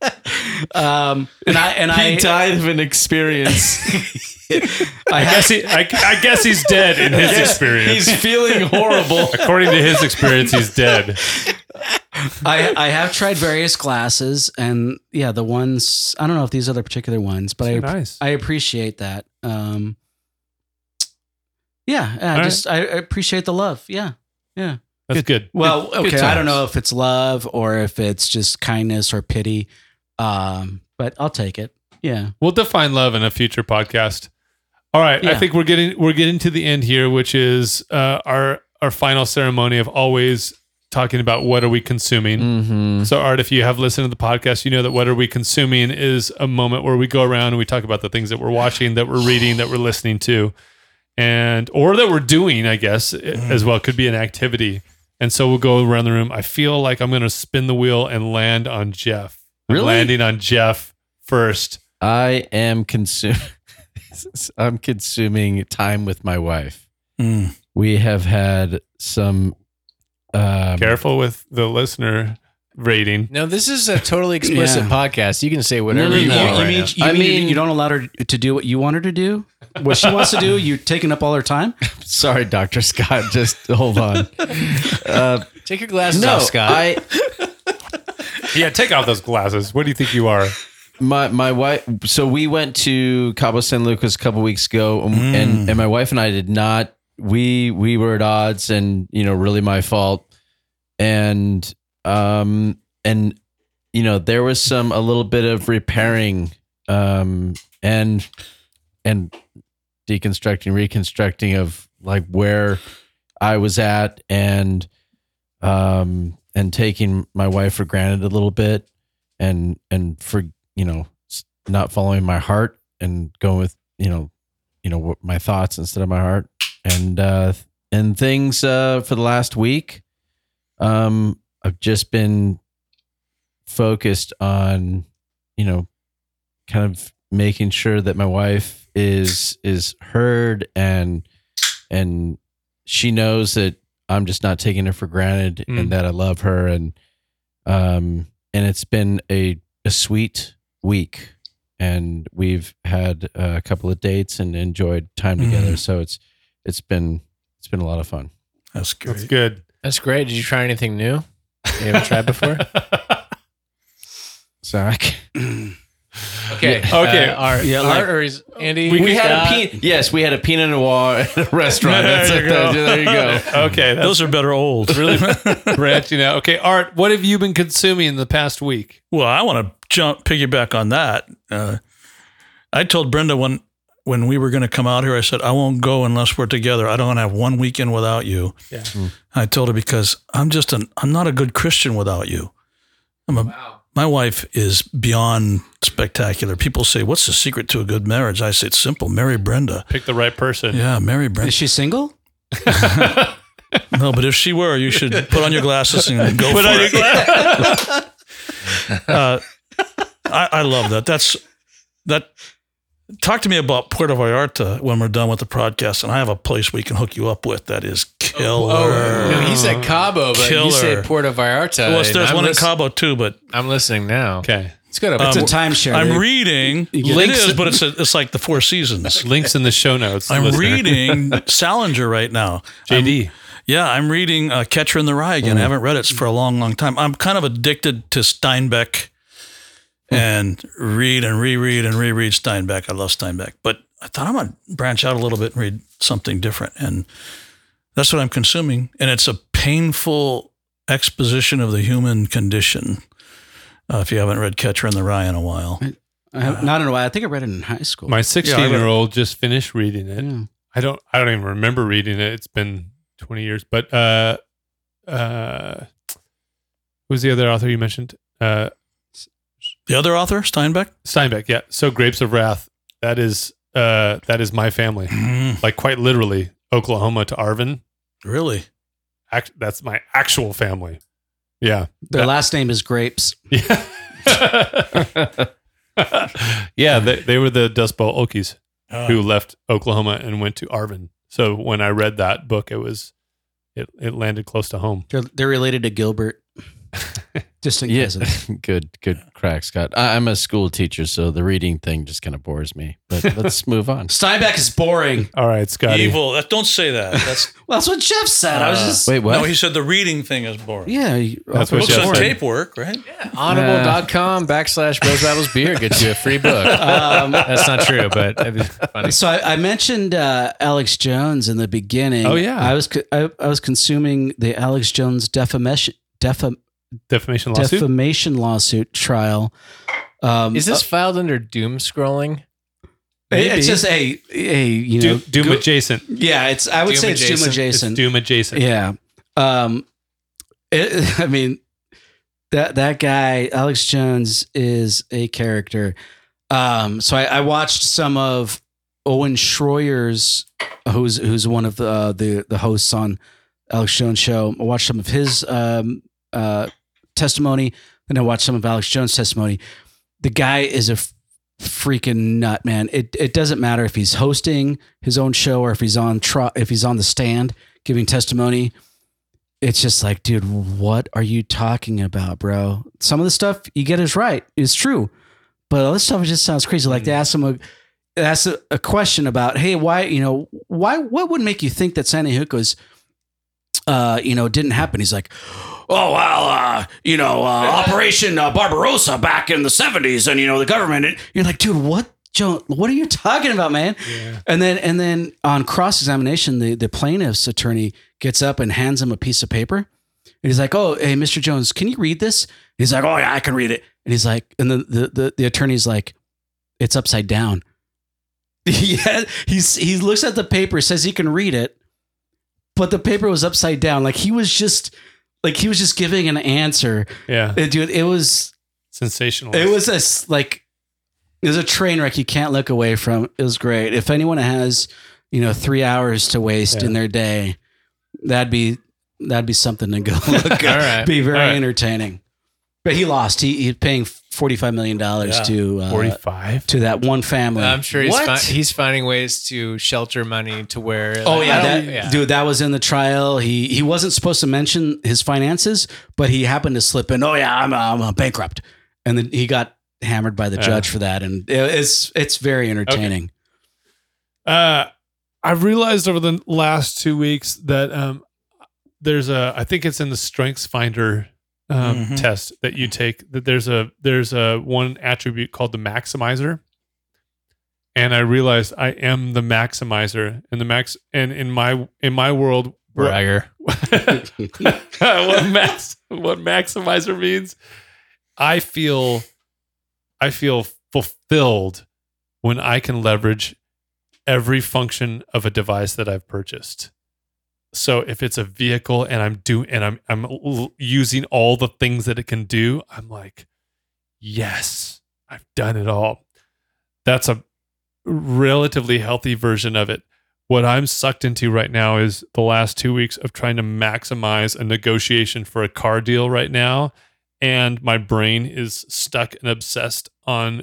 Speaker 1: um, and I and
Speaker 2: he
Speaker 1: I
Speaker 2: died of an experience.
Speaker 1: I,
Speaker 3: I guess he. I, I guess he's dead in his experience.
Speaker 2: He's feeling horrible.
Speaker 3: According to his experience, he's dead.
Speaker 1: I I have tried various glasses, and yeah, the ones I don't know if these are the particular ones, but I
Speaker 3: nice.
Speaker 1: I appreciate that. Um, yeah, I
Speaker 3: All
Speaker 1: just I, I appreciate the love. Yeah, yeah.
Speaker 3: That's good.
Speaker 1: Well,
Speaker 2: Good- good
Speaker 1: okay. I don't know if it's love or if it's just kindness or pity, um, but I'll take it. Yeah.
Speaker 3: We'll define love in a future podcast. All right, I think we're getting we're getting to the end here, which is uh, our our final ceremony of always talking about what are we consuming.
Speaker 2: Mm-hmm.
Speaker 3: So, Art, if you have listened to the podcast, you know that what are we consuming is a moment where we go around and we talk about the things that we're watching, that we're reading, that we're listening to, and or that we're doing. I guess as well could be an activity. And so we'll go around the room. I feel like I'm going to spin the wheel and land on Jeff. I'm landing on Jeff first.
Speaker 2: I am consuming. I'm consuming time with my wife.
Speaker 5: Mm.
Speaker 2: We have had some. Um,
Speaker 3: Careful with the listener rating.
Speaker 4: No, this is a totally explicit
Speaker 1: Yeah.
Speaker 4: podcast. You can say whatever
Speaker 2: no,
Speaker 4: you
Speaker 2: no.
Speaker 4: want.
Speaker 1: you,
Speaker 4: right
Speaker 1: mean, you
Speaker 2: I
Speaker 1: mean
Speaker 2: mean-
Speaker 1: you don't allow her to do what you want her to do? What she wants to do? You're taking up all her time?
Speaker 2: Sorry, Doctor Scott. Just hold on. Uh,
Speaker 4: Take your glasses
Speaker 2: no,
Speaker 4: off, Scott.
Speaker 2: I
Speaker 3: Yeah, take off those glasses. What do you think you are?
Speaker 2: my my wife. So we went to Cabo San Lucas a couple weeks ago, and, and and my wife and I did not. We we were at odds, and you know, really my fault. And um and you know, there was some a little bit of repairing, um and and deconstructing, reconstructing of like where I was at, and um and taking my wife for granted a little bit and and for you know not following my heart and going with you know you know my thoughts instead of my heart. And uh and things uh for the last week um i've just been focused on you know kind of making sure that my wife is is heard and and she knows that i'm just not taking her for granted
Speaker 3: Mm.
Speaker 2: and that i love her and um and it's been a a sweet week and we've had a couple of dates and enjoyed time together so it's it's been it's been a lot of fun.
Speaker 5: That's great.
Speaker 3: That's good.
Speaker 4: That's great. Did you try anything new? You ever tried before?
Speaker 2: Zach,
Speaker 4: Okay.
Speaker 3: Okay.
Speaker 4: Uh, Art,
Speaker 1: Yeah,
Speaker 4: Art
Speaker 1: like-
Speaker 4: or is Andy?
Speaker 3: We
Speaker 2: we had
Speaker 4: Scott?
Speaker 2: a pe- yes, we had a Pinot Noir at a restaurant. That's
Speaker 3: There
Speaker 2: it.
Speaker 3: you go.
Speaker 2: There you go.
Speaker 3: okay, that's
Speaker 5: Those are better old.
Speaker 3: really branching out. Okay, Art, what have you been consuming in the past week?
Speaker 5: Well, I want to jump piggyback on that. Uh, I told Brenda when when we were going to come out here, I said I won't go unless we're together. I don't want to have one weekend without you.
Speaker 3: Yeah.
Speaker 5: I told her because I'm just an I'm not a good Christian without you. I'm a my wife is beyond spectacular. People say, "What's the secret to a good marriage?" I say, "It's simple. Marry Brenda."
Speaker 3: Pick the right person.
Speaker 5: Yeah, marry Brenda.
Speaker 1: Is she single?
Speaker 5: No, but if she were, you should put on your glasses and go
Speaker 3: Put
Speaker 5: for
Speaker 3: on your
Speaker 5: it. uh, I, I love that. That's that. Talk to me about Puerto Vallarta when we're done with the podcast, and I have a place we can hook you up with that is killer.
Speaker 4: Oh, no, he said Cabo, but
Speaker 5: Killer.
Speaker 4: you said Puerto Vallarta.
Speaker 5: well, there's one
Speaker 4: lis-
Speaker 5: in Cabo too, but
Speaker 4: I'm listening now.
Speaker 3: Okay.
Speaker 4: It's good.
Speaker 5: Um,
Speaker 1: It's a timeshare.
Speaker 5: I'm
Speaker 1: They-
Speaker 5: reading.
Speaker 1: You
Speaker 3: Links-
Speaker 5: is, but it's a, it's like the Four Seasons.
Speaker 3: Links in the show notes.
Speaker 5: I'm
Speaker 3: listener.
Speaker 5: reading Salinger right now. I'm-
Speaker 3: JD.
Speaker 5: Yeah, I'm reading uh, Catcher in the Rye again. I haven't read it for a long, long time. I'm kind of addicted to Steinbeck and read and reread and reread Steinbeck. I love Steinbeck, but I thought I'm going to branch out a little bit and read something different. And that's what I'm consuming. And it's a painful exposition of the human condition. Uh, if you haven't read Catcher in the Rye in a while,
Speaker 1: I have, not in a while. I think I read it in high school.
Speaker 3: My 16
Speaker 5: read-
Speaker 3: year old just finished reading it.
Speaker 1: Yeah.
Speaker 3: I don't I don't even remember reading it. It's been 20 years. But uh uh who's the other author you mentioned? Uh
Speaker 5: the other author, Steinbeck,
Speaker 3: Steinbeck, yeah. So Grapes of Wrath, that is uh that is my family. Like quite literally, Oklahoma to Arvin.
Speaker 5: Really?
Speaker 3: Act, that's my actual family. Yeah.
Speaker 1: Their last name is Grapes.
Speaker 3: Yeah. yeah, they, they were the Dust Bowl Okies
Speaker 5: Uh,
Speaker 3: who left Oklahoma and went to Arvin. So when I read that book, it was it, it landed close to home.
Speaker 1: They're, they're related to Gilbert. Distant
Speaker 2: Yeah,
Speaker 1: cousin.
Speaker 2: good, good crack, Scott. I, I'm a school teacher, so the reading thing just kind of bores me. But let's move on.
Speaker 1: Steinbeck is boring.
Speaker 3: All right, Scott.
Speaker 5: Evil. That, don't say that. That's
Speaker 1: Well, that's what Jeff said. I was
Speaker 5: Uh,
Speaker 1: just
Speaker 2: Wait, what?
Speaker 5: no. He said the reading thing is boring.
Speaker 1: yeah. you-
Speaker 3: That's
Speaker 1: uh,
Speaker 3: what
Speaker 5: Books
Speaker 3: Jeff
Speaker 5: on
Speaker 3: said.
Speaker 5: tape work, right? Yeah.
Speaker 4: Audible.com backslash Bros Babbles Beer gets you a free book.
Speaker 1: Um,
Speaker 4: That's not true, but it'd be funny.
Speaker 1: So I, I mentioned uh, Alex Jones in the beginning.
Speaker 3: Oh, yeah.
Speaker 1: I was co- I, I was consuming the Alex Jones defamation defam,
Speaker 3: Defamation lawsuit.
Speaker 1: defamation lawsuit trial. Um,
Speaker 4: Is this filed under doom scrolling?
Speaker 1: it- it's just a a you know
Speaker 3: Doom, Doom
Speaker 1: go-
Speaker 3: adjacent.
Speaker 1: yeah. It's I would
Speaker 4: Doom
Speaker 1: say it's Doom
Speaker 4: adjacent.
Speaker 3: It's. Doom adjacent.
Speaker 1: Yeah. Um, it, I mean, that that guy Alex Jones is a character. Um, so I, I watched some of Owen Schroyer's, who's who's one of the uh, the the hosts on Alex Jones show. I watched some of his um, uh, testimony, then I watched some of Alex Jones' testimony. The guy is a f- freaking nut, man. It it doesn't matter if he's hosting his own show or if he's on tr- if he's on the stand giving testimony. It's just like, dude, what are you talking about, bro? Some of the stuff you get is right, it's true, but other stuff just sounds crazy. Like they asked him a asked a, a question about, hey, why, you know, why, what would make you think that Sandy Hook was, uh, you know, didn't happen? He's like, oh well, uh, you know, uh, Operation uh, Barbarossa back in the seventies, and you know the government. And you're like, dude, what, Joe? What are you talking about, man? Yeah. And then and then on cross examination, the the plaintiff's attorney gets up and hands him a piece of paper. And he's like, "Oh, hey, Mr. Jones, can you read this?" He's like, "Oh yeah, I can read it." And he's like, and the the the, the attorney's like, "It's upside down." yeah, he's he looks at the paper, says he can read it, but the paper was upside down. Like he was just like he was just giving an answer.
Speaker 3: Yeah.
Speaker 1: Uh, Dude, it was
Speaker 3: Sensational.
Speaker 1: it was a like it was a train wreck you can't look away from. It was great. If anyone has, you know, three hours to waste
Speaker 3: Yeah.
Speaker 1: in their day, that'd be that'd be something to go look at.
Speaker 4: All right.
Speaker 1: Be very
Speaker 3: right.
Speaker 1: entertaining. But he lost. He he's paying forty five million dollars
Speaker 5: Yeah.
Speaker 1: to uh,
Speaker 3: 45.
Speaker 1: to that one family.
Speaker 4: I'm sure he's
Speaker 3: What?
Speaker 4: fi- he's finding ways to shelter money to where.
Speaker 1: Oh
Speaker 4: like,
Speaker 1: yeah, that,
Speaker 4: yeah.
Speaker 1: dude, that was in the trial. He he wasn't supposed to mention his finances, but he happened to slip in. Oh yeah, I'm I'm a bankrupt, and then he got hammered by the
Speaker 3: Yeah.
Speaker 1: judge for that, and it's it's very entertaining.
Speaker 3: Uh, I've realized over the last two weeks that um, there's a I think it's in the Strengths Finder um,
Speaker 5: Mhm.
Speaker 3: test that you take that there's a there's a one attribute called the maximizer, and I realized I am the maximizer and the max and in my in my world what-
Speaker 4: Bragger.
Speaker 3: what max what maximizer means i feel i feel fulfilled when i can leverage every function of a device that i've purchased so if it's a vehicle and i'm doing and i'm i'm l- using all the things that it can do i'm like yes i've done it all that's a relatively healthy version of it what I'm sucked into right now is the last two weeks of trying to maximize a negotiation for a car deal right now, and my brain is stuck and obsessed on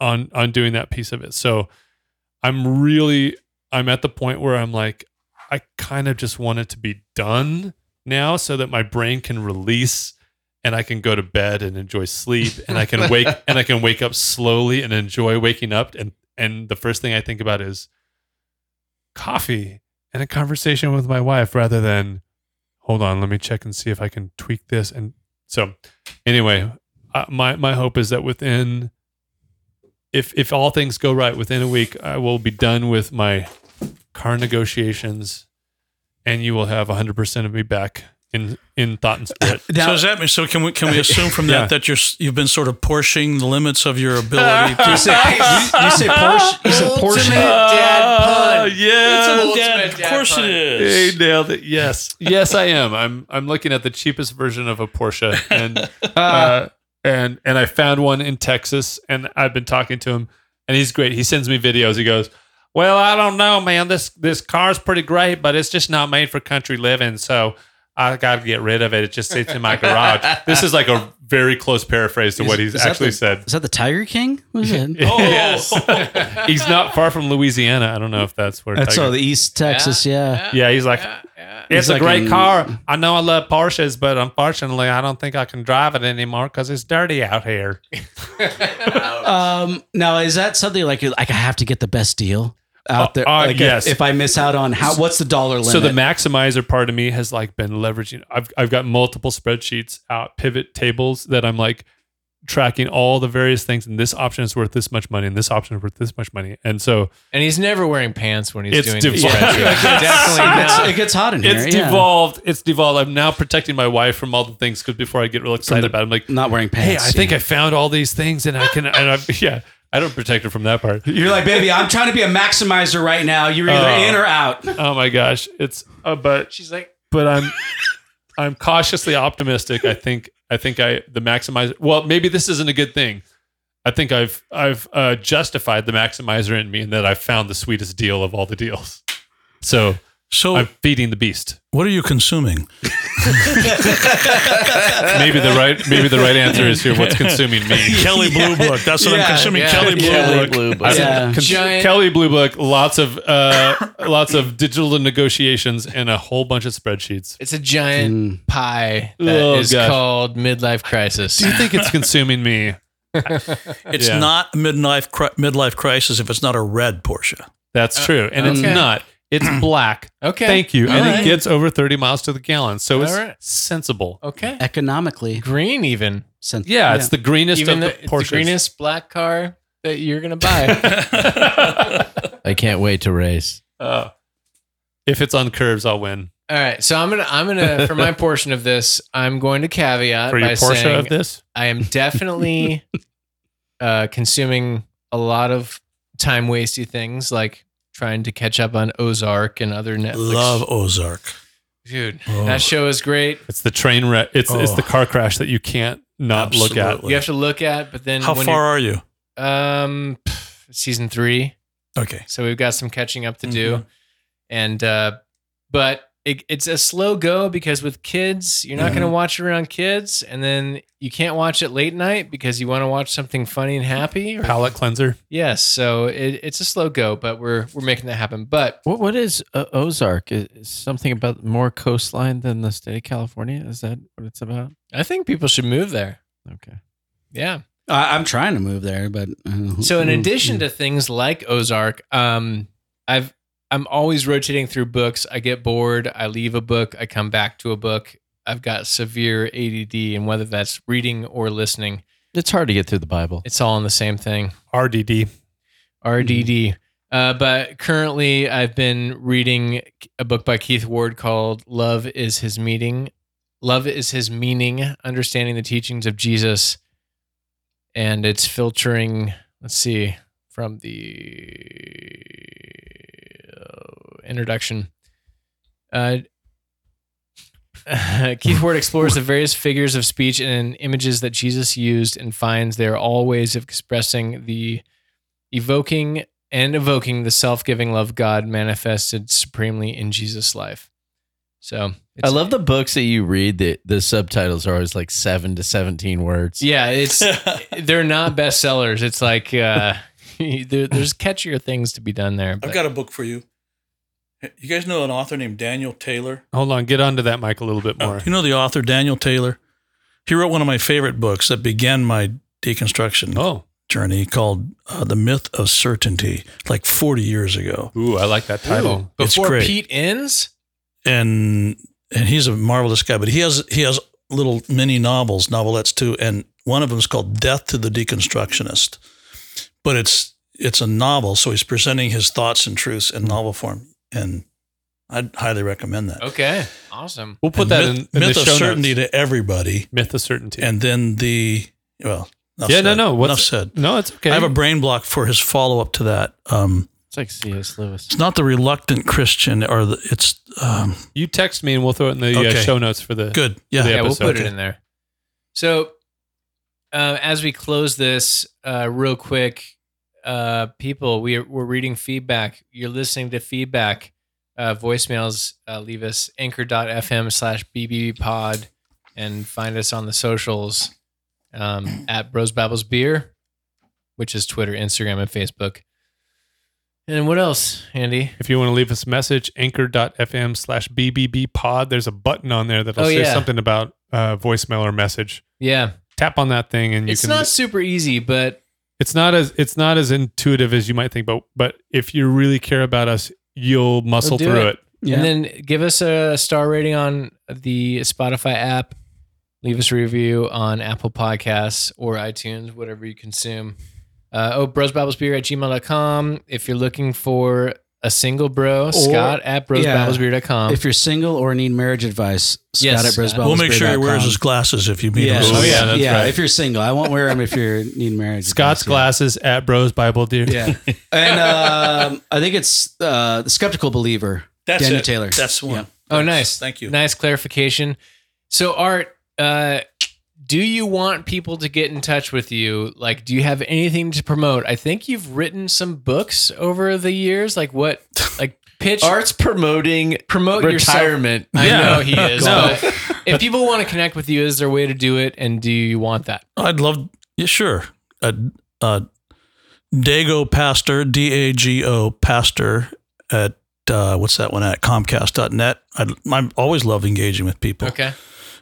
Speaker 3: on on doing that piece of it. So I'm really I'm at the point where I'm like I kind of just want it to be done now, so that my brain can release and I can go to bed and enjoy sleep, and I can wake and I can wake up slowly and enjoy waking up. And and the first thing I think about is coffee and a conversation with my wife rather than hold on let me check and see if i can tweak this and so anyway uh, my my hope is that within if if all things go right within a week i will be done with my car negotiations and you will have 100% of me back in in thought and spirit
Speaker 1: Now-
Speaker 5: so does that mean? So can we can we assume from that
Speaker 3: Yeah.
Speaker 5: that you're you've been sort of pushing the limits of your ability?
Speaker 1: you say, you, you say Porsche. You said Porsche.
Speaker 3: Ah, yeah
Speaker 4: Ultimate
Speaker 5: Dad,
Speaker 4: dad
Speaker 5: of course
Speaker 4: pun.
Speaker 5: it is.
Speaker 3: Hey, nailed it. Yes, yes, I am. I'm I'm looking at the cheapest version of a Porsche, and uh, and and I found one in Texas, and I've been talking to him, and he's great. He sends me videos. He goes, "Well, I don't know, man. This this car's pretty great, but it's just not made for country living, so." I got to get rid of it. It just sits in my garage. This is like a very close paraphrase to what he's actually
Speaker 1: the-
Speaker 3: said.
Speaker 1: Is that the Tiger King? What is it?
Speaker 3: Oh, yes. he's not far from Louisiana. I don't know if that's where.
Speaker 1: That's
Speaker 3: Tiger-
Speaker 1: all the East Texas. Yeah.
Speaker 3: yeah, he's like,
Speaker 4: yeah.
Speaker 3: it's
Speaker 1: He's
Speaker 3: a
Speaker 1: like
Speaker 3: great
Speaker 1: in-
Speaker 3: car. I know I love Porsches, but unfortunately, I don't think I can drive it anymore because it's dirty out here.
Speaker 1: Um, now is that something like like I have to get the best deal out there?
Speaker 3: Uh, uh,
Speaker 1: like if-
Speaker 3: yes.
Speaker 1: If, I miss out on how, what's the dollar limit?
Speaker 3: So the maximizer part of me has like been leveraging. I've I've got multiple spreadsheets out, pivot tables that I'm like tracking all the various things, and this option is worth this much money, and this option is worth this much money, and so
Speaker 4: And he's never wearing pants when he's
Speaker 3: It's
Speaker 4: doing
Speaker 3: div-
Speaker 4: these
Speaker 3: Yeah.
Speaker 4: spreadsheets. Definitely
Speaker 1: it, gets, it gets hot in here.
Speaker 3: it's
Speaker 1: yeah.
Speaker 3: devolved. It's devolved. I'm now protecting my wife from all the things because before I get real excited
Speaker 1: the-
Speaker 3: about, it, I'm like,
Speaker 1: Not wearing pants.
Speaker 3: hey,
Speaker 1: pants.
Speaker 3: I think. I found all these things, and I can, and I, yeah, I don't protect her from that part.
Speaker 1: You're like, baby, I'm trying to be a maximizer right now. You're either
Speaker 3: Oh.
Speaker 1: in or out.
Speaker 3: Oh my gosh, it's uh, but
Speaker 4: She's like,
Speaker 3: but I'm I'm cautiously optimistic. I think I think I the maximizer. Well, maybe this isn't a good thing. I think I've I've uh, justified the maximizer in me, and that I've found the sweetest deal of all the deals. So
Speaker 5: So
Speaker 3: I'm feeding the beast.
Speaker 5: what are you consuming?
Speaker 3: Maybe the right maybe the right answer is here. What's consuming me?
Speaker 5: Kelley Blue Book. That's what
Speaker 1: Yeah,
Speaker 5: I'm consuming.
Speaker 4: yeah,
Speaker 5: Kelley Blue
Speaker 4: yeah.
Speaker 5: Book.
Speaker 6: Blue Book.
Speaker 3: I've
Speaker 1: Yeah.
Speaker 3: cons-
Speaker 4: Giant-
Speaker 3: Kelley Blue Book, lots of uh, lots of digital negotiations, and a whole bunch of spreadsheets.
Speaker 4: it's a giant
Speaker 1: Mm.
Speaker 4: pie that is
Speaker 3: Oh, gosh.
Speaker 4: called midlife crisis.
Speaker 3: Do you think it's consuming me?
Speaker 5: It's
Speaker 3: Yeah.
Speaker 5: not a midlife cri- midlife crisis if it's not a red Porsche.
Speaker 3: That's true, and it's
Speaker 4: okay.
Speaker 3: not. It's black.
Speaker 4: Okay.
Speaker 3: Thank you.
Speaker 4: All
Speaker 3: and
Speaker 4: right.
Speaker 3: it gets over 30 miles to the gallon. So it's
Speaker 4: All right.
Speaker 3: sensible.
Speaker 4: Okay.
Speaker 1: Economically,
Speaker 4: Green even.
Speaker 1: sent-
Speaker 3: Yeah, it's the greenest
Speaker 4: Even
Speaker 3: of
Speaker 4: the,
Speaker 3: the
Speaker 4: it's the greenest black car that you're gonna buy.
Speaker 6: I can't wait to race.
Speaker 3: Uh, if it's on curves, I'll win.
Speaker 4: All right, so I'm gonna I'm gonna for my portion of this, I'm going to caveat
Speaker 3: For your
Speaker 4: by
Speaker 3: Porsche
Speaker 4: saying
Speaker 3: of this?
Speaker 4: I am definitely uh, consuming a lot of time wasty things like trying to catch up on Ozark and other Netflix.
Speaker 5: Love Ozark.
Speaker 4: dude,
Speaker 5: Oh.
Speaker 4: that show is great.
Speaker 3: It's the train wreck. It's it's
Speaker 5: Oh.
Speaker 3: the car crash that you can't not look at.
Speaker 4: You have to look at, but then
Speaker 5: How
Speaker 4: when
Speaker 5: far are you?
Speaker 4: Um, season three.
Speaker 5: Okay.
Speaker 4: So we've got some catching up to
Speaker 5: Mhm.
Speaker 4: do, and uh, but it, it's a slow go because with kids, you're not going to watch it around kids, and then you can't watch it late night because you want to watch something funny and happy. or-
Speaker 3: Palate cleanser.
Speaker 4: Yes, so it, it's a slow go, but we're we're making that happen. But
Speaker 6: What what is uh, Ozark? Is is something about more coastline than the state of California? Is that what it's about?
Speaker 4: I think people should move there.
Speaker 6: Okay.
Speaker 4: Yeah.
Speaker 1: I, I'm trying to move there, but uh,
Speaker 4: So in addition to things like Ozark, um, I've I'm always rotating through books. I get bored. I leave a book. I come back to a book. I've got severe ADD, and whether that's reading or listening,
Speaker 6: It's hard to get through the Bible.
Speaker 4: it's all in the same thing.
Speaker 3: RDD.
Speaker 4: RDD. Uh, but currently, I've been reading a book by Keith Ward called "Love Is His Meaning." Love is his meaning, understanding the teachings of Jesus, and it's filtering. Let's see from the introduction. Uh, Keith Ward explores the various figures of speech and images that Jesus used and finds they're all ways of expressing the evoking and evoking the self-giving love God manifested supremely in Jesus' life. So
Speaker 6: I love the books that you read. that the subtitles are always like seven to seventeen words.
Speaker 4: Yeah, it's they're not bestsellers. It's like uh, there, there's catchier things to be done there. But
Speaker 5: I've got a book for you. You guys know an author named Daniel Taylor?
Speaker 3: Hold on, get onto that mic a little bit more.
Speaker 5: You know the author Daniel Taylor? He wrote one of my favorite books that began my deconstruction
Speaker 3: Oh,
Speaker 5: journey called uh, The Myth of Certainty, like 40 years ago.
Speaker 3: ooh, I like that title.
Speaker 5: It's
Speaker 4: before
Speaker 5: great.
Speaker 4: Pete Enns,
Speaker 5: and and he's a marvelous guy. But he has he has little mini novels, novelettes too, and one of them is called Death to the Deconstructionist. But it's it's a novel, so he's presenting his thoughts and truths in novel form, and I'd highly recommend that.
Speaker 4: okay, awesome.
Speaker 3: We'll put
Speaker 5: And
Speaker 3: that
Speaker 5: myth,
Speaker 3: in, in
Speaker 5: myth
Speaker 3: the
Speaker 5: of
Speaker 3: show
Speaker 5: certainty
Speaker 3: notes.
Speaker 5: to everybody,
Speaker 3: Myth of certainty.
Speaker 5: and then the well,
Speaker 3: yeah,
Speaker 5: said.
Speaker 3: no, no. What's,
Speaker 5: enough said.
Speaker 3: No, it's okay.
Speaker 5: I have a brain block for his follow up to that. Um,
Speaker 6: It's like C.S. Lewis.
Speaker 5: it's not the reluctant Christian, or the, it's um,
Speaker 3: you text me and we'll throw it in the uh, show notes for the.
Speaker 5: good. Yeah,
Speaker 3: the
Speaker 4: yeah, we'll
Speaker 3: episode.
Speaker 4: put it in there. So, uh, as we close this, uh, real quick, uh, people, we are, we're reading feedback. You're listening to feedback. Uh, voicemails, uh, leave us anchor.fm slash bbpod and find us on the socials um, at Bros Babbles Beer, which is Twitter, Instagram, and Facebook. And what else, Andy?
Speaker 3: If you want to leave us a message, anchor.fm slash BBB pod, there's a button on there that'll
Speaker 4: Oh,
Speaker 3: say
Speaker 4: yeah.
Speaker 3: something about uh, voicemail or message.
Speaker 4: Yeah,
Speaker 3: Tap on that thing and you
Speaker 4: it's
Speaker 3: can.
Speaker 4: It's not super easy, but
Speaker 3: it's not as it's not as intuitive as you might think, but but if you really care about us, you'll muscle
Speaker 4: do
Speaker 3: through
Speaker 4: it.
Speaker 3: it.
Speaker 1: Yeah.
Speaker 4: And then give us a star rating on the Spotify app. Leave us a review on Apple Podcasts or iTunes, whatever you consume. Uh, oh, brosbabblesbeer at gmail.com. If you're looking for a single bro, Scott at brosbabblesbeer.com.
Speaker 1: if you're single or need marriage advice, Scott
Speaker 4: Yes,
Speaker 1: at
Speaker 4: Scott.
Speaker 1: Brisbane.
Speaker 5: We'll make sure he wears his glasses if you meet
Speaker 1: Yeah,
Speaker 5: him.
Speaker 3: Oh, yeah, that's
Speaker 1: yeah.
Speaker 3: right.
Speaker 1: If you're single, I won't wear them if you need marriage.
Speaker 3: Scott's
Speaker 1: advice, yeah.
Speaker 3: glasses at Bros Bible Dear.
Speaker 1: Yeah, and um, I think it's uh, the skeptical believer.
Speaker 5: That's
Speaker 1: Daniel
Speaker 5: it.
Speaker 1: Taylor.
Speaker 5: That's the one.
Speaker 1: Yeah.
Speaker 4: oh, nice.
Speaker 5: Thank you.
Speaker 4: Nice clarification. So, Art, uh, do you want people to get in touch with you? Like, do you have anything to promote? I think you've written some books over the years. Like, what? Like, pitch
Speaker 6: Art's promoting
Speaker 4: promote
Speaker 6: retirement.
Speaker 4: Yourself. I
Speaker 3: Yeah.
Speaker 4: know he is.
Speaker 3: No.
Speaker 4: but if people want to connect with you, is there a way to do it? And do you want that?
Speaker 5: I'd love, yeah, sure. Uh, uh, Dago Pastor, D A G O Pastor at, uh, what's that one at? Comcast.net. I'd, I always love engaging with people.
Speaker 4: Okay.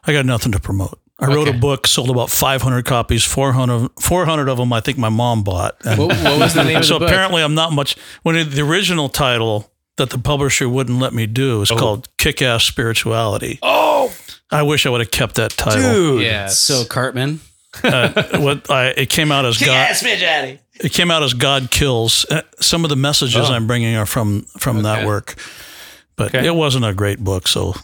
Speaker 5: I got nothing to promote. I wrote
Speaker 4: Okay.
Speaker 5: a book, sold about 500 copies, 400, 400 of them I think my mom bought. And
Speaker 4: What, what was the name of
Speaker 5: so
Speaker 4: the book?
Speaker 5: apparently I'm not much. When it, the original title that the publisher wouldn't let me do is called Kick Ass Spirituality.
Speaker 3: Oh,
Speaker 5: I wish I would have kept that title.
Speaker 3: dude.
Speaker 4: yeah.
Speaker 1: So Cartman.
Speaker 5: Uh, what I, it came out as God. It came out as God kills. Uh, Some of the messages
Speaker 3: Oh.
Speaker 5: I'm bringing are from from that work, but
Speaker 3: Okay.
Speaker 5: it wasn't a great book. So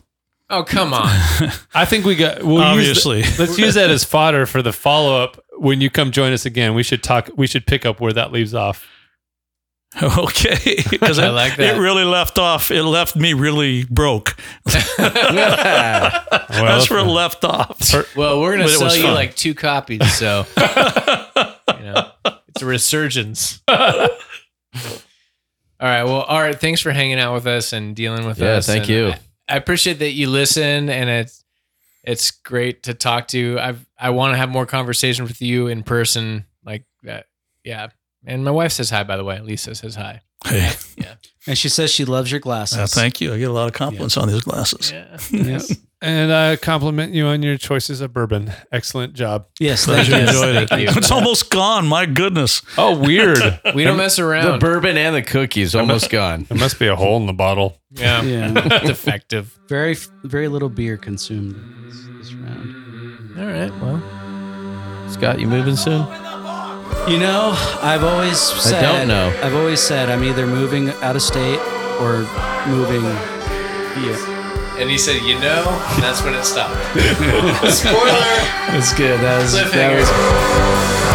Speaker 4: oh, come on.
Speaker 3: I think we got. We'll
Speaker 5: obviously,
Speaker 3: Use the- let's use that as fodder for the follow up when you come join us again. We should talk. We should pick up where that leaves off.
Speaker 5: okay, because
Speaker 4: I
Speaker 5: it,
Speaker 4: like that.
Speaker 5: it really left off. It left me really broke.
Speaker 3: Well,
Speaker 5: That's where it left off.
Speaker 4: Well, we're gonna
Speaker 5: But
Speaker 4: sell you
Speaker 5: fun.
Speaker 4: like two copies, so you know it's a resurgence. All right. Well, all right. Thanks for hanging out with us and dealing with
Speaker 6: Yeah,
Speaker 4: us.
Speaker 6: Yeah, thank
Speaker 4: and
Speaker 6: you.
Speaker 4: I, I appreciate that you listen, and it's it's great to talk to. You. I've I want to have more conversation with you in person, like that. Yeah. And my wife says hi, by the way. Lisa says hi.
Speaker 5: Hey, Yeah.
Speaker 1: And she says she loves your glasses.
Speaker 5: uh, thank you. I get a lot of compliments on these glasses.
Speaker 4: Yeah.
Speaker 1: Yep.
Speaker 3: And I compliment you on your choices of bourbon. Excellent job.
Speaker 1: Yes,
Speaker 5: Glad
Speaker 1: thank
Speaker 5: you
Speaker 1: you.
Speaker 5: enjoyed it.
Speaker 4: Thank you.
Speaker 5: It's almost gone. My goodness.
Speaker 3: Oh, weird.
Speaker 4: We don't mess around.
Speaker 2: The bourbon and the cookies almost gone.
Speaker 3: there must be a hole in the bottle.
Speaker 4: yeah.
Speaker 1: Yeah,
Speaker 4: Defective.
Speaker 1: very very little beer consumed this, this round.
Speaker 2: All right. Well, Scott, you moving soon?
Speaker 1: You know, I've always said.
Speaker 2: I don't know.
Speaker 1: I've always said I'm either moving out of state or moving. Yeah.
Speaker 4: And he said, you know, and that's when it stopped. Spoiler.
Speaker 1: That's good. That was, that was